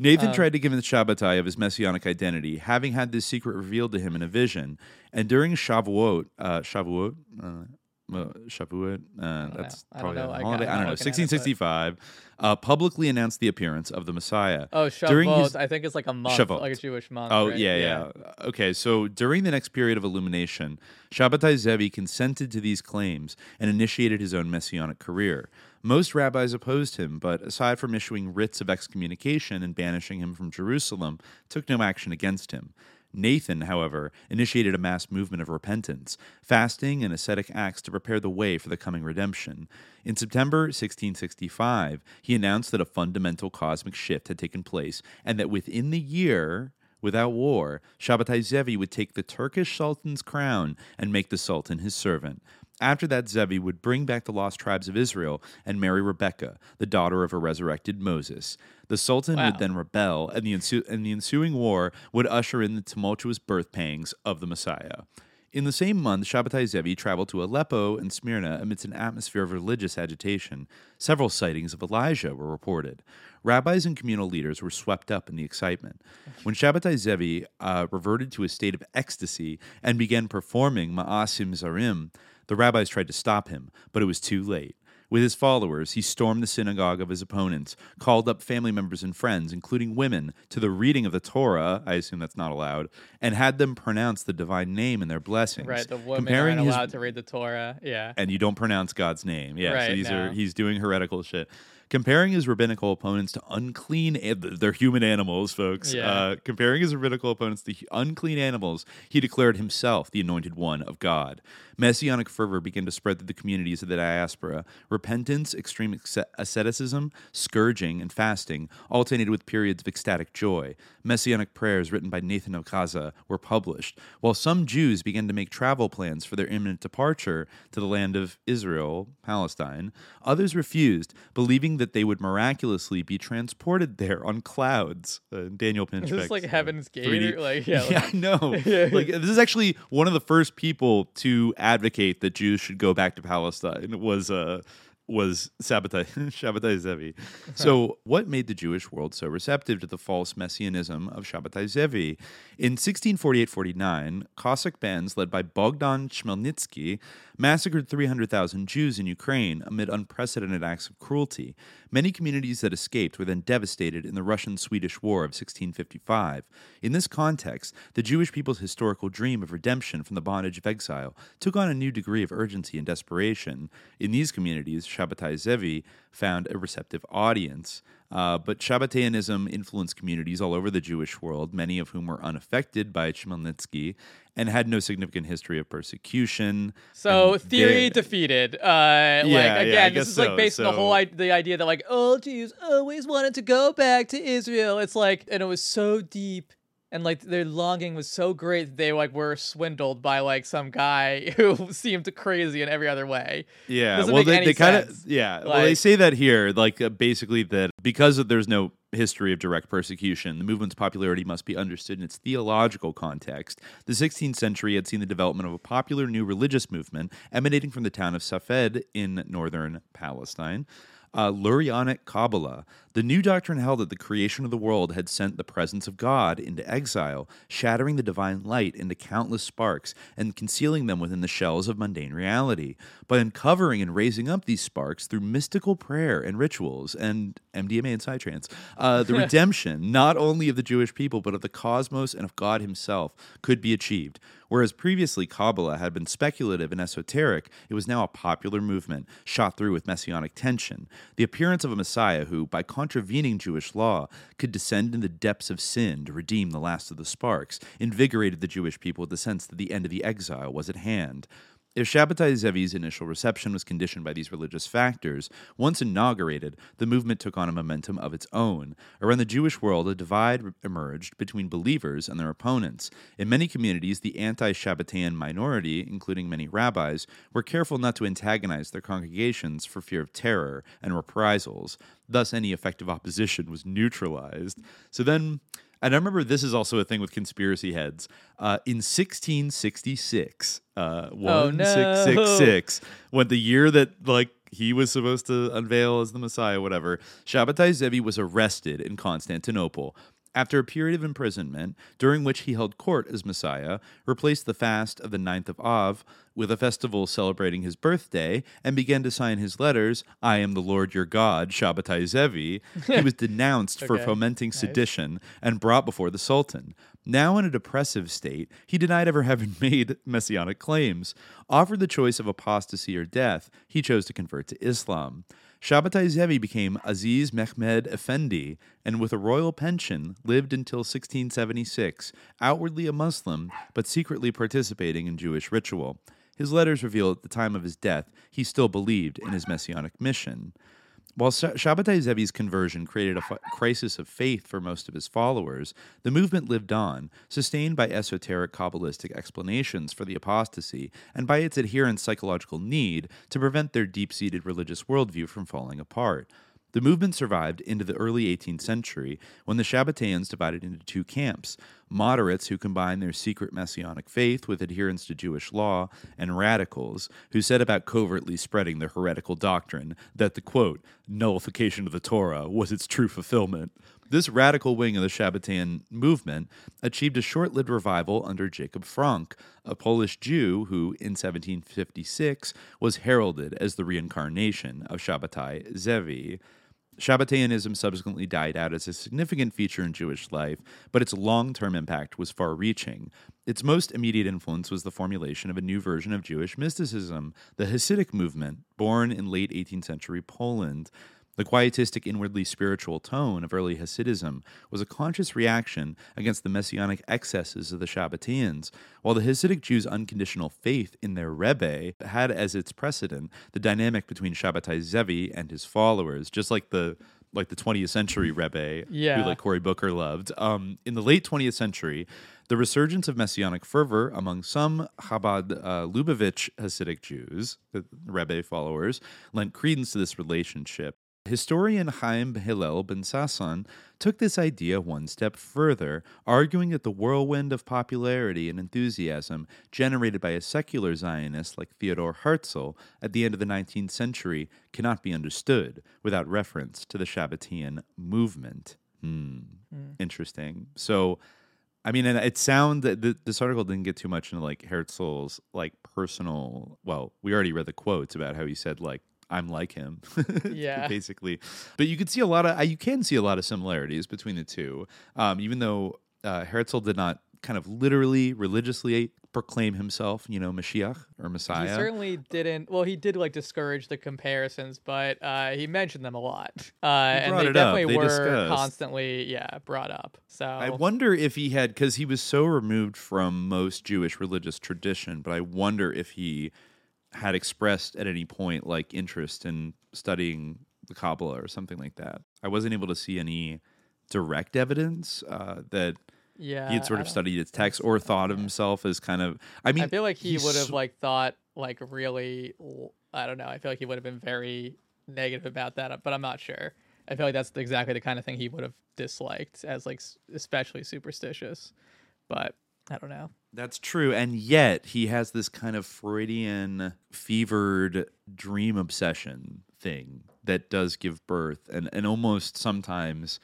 Nathan Um, tried to give him the Shabbatai of his messianic identity, having had this secret revealed to him in a vision. And during Shavuot, uh, Shavuot, uh, well, Shavuot, uh, that's don't probably know. a I holiday. I don't know. not looking at it, but- 1665, uh, publicly announced the appearance of the Messiah. Oh, Shavuot, During his- I think it's like a month, Shavuot. like a Jewish month. Oh right? yeah, yeah, Okay, so during the next period of illumination, Shabbatai Zevi consented to these claims and initiated his own messianic career. Most rabbis opposed him, but aside from issuing writs of excommunication and banishing him from Jerusalem, took no action against him. Nathan, however, initiated a mass movement of repentance, fasting and ascetic acts to prepare the way for the coming redemption. In September 1665, he announced that a fundamental cosmic shift had taken place and that within the year, without war, Shabbatai Zevi would take the Turkish Sultan's crown and make the Sultan his servant. After that, Zevi would bring back the lost tribes of Israel and marry Rebekah, the daughter of a resurrected Moses. The Sultan Wow. would then rebel, and the, ensu- and the ensuing war would usher in the tumultuous birth pangs of the Messiah. In the same month, Shabbatai Zevi traveled to Aleppo and Smyrna amidst an atmosphere of religious agitation. Several sightings of Elijah were reported. Rabbis and communal leaders were swept up in the excitement. When Shabbatai Zevi uh, reverted to a state of ecstasy and began performing Ma'asim Zarim, the rabbis tried to stop him, but it was too late. With his followers, he stormed the synagogue of his opponents, called up family members and friends, including women, to the reading of the Torah, I assume that's not allowed, and had them pronounce the divine name in their blessings. Right. The women comparing aren't his allowed to read the Torah. Yeah. and you don't pronounce God's name. Yeah, so Right, these are he's doing heretical shit. Comparing his rabbinical opponents to unclean, an- they're human animals, folks. Yeah. Uh, comparing his rabbinical opponents to unclean animals, he declared himself the anointed one of God. Messianic fervor began to spread through the communities of the diaspora. Repentance, extreme asceticism, scourging, and fasting alternated with periods of ecstatic joy. Messianic prayers written by Nathan of Gaza were published, while some Jews began to make travel plans for their imminent departure to the land of Israel, Palestine. Others refused, believing that they would miraculously be transported there on clouds. Uh, Daniel Pinchbeck. Is this like Heaven's Gate? Or like, <laughs> yeah, Yeah, I know. <laughs> Like this is actually one of the first people to advocate that Jews should go back to Palestine. Was uh was Shabbatai, Shabbatai <laughs> Zevi. <laughs> So, what made the Jewish world so receptive to the false messianism of Shabbatai Zevi? In 1648-49, Cossack bands led by Bogdan Chmelnytsky massacred 300,000 Jews in Ukraine amid unprecedented acts of cruelty. Many communities that escaped were then devastated in the Russian-Swedish War of 1655. In this context, the Jewish people's historical dream of redemption from the bondage of exile took on a new degree of urgency and desperation. In these communities, Shabbatai Zevi found a receptive audience. Uh, but Shabbataianism influenced communities all over the Jewish world, many of whom were unaffected by Chmelnytsky and had no significant history of persecution. So And theory they- defeated. Uh, like yeah, I again, guess this is like so. based on the whole I- the idea that like all Jews always wanted to go back to Israel. It's like and it was so deep and like their longing was so great that they like were swindled by like some guy <laughs> who seemed crazy in every other way. Yeah, Doesn't well, they, they kind of yeah. well, they say that here, like uh, basically that because of, there's no history of direct persecution, the movement's popularity must be understood in its theological context. The 16th century had seen the development of a popular new religious movement emanating from the town of Safed in northern Palestine. Uh, Lurianic Kabbalah. The new doctrine held that the creation of the world had sent the presence of God into exile, shattering the divine light into countless sparks and concealing them within the shells of mundane reality. By uncovering and raising up these sparks through mystical prayer and rituals and MDMA and psytrance, uh, the <laughs> redemption not only of the Jewish people but of the cosmos and of God Himself could be achieved. Whereas previously Kabbalah had been speculative and esoteric, it was now a popular movement, shot through with messianic tension. The appearance of a Messiah who, by contravening Jewish law, could descend in the depths of sin to redeem the last of the sparks, invigorated the Jewish people with the sense that the end of the exile was at hand. If Shabbatai Zevi's initial reception was conditioned by these religious factors, once inaugurated, the movement took on a momentum of its own. Around the Jewish world, a divide emerged between believers and their opponents. In many communities, the anti Shabbatean minority, including many rabbis, were careful not to antagonize their congregations for fear of terror and reprisals. Thus, any effective opposition was neutralized. So then, and I remember this is also a thing with conspiracy heads. Uh, in 1666, uh, Oh, no. 1666, when the year that like he was supposed to unveil as the Messiah, whatever, Shabbatai Zevi was arrested in Constantinople. After a period of imprisonment, during which he held court as Messiah, replaced the fast of the ninth of Av with a festival celebrating his birthday, and began to sign his letters, I am the Lord your God, Shabbatai Zevi, he was <laughs> denounced for Okay, fomenting nice. sedition and brought before the Sultan. Now in a depressive state, he denied ever having <laughs> made messianic claims. Offered the choice of apostasy or death, he chose to convert to Islam. Shabbatai Zevi became Aziz Mehmed Effendi and, with a royal pension, lived until 1676, outwardly a Muslim, but secretly participating in Jewish ritual. His letters reveal at the time of his death he still believed in his messianic mission. While Sh- Shabbatai Zevi's conversion created a crisis of faith for most of his followers, the movement lived on, sustained by esoteric Kabbalistic explanations for the apostasy and by its adherents' psychological need to prevent their deep seated religious worldview from falling apart. The movement survived into the early 18th century when the Shabbateans divided into two camps moderates who combined their secret messianic faith with adherence to Jewish law, and radicals who set about covertly spreading their heretical doctrine that the quote, nullification of the Torah was its true fulfillment. This radical wing of the Shabbatean movement achieved a short lived revival under Jacob Frank, a Polish Jew who, in 1756, was heralded as the reincarnation of Shabbatai Zevi. Shabbataianism subsequently died out as a significant feature in Jewish life, but its long term impact was far reaching. Its most immediate influence was the formulation of a new version of Jewish mysticism, the Hasidic movement, born in late 18th century Poland. The quietistic, inwardly spiritual tone of early Hasidism was a conscious reaction against the messianic excesses of the Shabbateans, while the Hasidic Jews' unconditional faith in their Rebbe had as its precedent the dynamic between Shabbatai Zevi and his followers, just like the like the 20th century Rebbe, Yeah. who like Cory Booker loved. Um, in the late 20th century, the resurgence of messianic fervor among some Chabad uh, Lubavitch Hasidic Jews, the Rebbe followers, lent credence to this relationship. Historian Chaim Hillel Ben Sasson took this idea one step further, arguing that the whirlwind of popularity and enthusiasm generated by a secular Zionist like Theodor Herzl at the end of the 19th century cannot be understood without reference to the Shabbatian movement. Hmm. Interesting. So, I mean, and it sound that this article didn't get too much into like Herzl's like personal. Well, we already read the quotes about how he said like I'm like him. <laughs> Yeah. basically. But you could see a lot of you can see a lot of similarities between the two. Um, even though uh, Herzl did not kind of literally religiously proclaim himself, you know, Mashiach or Messiah. He certainly didn't. Well, he did like discourage the comparisons, but uh, he mentioned them a lot, uh, and they definitely They were discussed. constantly, yeah, brought up. So I wonder if he had because he was so removed from most Jewish religious tradition, but I wonder if he had expressed at any point like interest in studying the Kabbalah or something like that. I wasn't able to see any direct evidence uh, that yeah, he had sort of studied its text or thought of himself as kind of. I mean, I feel like he would have like thought like really. I don't know. I feel like he would have been very negative about that, but I'm not sure. I feel like that's exactly the kind of thing he would have disliked as like especially superstitious. But I don't know. That's true. And yet he has this kind of Freudian fevered dream obsession thing that does give birth and, and almost sometimes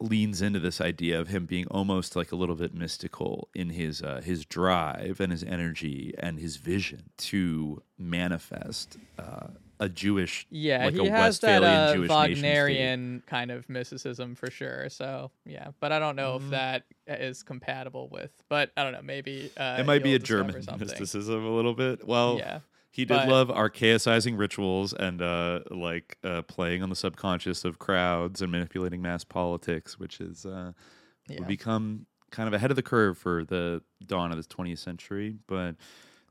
leans into this idea of him being almost like a little bit mystical in his uh, his drive and his energy and his vision to manifest uh, a Jewish Yeah, like he a has that uh, Jewish. Wagnerian kind of mysticism for sure. So yeah, but I don't know Mm-hmm. if that is compatible with. But I don't know. Maybe uh, it might be a German <laughs> something. mysticism a little bit. Well, Yeah, he did but- love archaicizing rituals and uh, like uh, playing on the subconscious of crowds and manipulating mass politics, which is uh, Yeah. would become kind of ahead of the curve for the dawn of this 20th century. But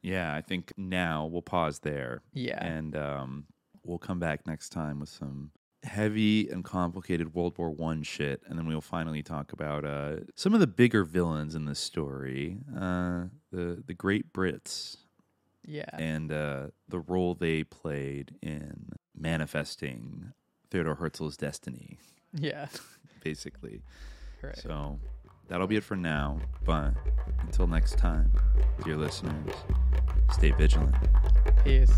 yeah, I think now we'll pause there. Yeah. and um, we'll come back next time with some heavy and complicated World War One shit, and then we'll finally talk about uh, some of the bigger villains in this story, uh, the the Great Brits, Yeah. and uh, the role they played in manifesting Theodore Herzl's destiny, Yeah. basically. <laughs> Right. So that'll be it for now. But until next time, dear listeners, stay vigilant. Peace.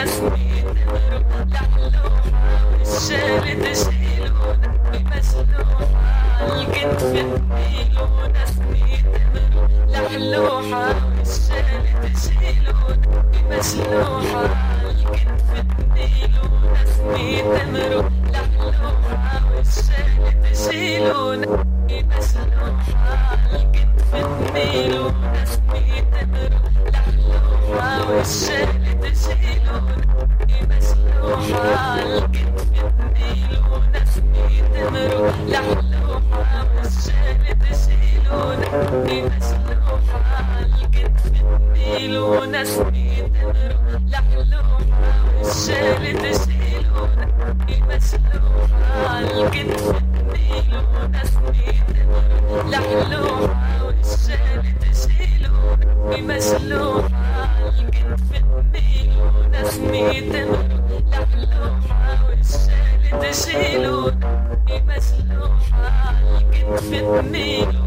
Amen. me.